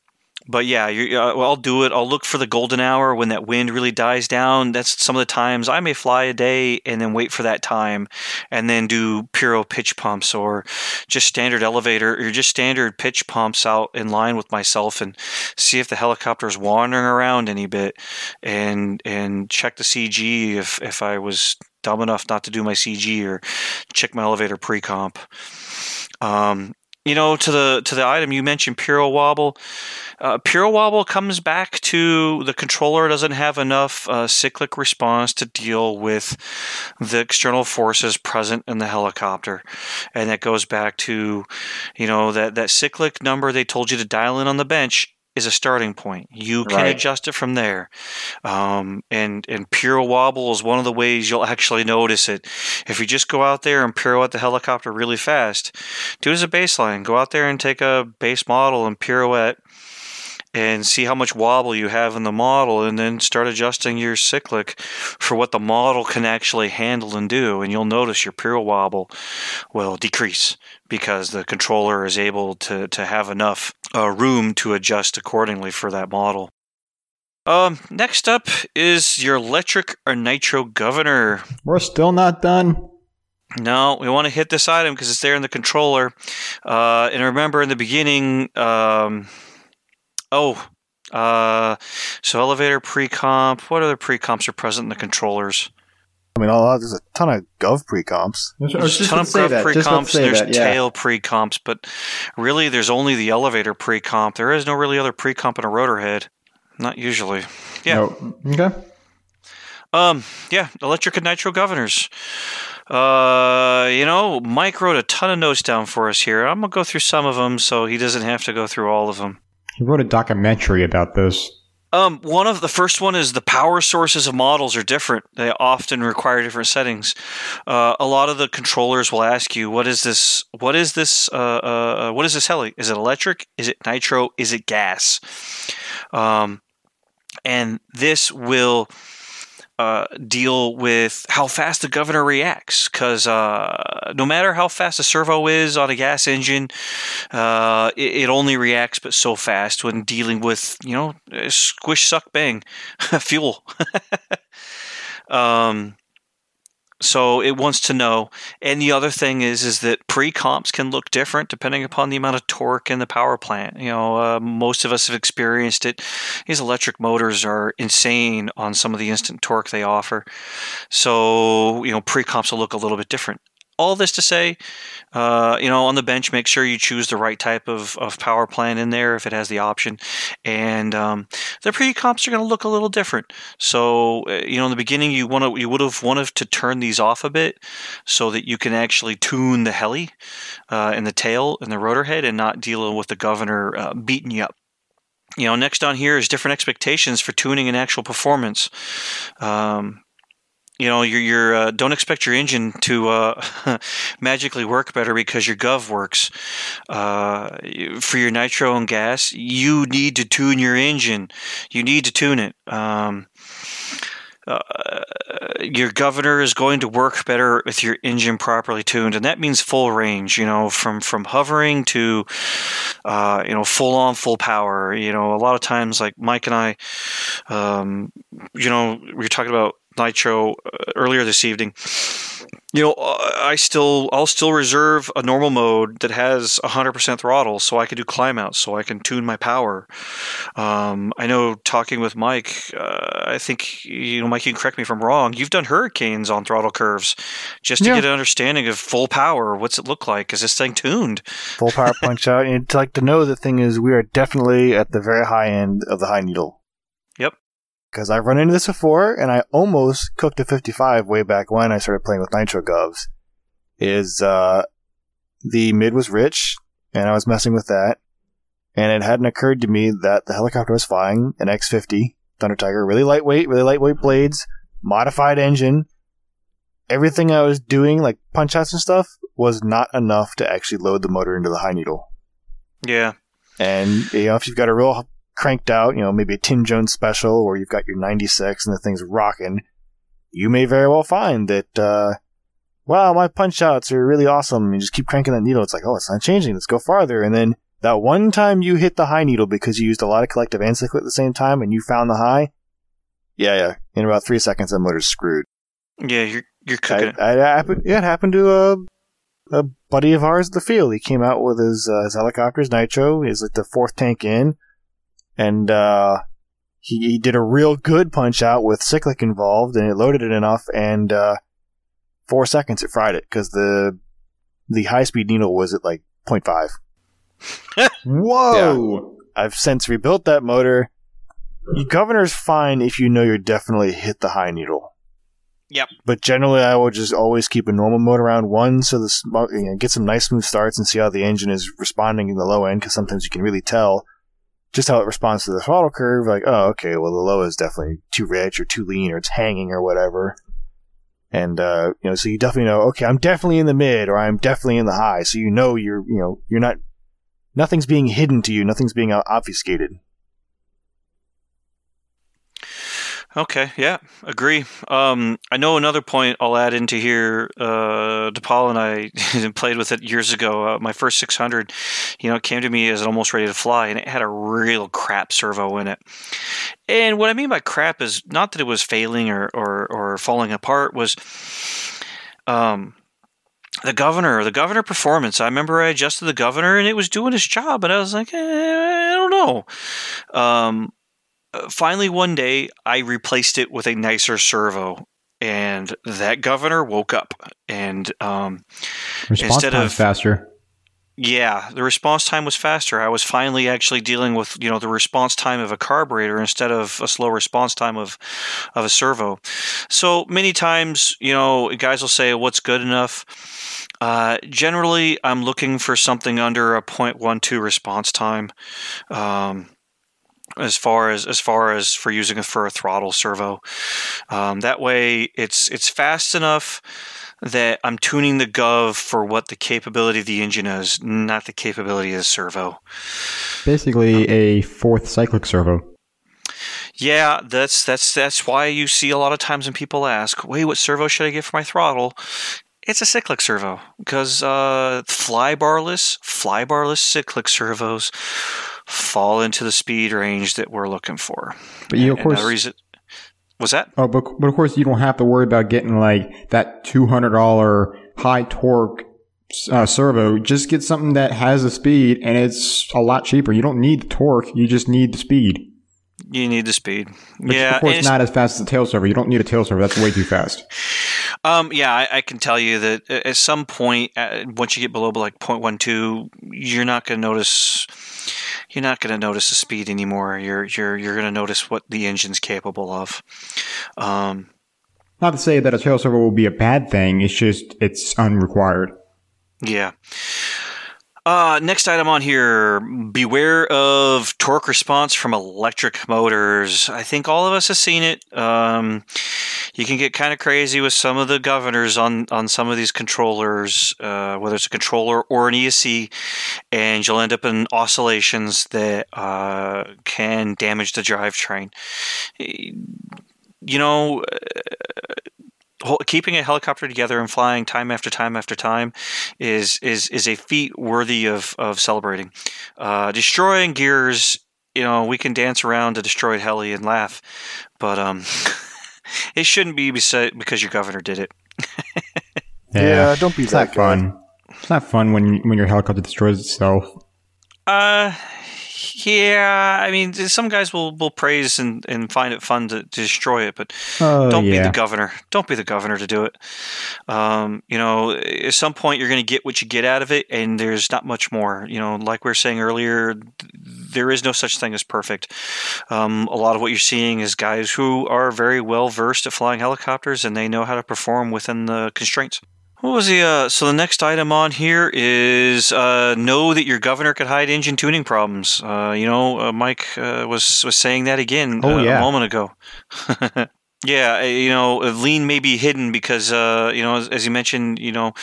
but yeah, uh, well, I'll do it. I'll look for the golden hour when that wind really dies down. That's some of the times I may fly a day and then wait for that time, and then do Piro pitch pumps or just standard elevator or just standard pitch pumps out in line with myself and see if the helicopter is wandering around any bit, and and check the CG if if I was dumb enough not to do my CG or check my elevator pre comp. Um, you know, to the to the item you mentioned, Piro Wobble. Uh, Wobble comes back to the controller doesn't have enough uh, cyclic response to deal with the external forces present in the helicopter, and that goes back to, you know, that that cyclic number they told you to dial in on the bench is a starting point. You can right. adjust it from there. Um, and and piro wobble is one of the ways you'll actually notice it. If you just go out there and pirouette the helicopter really fast, do it as a baseline. Go out there and take a base model and pirouette and see how much wobble you have in the model and then start adjusting your cyclic for what the model can actually handle and do and you'll notice your piro wobble will decrease because the controller is able to, to have enough uh, room to adjust accordingly for that model. Um, next up is your electric or nitro governor. We're still not done. No, we want to hit this item because it's there in the controller. Uh, and remember in the beginning, um, oh, uh, so elevator pre-comp. What other pre-comps are present in the controllers? I mean, all, there's a ton of Gov pre-comps. There's a ton of Gov pre-comps. There's that, yeah. tail pre-comps, but really, there's only the elevator pre-comp. There is no really other pre-comp in a rotor head. Not usually. Yeah. No. Okay. Um. Yeah. Electric and nitro governors. Uh, you know, Mike wrote a ton of notes down for us here. I'm gonna go through some of them so he doesn't have to go through all of them. He wrote a documentary about this. Um, one of the first one is the power sources of models are different. They often require different settings. Uh, a lot of the controllers will ask you, "What is this? What is this? Uh, uh, uh what is this heli? Is it electric? Is it nitro? Is it gas?" Um, and this will uh, deal with how fast the governor reacts. Because uh, no matter how fast a servo is on a gas engine, uh, it, it, only reacts but so fast when dealing with you know squish, suck, bang fuel. um, so it wants to know. And the other thing is, is that pre-comps can look different depending upon the amount of torque in the power plant. You know, uh, most of us have experienced it. These electric motors are insane on some of the instant torque they offer. So you know, pre-comps will look a little bit different all this to say, uh, you know, on the bench, make sure you choose the right type of, of power plant in there if it has the option. And um, the pre-comps are going to look a little different. So, uh, you know, in the beginning, you want to you would have wanted to turn these off a bit so that you can actually tune the heli uh, and the tail and the rotor head and not dealing with the governor uh, beating you up you know, next on here is different expectations for tuning and actual performance. Um, you know, you're, you're uh, don't expect your engine to uh, magically work better because your gov works. Uh, for your nitro and gas, you need to tune your engine. You need to tune it. Um, uh, your governor is going to work better with your engine properly tuned, and that means full range. You know, from from hovering to uh, you know full on full power. You know, a lot of times, like Mike and I, um, you know, we're talking about nitro uh, earlier this evening you know, I still I'll still reserve a normal mode that has 100% throttle, so I can do climb out, so I can tune my power. Um, I know talking with Mike, uh, I think you know, Mike, you can correct me if I'm wrong. You've done hurricanes on throttle curves just to Yeah. get an understanding of full power. What's it look like? Is this thing tuned? Full power punch out. And it's like to know the thing is we are definitely at the very high end of the high needle. Because I've run into this before, and I almost cooked a 55 way back when I started playing with Nitro Govs. Is uh, the mid was rich, and I was messing with that, and it hadn't occurred to me that the helicopter was flying an X50 Thunder Tiger, really lightweight, really lightweight blades, modified engine. Everything I was doing, like punch outs and stuff, was not enough to actually load the motor into the high needle. Yeah. And you know, if you've got a real cranked out, you know, maybe a Tim Jones special, or you've got your 96 and the thing's rocking, you may very well find that, uh, wow, my punch outs are really awesome. And you just keep cranking that needle. It's like, oh, it's not changing. Let's go farther. And then that one time you hit the high needle because you used a lot of collective and cyclic at the same time and you found the high, yeah, yeah. In about three seconds, that motor's screwed. Yeah, you're you're I, cooking. it. I, I happened, yeah, it happened to a, a buddy of ours at the field. He came out with his, uh, his helicopters, Nitro. He's like the fourth tank in. And uh, he, he did a real good punch out with cyclic involved, and it loaded it enough. And uh, four seconds, it fried it because the the high speed needle was at like 0.5. Whoa! I've since rebuilt that motor. Your governor's fine if you know you're definitely hit the high needle. Yep. But generally, I will just always keep a normal mode around one, so the sm- you know, get some nice smooth starts and see how the engine is responding in the low end. Because sometimes you can really tell just how it responds to the throttle curve. Like, oh, okay, well the low is definitely too rich or too lean or it's hanging or whatever. And uh, you know, so you definitely know, okay, I'm definitely in the mid or I'm definitely in the high. So you know you're, you know, you're not, nothing's being hidden to you, nothing's being obfuscated. Okay, yeah, agree. Um, I know another point I'll add into here. Uh, DePaul and I played with it years ago. Uh, my first 600, you know, it came to me as almost ready to fly, and it had a real crap servo in it. And what I mean by crap is not that it was failing or or, or falling apart. Was um, the governor, the governor performance. I remember I adjusted the governor, and it was doing its job, and I was like, eh, I don't know. Um, uh, finally one day I replaced it with a nicer servo and that governor woke up and um, Instead of- faster. yeah the response time was faster. I was finally actually dealing with you know the response time of a carburetor instead of a slow response time of of a servo. So many times you know guys will say what's good enough? Uh, generally i'm looking for something under a 0.12 response time. Um, as far as as far as for using it for a throttle servo. Um, that way, it's it's fast enough that I'm tuning the gov for what the capability of the engine is, not the capability of the servo. Basically, a fourth cyclic servo. Yeah, that's that's that's why you see a lot of times when people ask, "Wait, what servo should I get for my throttle?" It's a cyclic servo because uh, fly barless, fly barless cyclic servos fall into the speed range that we're looking for. But you, of And course, the reason was that oh, but, but of course, you don't have to worry about getting like that two hundred dollar high torque uh, servo. Just get something that has the speed, and it's a lot cheaper. You don't need the torque; you just need the speed. you need the speed. But yeah, of course, it's- not as fast as a tail servo. You don't need a tail servo; that's way too fast. Um, yeah, I, I can tell you that at some point, uh, once you get below like 0.12, you're not going to notice. You're not going to notice the speed anymore. You're you're you're going to notice what the engine's capable of. Um, Not to say that a tail server will be a bad thing. It's just it's unrequired. yeah. Uh, next item on here: beware of torque response from electric motors. I think all of us have seen it. Um, you can get kind of crazy with some of the governors on on some of these controllers, uh, whether it's a controller or an ESC, and you'll end up in oscillations that uh, can damage the drivetrain. you know, uh, keeping a helicopter together and flying time after time after time is is is a feat worthy of of celebrating. Uh, destroying gears, you know, we can dance around a destroyed heli and laugh, but um, it shouldn't be because your governor did it. Yeah, don't be It's that not fun. It's not fun when when your helicopter destroys itself. Uh, yeah. I mean, some guys will, will praise and, and find it fun to, to destroy it, but Oh don't be the governor. Don't be the governor to do it. Um, you know, at some point you're going to get what you get out of it, and there's not much more. You know, like we were saying earlier, th- there is no such thing as perfect. Um, a lot of what you're seeing is guys who are very well versed at flying helicopters, and they know how to perform within the constraints. What was the uh, so the next item on here is uh, know that your governor could hide engine tuning problems. Uh, you know, uh, Mike uh, was was saying that again Oh, uh, yeah. a moment ago. yeah, uh, you know, lean may be hidden because uh, you know, as, as you mentioned, you know,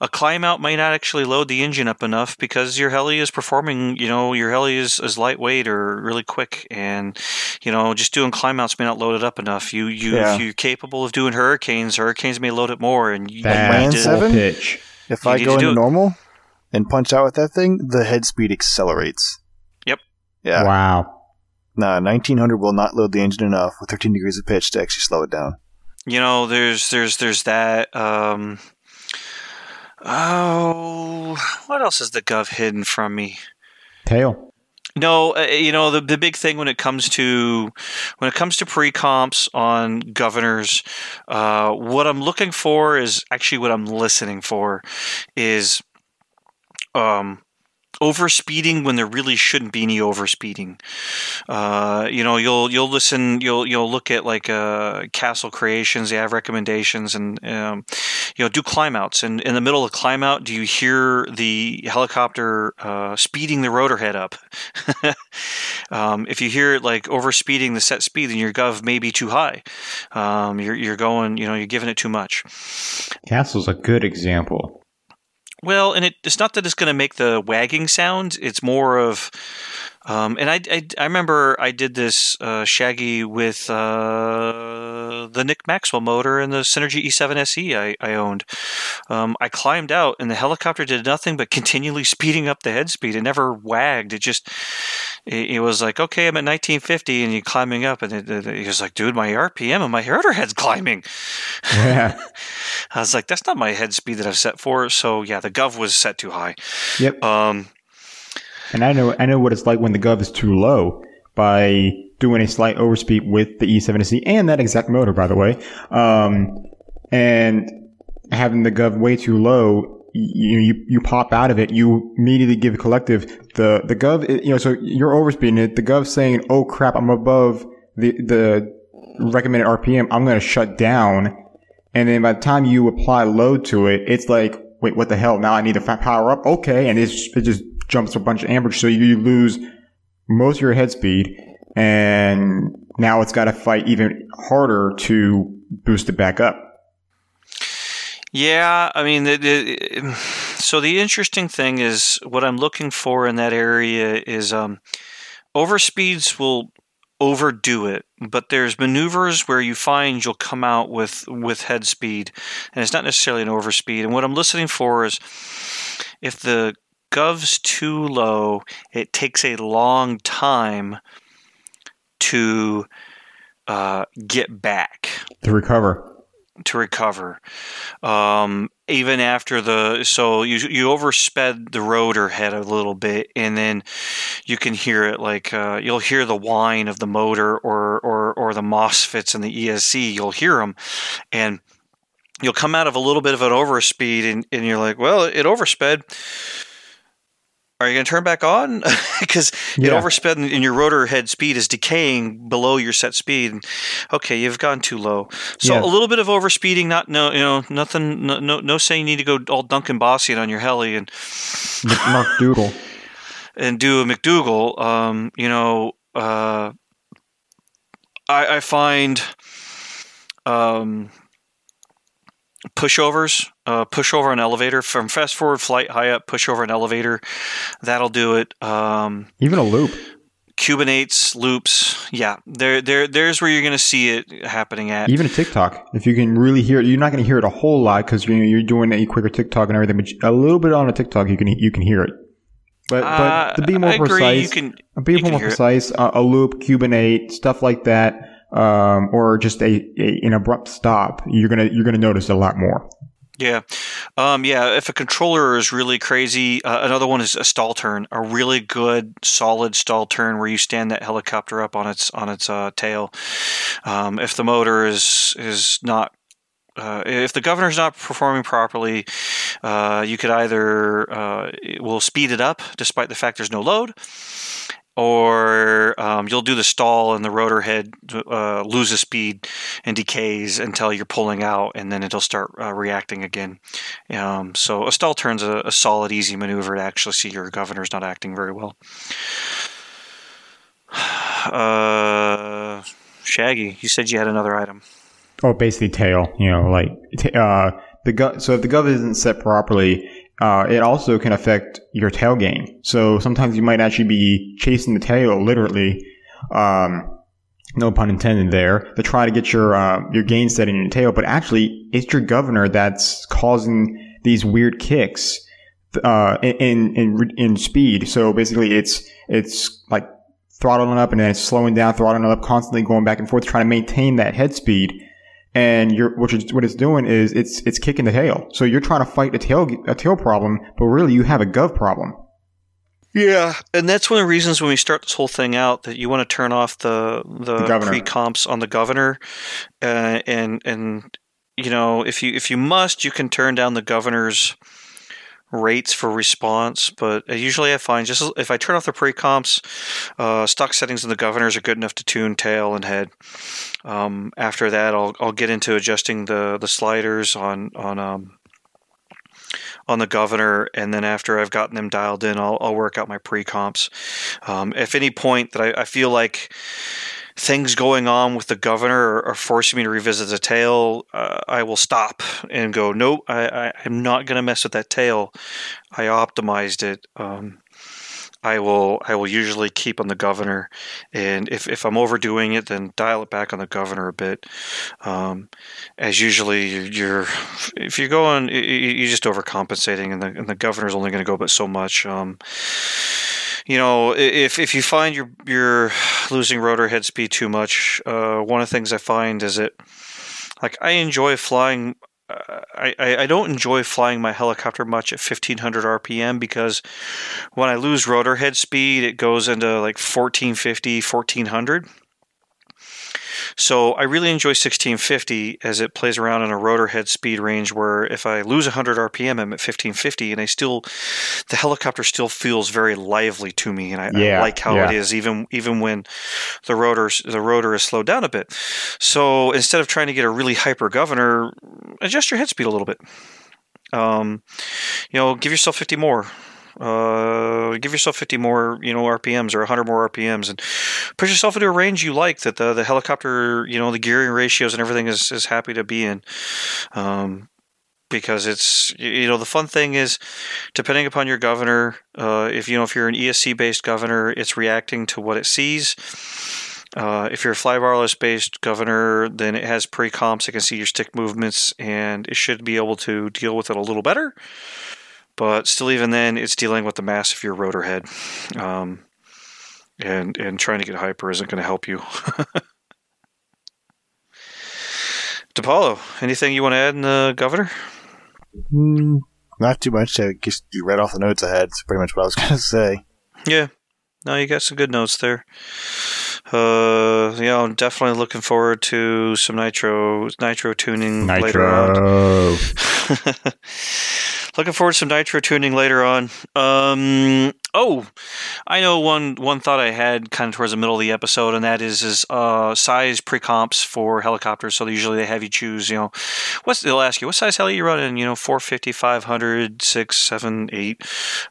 a climb out might not actually load the engine up enough because your heli is performing. You know, your heli is, is lightweight or really quick, and you know, just doing climb outs may not load it up enough. You you Yeah. if you're capable of doing hurricanes, hurricanes may load it more, and you, That's Man you seven? pitch. If You I go to do into it. normal and punch out with that thing, the head speed accelerates. Yep. Yeah. Wow. Nah, 1900 will not load the engine enough with 13 degrees of pitch to actually slow it down. you know there's there's there's that um oh what else is the gov hidden from me Tail. no uh, you know the, the big thing when it comes to when it comes to pre-comps on governors uh, what i'm looking for is actually what i'm listening for is um overspeeding when there really shouldn't be any overspeeding uh, you know, you'll you'll listen, you'll you'll look at like uh, Castle Creations. They have recommendations, and um, you know, do climb outs. And in the middle of climb out, do you hear the helicopter uh, speeding the rotor head up? um, if you hear it like overspeeding the set speed, then your gov may be too high. Um, you're you're going, you know, you're giving it too much. Castle's a good example. Well, and it, it's not that it's going to make the wagging sound. It's more of, um, and I, I, I remember I did this uh, Shaggy with uh, the Nick Maxwell motor and the Synergy E7 SE I, I owned. Um, I climbed out and the helicopter did nothing but continually speeding up the head speed. It never wagged. It just, it, it was like, okay, I'm at 1950 and you're climbing up. And it, it, it was like, dude, my RPM and my rotor head's climbing. Yeah. I was like, that's not my head speed that I've set for. So yeah, the gov was set too high. yep. Um, And I know I know what it's like when the gov is too low by doing a slight overspeed with the E7C and that exact motor, by the way. Um, and having the gov way too low, you, you you pop out of it. You immediately give collective the the gov. You know, so you're overspeeding it. The gov saying, "Oh crap, I'm above the the recommended RPM. I'm going to shut down." And then by the time you apply load to it, it's like, wait, what the hell? Now I need to power up. Okay, and it's, it just jumps a bunch of amperage, so you lose most of your head speed, and now it's got to fight even harder to boost it back up. yeah, I mean, the, the, so the interesting thing is what I'm looking for in that area is um, overspeeds will overdo it, but there's maneuvers where you find you'll come out with with head speed, and it's not necessarily an overspeed. And what I'm listening for is if the gov's too low, it takes a long time to uh, get back To recover. to recover. Um, even after the so you you oversped the rotor head a little bit, and then you can hear it like uh, you'll hear the whine of the motor or or or the MOSFETs and the ESC. You'll hear them, and you'll come out of a little bit of an overspeed, and, and you're like, well, it oversped. Are you going to turn back on? Because it Yeah. oversped and your rotor head speed is decaying below your set speed. And, okay, you've gone too low. So Yeah. a little bit of overspeeding, not no, you know, nothing, no, no, no saying you need to go all Dunkan Bossion on your heli and Doodle. and do a McDougal. Um, you know, uh, I, I find um, pushovers, uh, push over an elevator from fast forward flight, high up, push over an elevator. That'll do it. Um, Even a loop. Cuban eights, loops, yeah, there, there, there's where you're going to see it happening at. Even a tic-toc, if you can really hear it, you're not going to hear it a whole lot because you're you're doing a quicker tic-toc and everything. But a little bit on a tic-toc, you can you can hear it. But Uh, but to be more I precise, you can- be more precise, uh, a loop, Cuban eight, stuff like that, um, or just a, a an abrupt stop, you're gonna you're gonna notice a lot more. Yeah, um, yeah. If a controller is really crazy, uh, another one is a stall turn, a really good, solid stall turn where you stand that helicopter up on its on its uh, tail. Um, if the motor is is not uh, if the governor's not performing properly, uh, you could either uh, will speed it up despite the fact there's no load, or um, you'll do the stall and the rotor head uh, loses speed and decays until you're pulling out, and then it'll start uh, reacting again. Um, so a stall turn's a, a solid, easy maneuver to actually see your governor's not acting very well. Uh, Shaggy, you said you had another item. Oh, basically tail. You know, like t- uh, the gu- so if the gov isn't set properly, uh, it also can affect your tail gain. So sometimes you might actually be chasing the tail, literally. Um, no pun intended there. To try to get your uh, your gain set in your tail, but actually it's your governor that's causing these weird kicks uh, in in in speed. So basically, it's it's like throttling up and then it's slowing down, throttling up, constantly going back and forth, trying to maintain that head speed. And you're, what, you're, what it's doing is it's it's kicking the tail. So you're trying to fight a tail a tail problem, but really you have a gov problem. Yeah, and that's one of the reasons when we start this whole thing out that you want to turn off the the, The pre comps on the governor, uh, and and you know if you if you must, you can turn down the governor's rates for response. But usually, I find just if I turn off the pre comps, uh, stock settings in the governors are good enough to tune tail and head. Um, after that, I'll I'll get into adjusting the the sliders on on um, on the governor, and then after I've gotten them dialed in, I'll, I'll work out my pre comps. Um, if any point that I, I feel like things going on with the governor are, forcing me to revisit the tail, uh, I will stop and go, nope, I, I'm not going to mess with that tail. I optimized it. Um, I will I will usually keep on the governor, and if, if I'm overdoing it, then dial it back on the governor a bit. Um, as usually you- you're if you're going, you're just overcompensating, and the and the governor's only going to go but so much. Um, you know, if if you find you're you're losing rotor head speed too much, uh, one of the things I find is it like I enjoy flying. Uh, I, I I don't enjoy flying my helicopter much at 1500 RPM because when I lose rotor head speed, it goes into like 1450, 1400. So I really enjoy 1650 as it plays around in a rotor head speed range where if I lose 100 RPM, I'm at 1550, and I still, the helicopter still feels very lively to me, and I, I like how yeah. it is even even when the rotor the rotor is slowed down a bit. So instead of trying to get a really hyper governor, adjust your head speed a little bit. Um, you know, give yourself 50 more. Uh, give yourself 50 more, you know, RPMs or 100 more RPMs, and push yourself into a range you like that the the helicopter, you know, the gearing ratios and everything is is happy to be in. Um, because it's you know the fun thing is depending upon your governor uh, if you know if you're an esc based governor it's reacting to what it sees uh, if you're a flybarless based governor then it has pre-comps it can see your stick movements and it should be able to deal with it a little better but still even then it's dealing with the mass of your rotor head um, and and trying to get hyper isn't going to help you DiPaolo, anything you want to add in the governor? Hmm, not too much. I guess you read off the notes ahead. It's pretty much what I was going to say. Yeah. No, you got some good notes there. Uh, yeah, I'm definitely looking forward to some nitro nitro tuning later on. Looking forward to some nitro tuning later on. Um, oh, I know one one thought I had kind of towards the middle of the episode, and that is is uh, size pre-comps for helicopters. So usually they have you choose, you know, what's they'll ask you what size heli you running, you know, 450, 500, 6, 7, 8.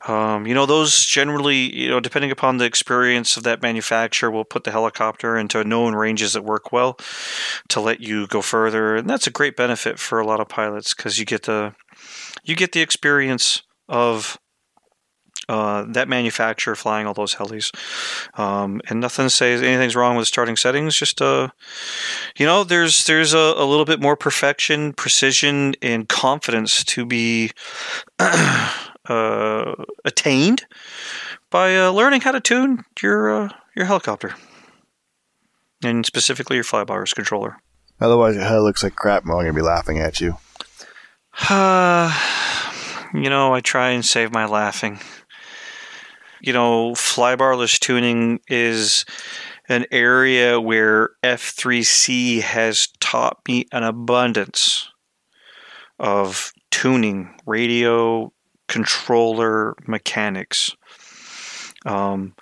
Um, you know, those generally, you know, depending upon the experience of that manufacturer, will put the helicopter into known ranges that work well to let you go further, and that's a great benefit for a lot of pilots because you get the you get the experience of uh, that manufacturer flying all those helis. Um, and nothing says anything's wrong with starting settings. Just uh, you know, there's there's a, a little bit more perfection, precision, and confidence to be uh, attained by uh, learning how to tune your uh, your helicopter, and specifically your flybars controller. Otherwise, your head looks like crap, and we're all gonna be laughing at you. You know, I try and save my laughing. You know, flybarless tuning is an area where F3C has taught me an abundance of tuning, radio, controller mechanics. Um,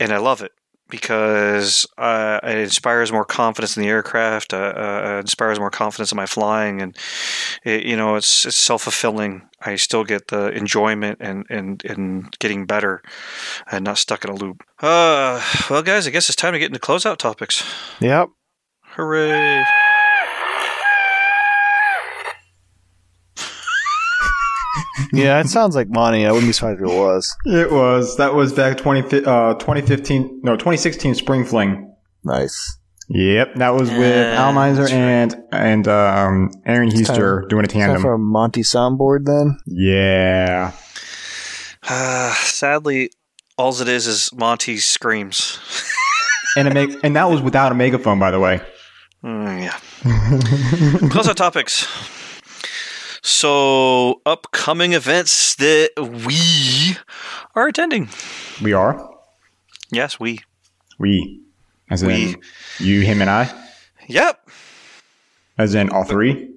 and I love it because uh, it inspires more confidence in the aircraft. Uh, uh, inspires more confidence in my flying, and it, you know, it's it's self fulfilling. I still get the enjoyment and and and getting better, and not stuck in a loop. Uh, well, guys, I guess it's time to get into closeout topics. Yep. Hooray! Yeah, it sounds like Monty. I wouldn't be surprised if it was. It was. That was back 20, uh, 2015, no, 2016 Spring Fling. Nice. Yep, that was with Yeah, Al Miser that's right. and and um, Aaron Heuster doing a tandem. for a Monty soundboard then? yeah, Uh, sadly, all it is is Monty screams. and a meg- and that was without a megaphone, by the way. Mm, yeah. Closeout topics. So, upcoming events that we are attending. We are Yes, we. we, as in you, him, and I, Yep. as in all three,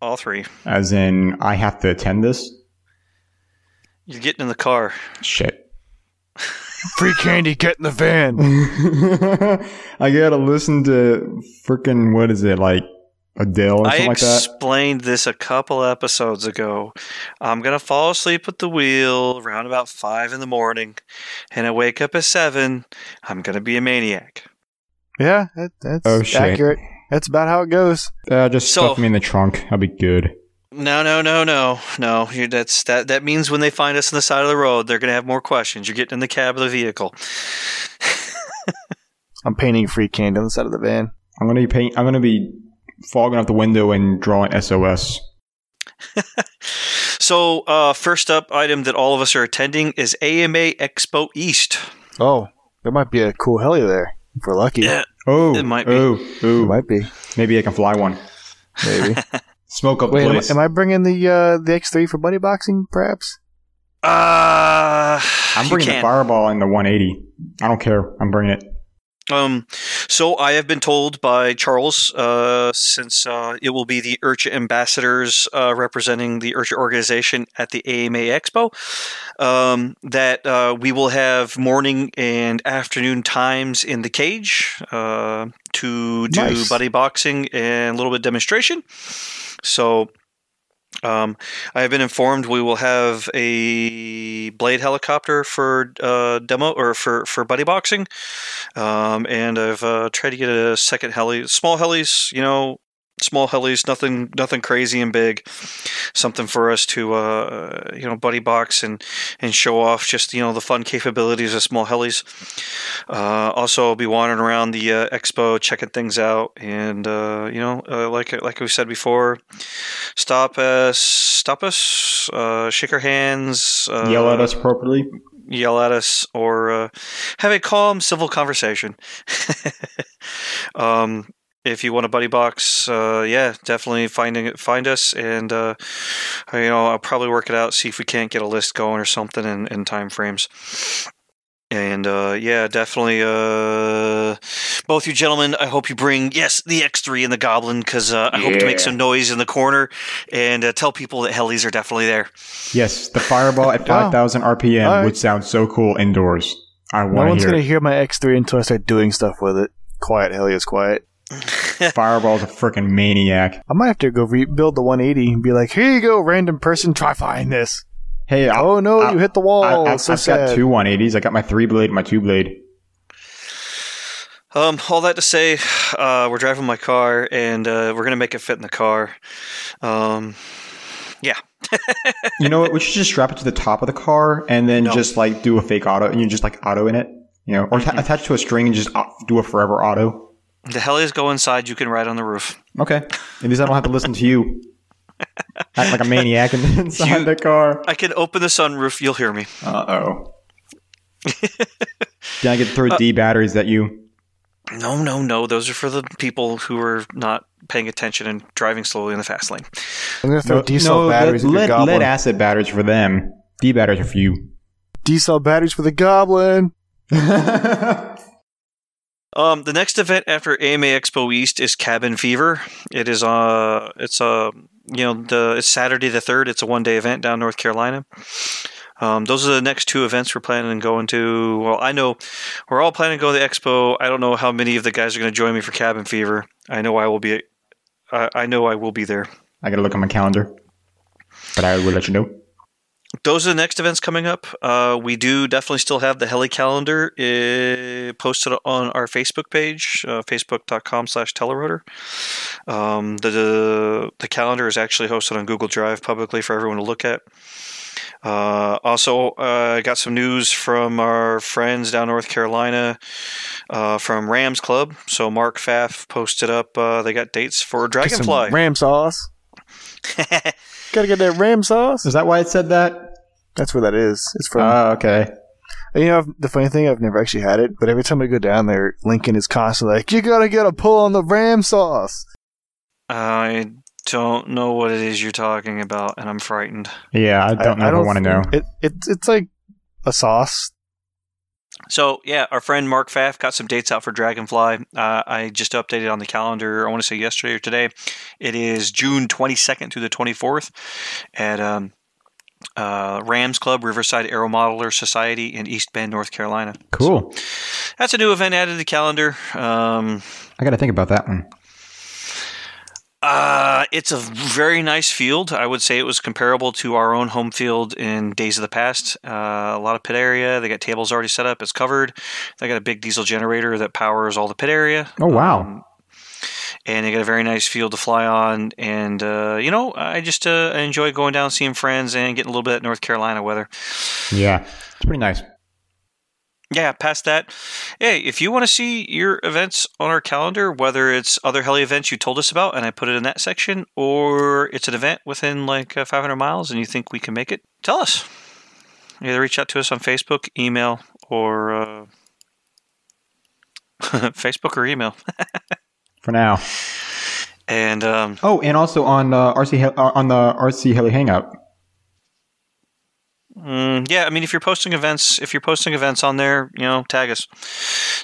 All three. as in I have to attend this. You're getting in the car. Shit. Free candy, get in the van. I gotta listen to freaking what is it like Adele or I something like that. I explained this a couple episodes ago. I'm going to fall asleep at the wheel around about 5 in the morning, and I wake up at 7. I'm going to be a maniac. yeah, that, that's Oh, shit. accurate. That's about how it goes. Uh, just So- stuff me in the trunk. I'll be good. No, no, no, no, no. You, that's that. That means when they find us on the side of the road, they're gonna have more questions. You're getting in the cab of the vehicle. I'm painting free candy on the side of the van. I'm gonna be paint. I'm gonna be fogging up the window and drawing SOS. So, uh, first up item that all of us are attending is AMA Expo East. Oh, there might be a cool heli there if we're lucky. Yeah, Oh, It might be. Oh, It oh. might be. Maybe I can fly one. Maybe. Smoke up Wait, the am, place. am I bringing the uh, the X3 for buddy boxing? Perhaps. uh, I'm bringing the can't. fireball in the 180. I don't care. I'm bringing it. Um, so I have been told by Charles, uh, since uh, it will be the IRCHA ambassadors uh, representing the IRCHA organization at the AMA Expo, um, that uh, we will have morning and afternoon times in the cage uh, to do Nice. buddy boxing and a little bit demonstration. So. Um, I have been informed we will have a blade helicopter for uh, demo or for, for buddy boxing. Um, and I've uh, tried to get a second heli, small helis, you know, small helis, nothing, nothing crazy and big, something for us to, uh, you know, buddy box and and show off just you know the fun capabilities of small helis. Uh, also, I'll be wandering around the uh, expo, checking things out, and uh, you know, uh, like like we said before, stop us, stop us, uh, shake our hands, uh, Yell at us appropriately. yell at us or uh, have a calm civil conversation um, if you want a buddy box uh, yeah definitely finding it find us and uh, you know i'll probably work it out see if we can't get a list going or something in, in time frames and uh, yeah, definitely. Uh, both you gentlemen, I hope you bring yes the X3 and the Goblin because uh, I hope to make some noise in the corner and uh, tell people that helis are definitely there. Yes, the fireball at Wow. 5,000 RPM All right. would sound so cool indoors. I want. No one's hear gonna it. hear my X3 until I start doing stuff with it. Quiet, heli is quiet. Fireball's a freaking maniac. I might have to go rebuild the 180 and be like, "Here you go, random person, try flying this." Hey, I, Oh no, I- you hit the wall. I, have so I've sad. got two 180s. I got my three blade, and my two blade. Um, all that to say, uh, we're driving my car and uh, we're gonna make it fit in the car. Um, yeah. You know what? We should just strap it to the top of the car and then No. just like do a fake auto and you just like auto in it. You know, or Mm-hmm. attach to a string and just uh, do a forever auto. The helis go inside. You can ride on the roof. Okay. At least I don't have to listen to you act like a maniac inside You- the car. I can open the sunroof. You'll hear me. Uh oh. Then I get to throw D batteries at you. No, no, no. Those are for the people who are not paying attention and driving slowly in the fast lane. I'm gonna throw diesel batteries at your lead, goblin. lead acid batteries for them. D batteries are for you. diesel batteries for the goblin. Um, the next event after AMA Expo East is Cabin Fever. It is uh, it's uh, you know, the it's Saturday the third. It's a one day event down North Carolina. Um, those are the next two events we're planning on going to. Well, I know we're all planning to go to the expo. I don't know how many of the guys are going to join me for Cabin Fever. I know I will be. I I know I will be there. I gotta look at my calendar. But I will let you know. Those are the next events coming up. Uh, we do definitely still have the heli calendar uh, posted on our Facebook page, uh, facebook.com slash telerotor. Um, the, the the calendar is actually hosted on Google Drive publicly for everyone to look at. Uh, also, uh, I got some news from our friends down North Carolina uh, from Rams Club. So Mark Pfaff posted up. Uh, they got dates for Dragonfly. ram sauce. Gotta get that ram sauce. Is that why it said that? That's where that is. It's from. Oh, okay. And, you know, the funny thing, I've never actually had it, but every time I go down there, Lincoln is constantly like, "You gotta get a pull on the ram sauce." I don't know what it is you're talking about, and I'm frightened. Yeah, I don't know if I want to know. It, it it's like a sauce. So yeah, our friend Mark Pfaff got some dates out for Dragonfly. Uh, I just updated on the calendar. I want to say yesterday or today. It is June 22nd through the 24th at um, uh, Rams Club Riverside Aero Modeler Society in East Bend, North Carolina. Cool. That's a new event added to the calendar. Um, I gotta think about that one. Uh, it's a very nice field. I would say it was comparable to our own home field in days of the past. Uh, a lot of pit area. They got tables already set up. It's covered. They got a big diesel generator that powers all the pit area. Oh wow. Um, and they got a very nice field to fly on. And uh, you know, I just uh, I enjoy going down, seeing friends, and getting a little bit of North Carolina weather. yeah, it's pretty nice. Yeah, past that. Hey, if you want to see your events on our calendar, whether it's other heli events you told us about and I put it in that section, or it's an event within like uh, 500 miles and you think we can make it, tell us. Either reach out to us on Facebook, email, or uh, Facebook or email. For now. And um, Oh, and also on uh, RC uh, on the RC Heli Hangout. mm, yeah, I mean, if you're posting events, if you're posting events on there, you know, tag us,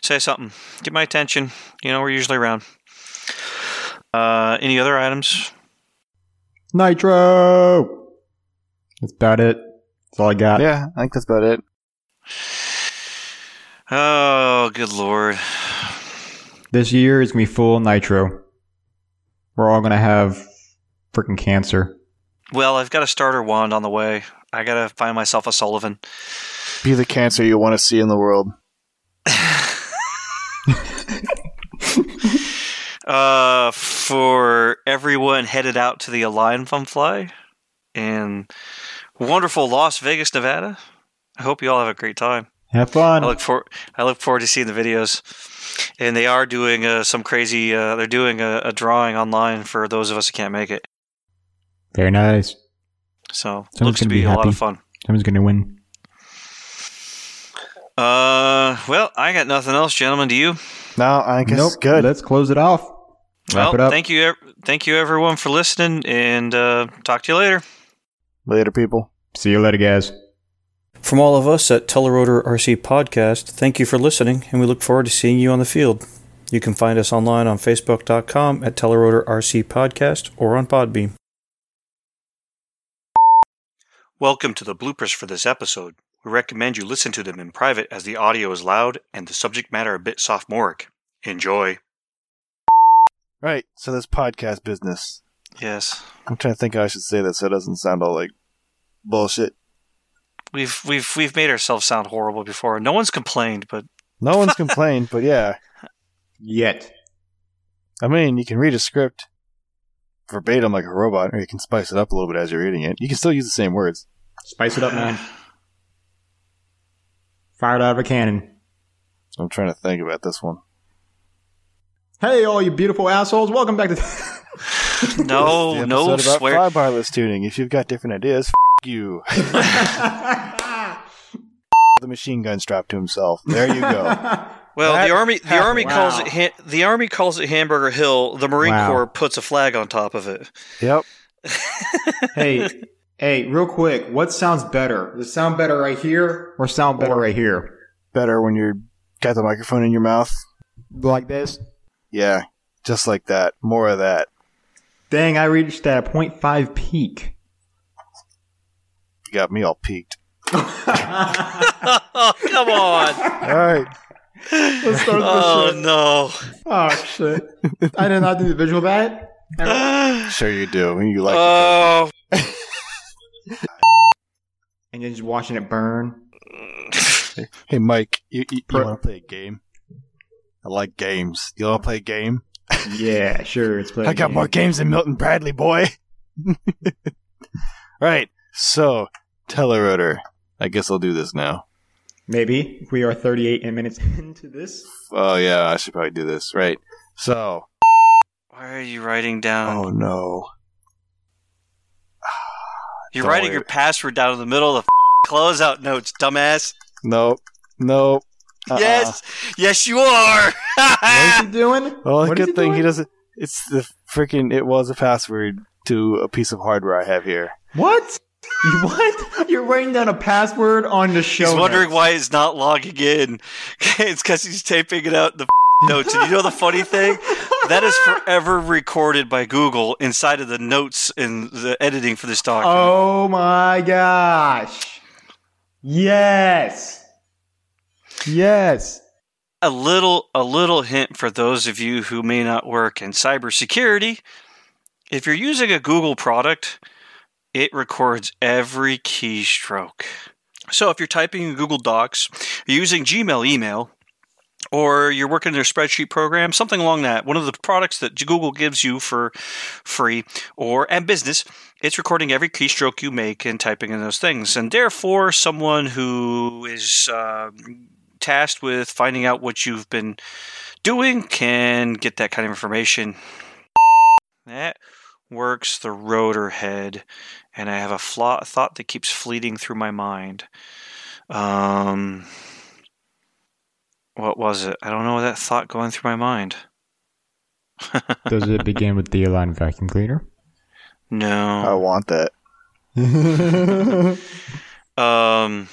say something, get my attention. You know, we're usually around. Uh, any other items? Nitro. That's about it. That's all I got. Yeah, I think that's about it. Oh, good lord. This year is gonna be full nitro. We're all gonna have freaking cancer. Well, I've got a starter wand on the way. I gotta find myself a Sullivan. Be the cancer you want to see in the world. Uh, for everyone headed out to the Align Fun Fly in wonderful Las Vegas, Nevada. I hope you all have a great time. Have fun. I look for I look forward to seeing the videos. And they are doing uh, some crazy. Uh, they're doing a, a drawing online for those of us who can't make it. Very nice. So Someone's looks to gonna be, be a lot of fun. Someone's gonna win. Uh, well, I got nothing else, gentlemen. Do you? No, I guess nope. good. Let's close it off. Wrap well, it up. thank you, thank you everyone for listening, and uh, talk to you later. Later, people. See you later, guys. From all of us at Telerotor RC Podcast, thank you for listening, and we look forward to seeing you on the field. You can find us online on Facebook.com at Telerotor RC Podcast or on Podbean. Welcome to the bloopers for this episode. We recommend you listen to them in private as the audio is loud and the subject matter a bit sophomoric. Enjoy. Right. So this podcast business. Yes, I'm trying to think how I should say this so it doesn't sound all like bullshit. We've we've we've made ourselves sound horrible before. No one's complained, but No one's complained, but yeah. Yet. I mean, you can read a script. verbatim like a robot, or you can spice it up a little bit as you're reading it. You can still use the same words. Spice it up, man. Fired out of a cannon. I'm trying to think about this one. Hey, all you beautiful assholes! Welcome back to. No, The no episode about swear. flybarless tuning. If you've got different ideas, f- you. the machine gun strapped to himself. There you go. Well, That the army the happened. army calls it ha- the army calls it Hamburger Hill. The Marine Wow. Corps puts a flag on top of it. yep. hey, hey, real quick, what sounds better? Does it sound better right here or sound better Or- right here? Better when you're got the microphone in your mouth. Like this? Yeah, just like that. More of that. Dang, I reached that 0.5 peak. You got me all peaked. oh, come on! All right. Let's start oh no! Oh shit! I did not do the visual that. Sure you do. You like oh, And then just watching it burn. Hey, Mike, you, you, you want to play a game? I like games. You want to play a game? Yeah, sure. It's I got more games than Milton Bradley, boy. right. So, Telerotor. I guess I'll do this now. Maybe we are 38 minutes into this. Oh, yeah, I should probably do this. Right. So, why are you writing down? oh no. You're don't writing worry. your password down in the middle of the closeout notes, dumbass. Nope. Nope. Uh-uh. Yes, yes, you are. What is he doing? Well, What is good he thing he doesn't. It's the freaking. It was a password to a piece of hardware I have here. What? You- What? You're writing down a password on the show. He's wondering notes. why he's not logging in. it's because he's taping it out in the notes. And you know the funny thing? That is forever recorded by Google inside of the notes and the editing for this document. Oh my gosh! Yes. Yes. a little a little hint for those of you who may not work in cybersecurity. If you're using a Google product, it records every keystroke. So if you're typing in Google Docs, you're using Gmail email, or you're working in their spreadsheet program, something along that, one of the products that Google gives you for free or and business, it's recording every keystroke you make and typing in those things. And therefore, someone who is uh, tasked with finding out what you've been doing can get that kind of information. That works the rotor head, and I have a flaw- thought that keeps fleeting through my mind. Um, what was it? I don't know that thought going through my mind. Does it begin with the Align vacuum cleaner? No. I want that. Um,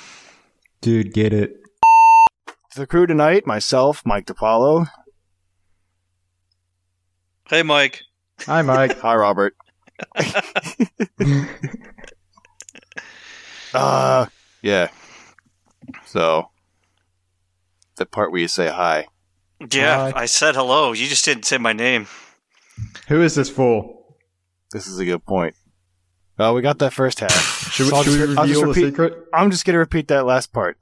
Dude, get it. The crew tonight: myself, Mike DiPaolo. hey, Mike. Hi, Mike. Hi, Robert. uh, yeah. So, the part where you say hi. Yeah, Hi. I said hello. You just didn't say my name. Who is this fool? This is a good point. Well, we got that first half. Should, So I'll should we just- I'll reveal the secret? I'm just gonna repeat that last part.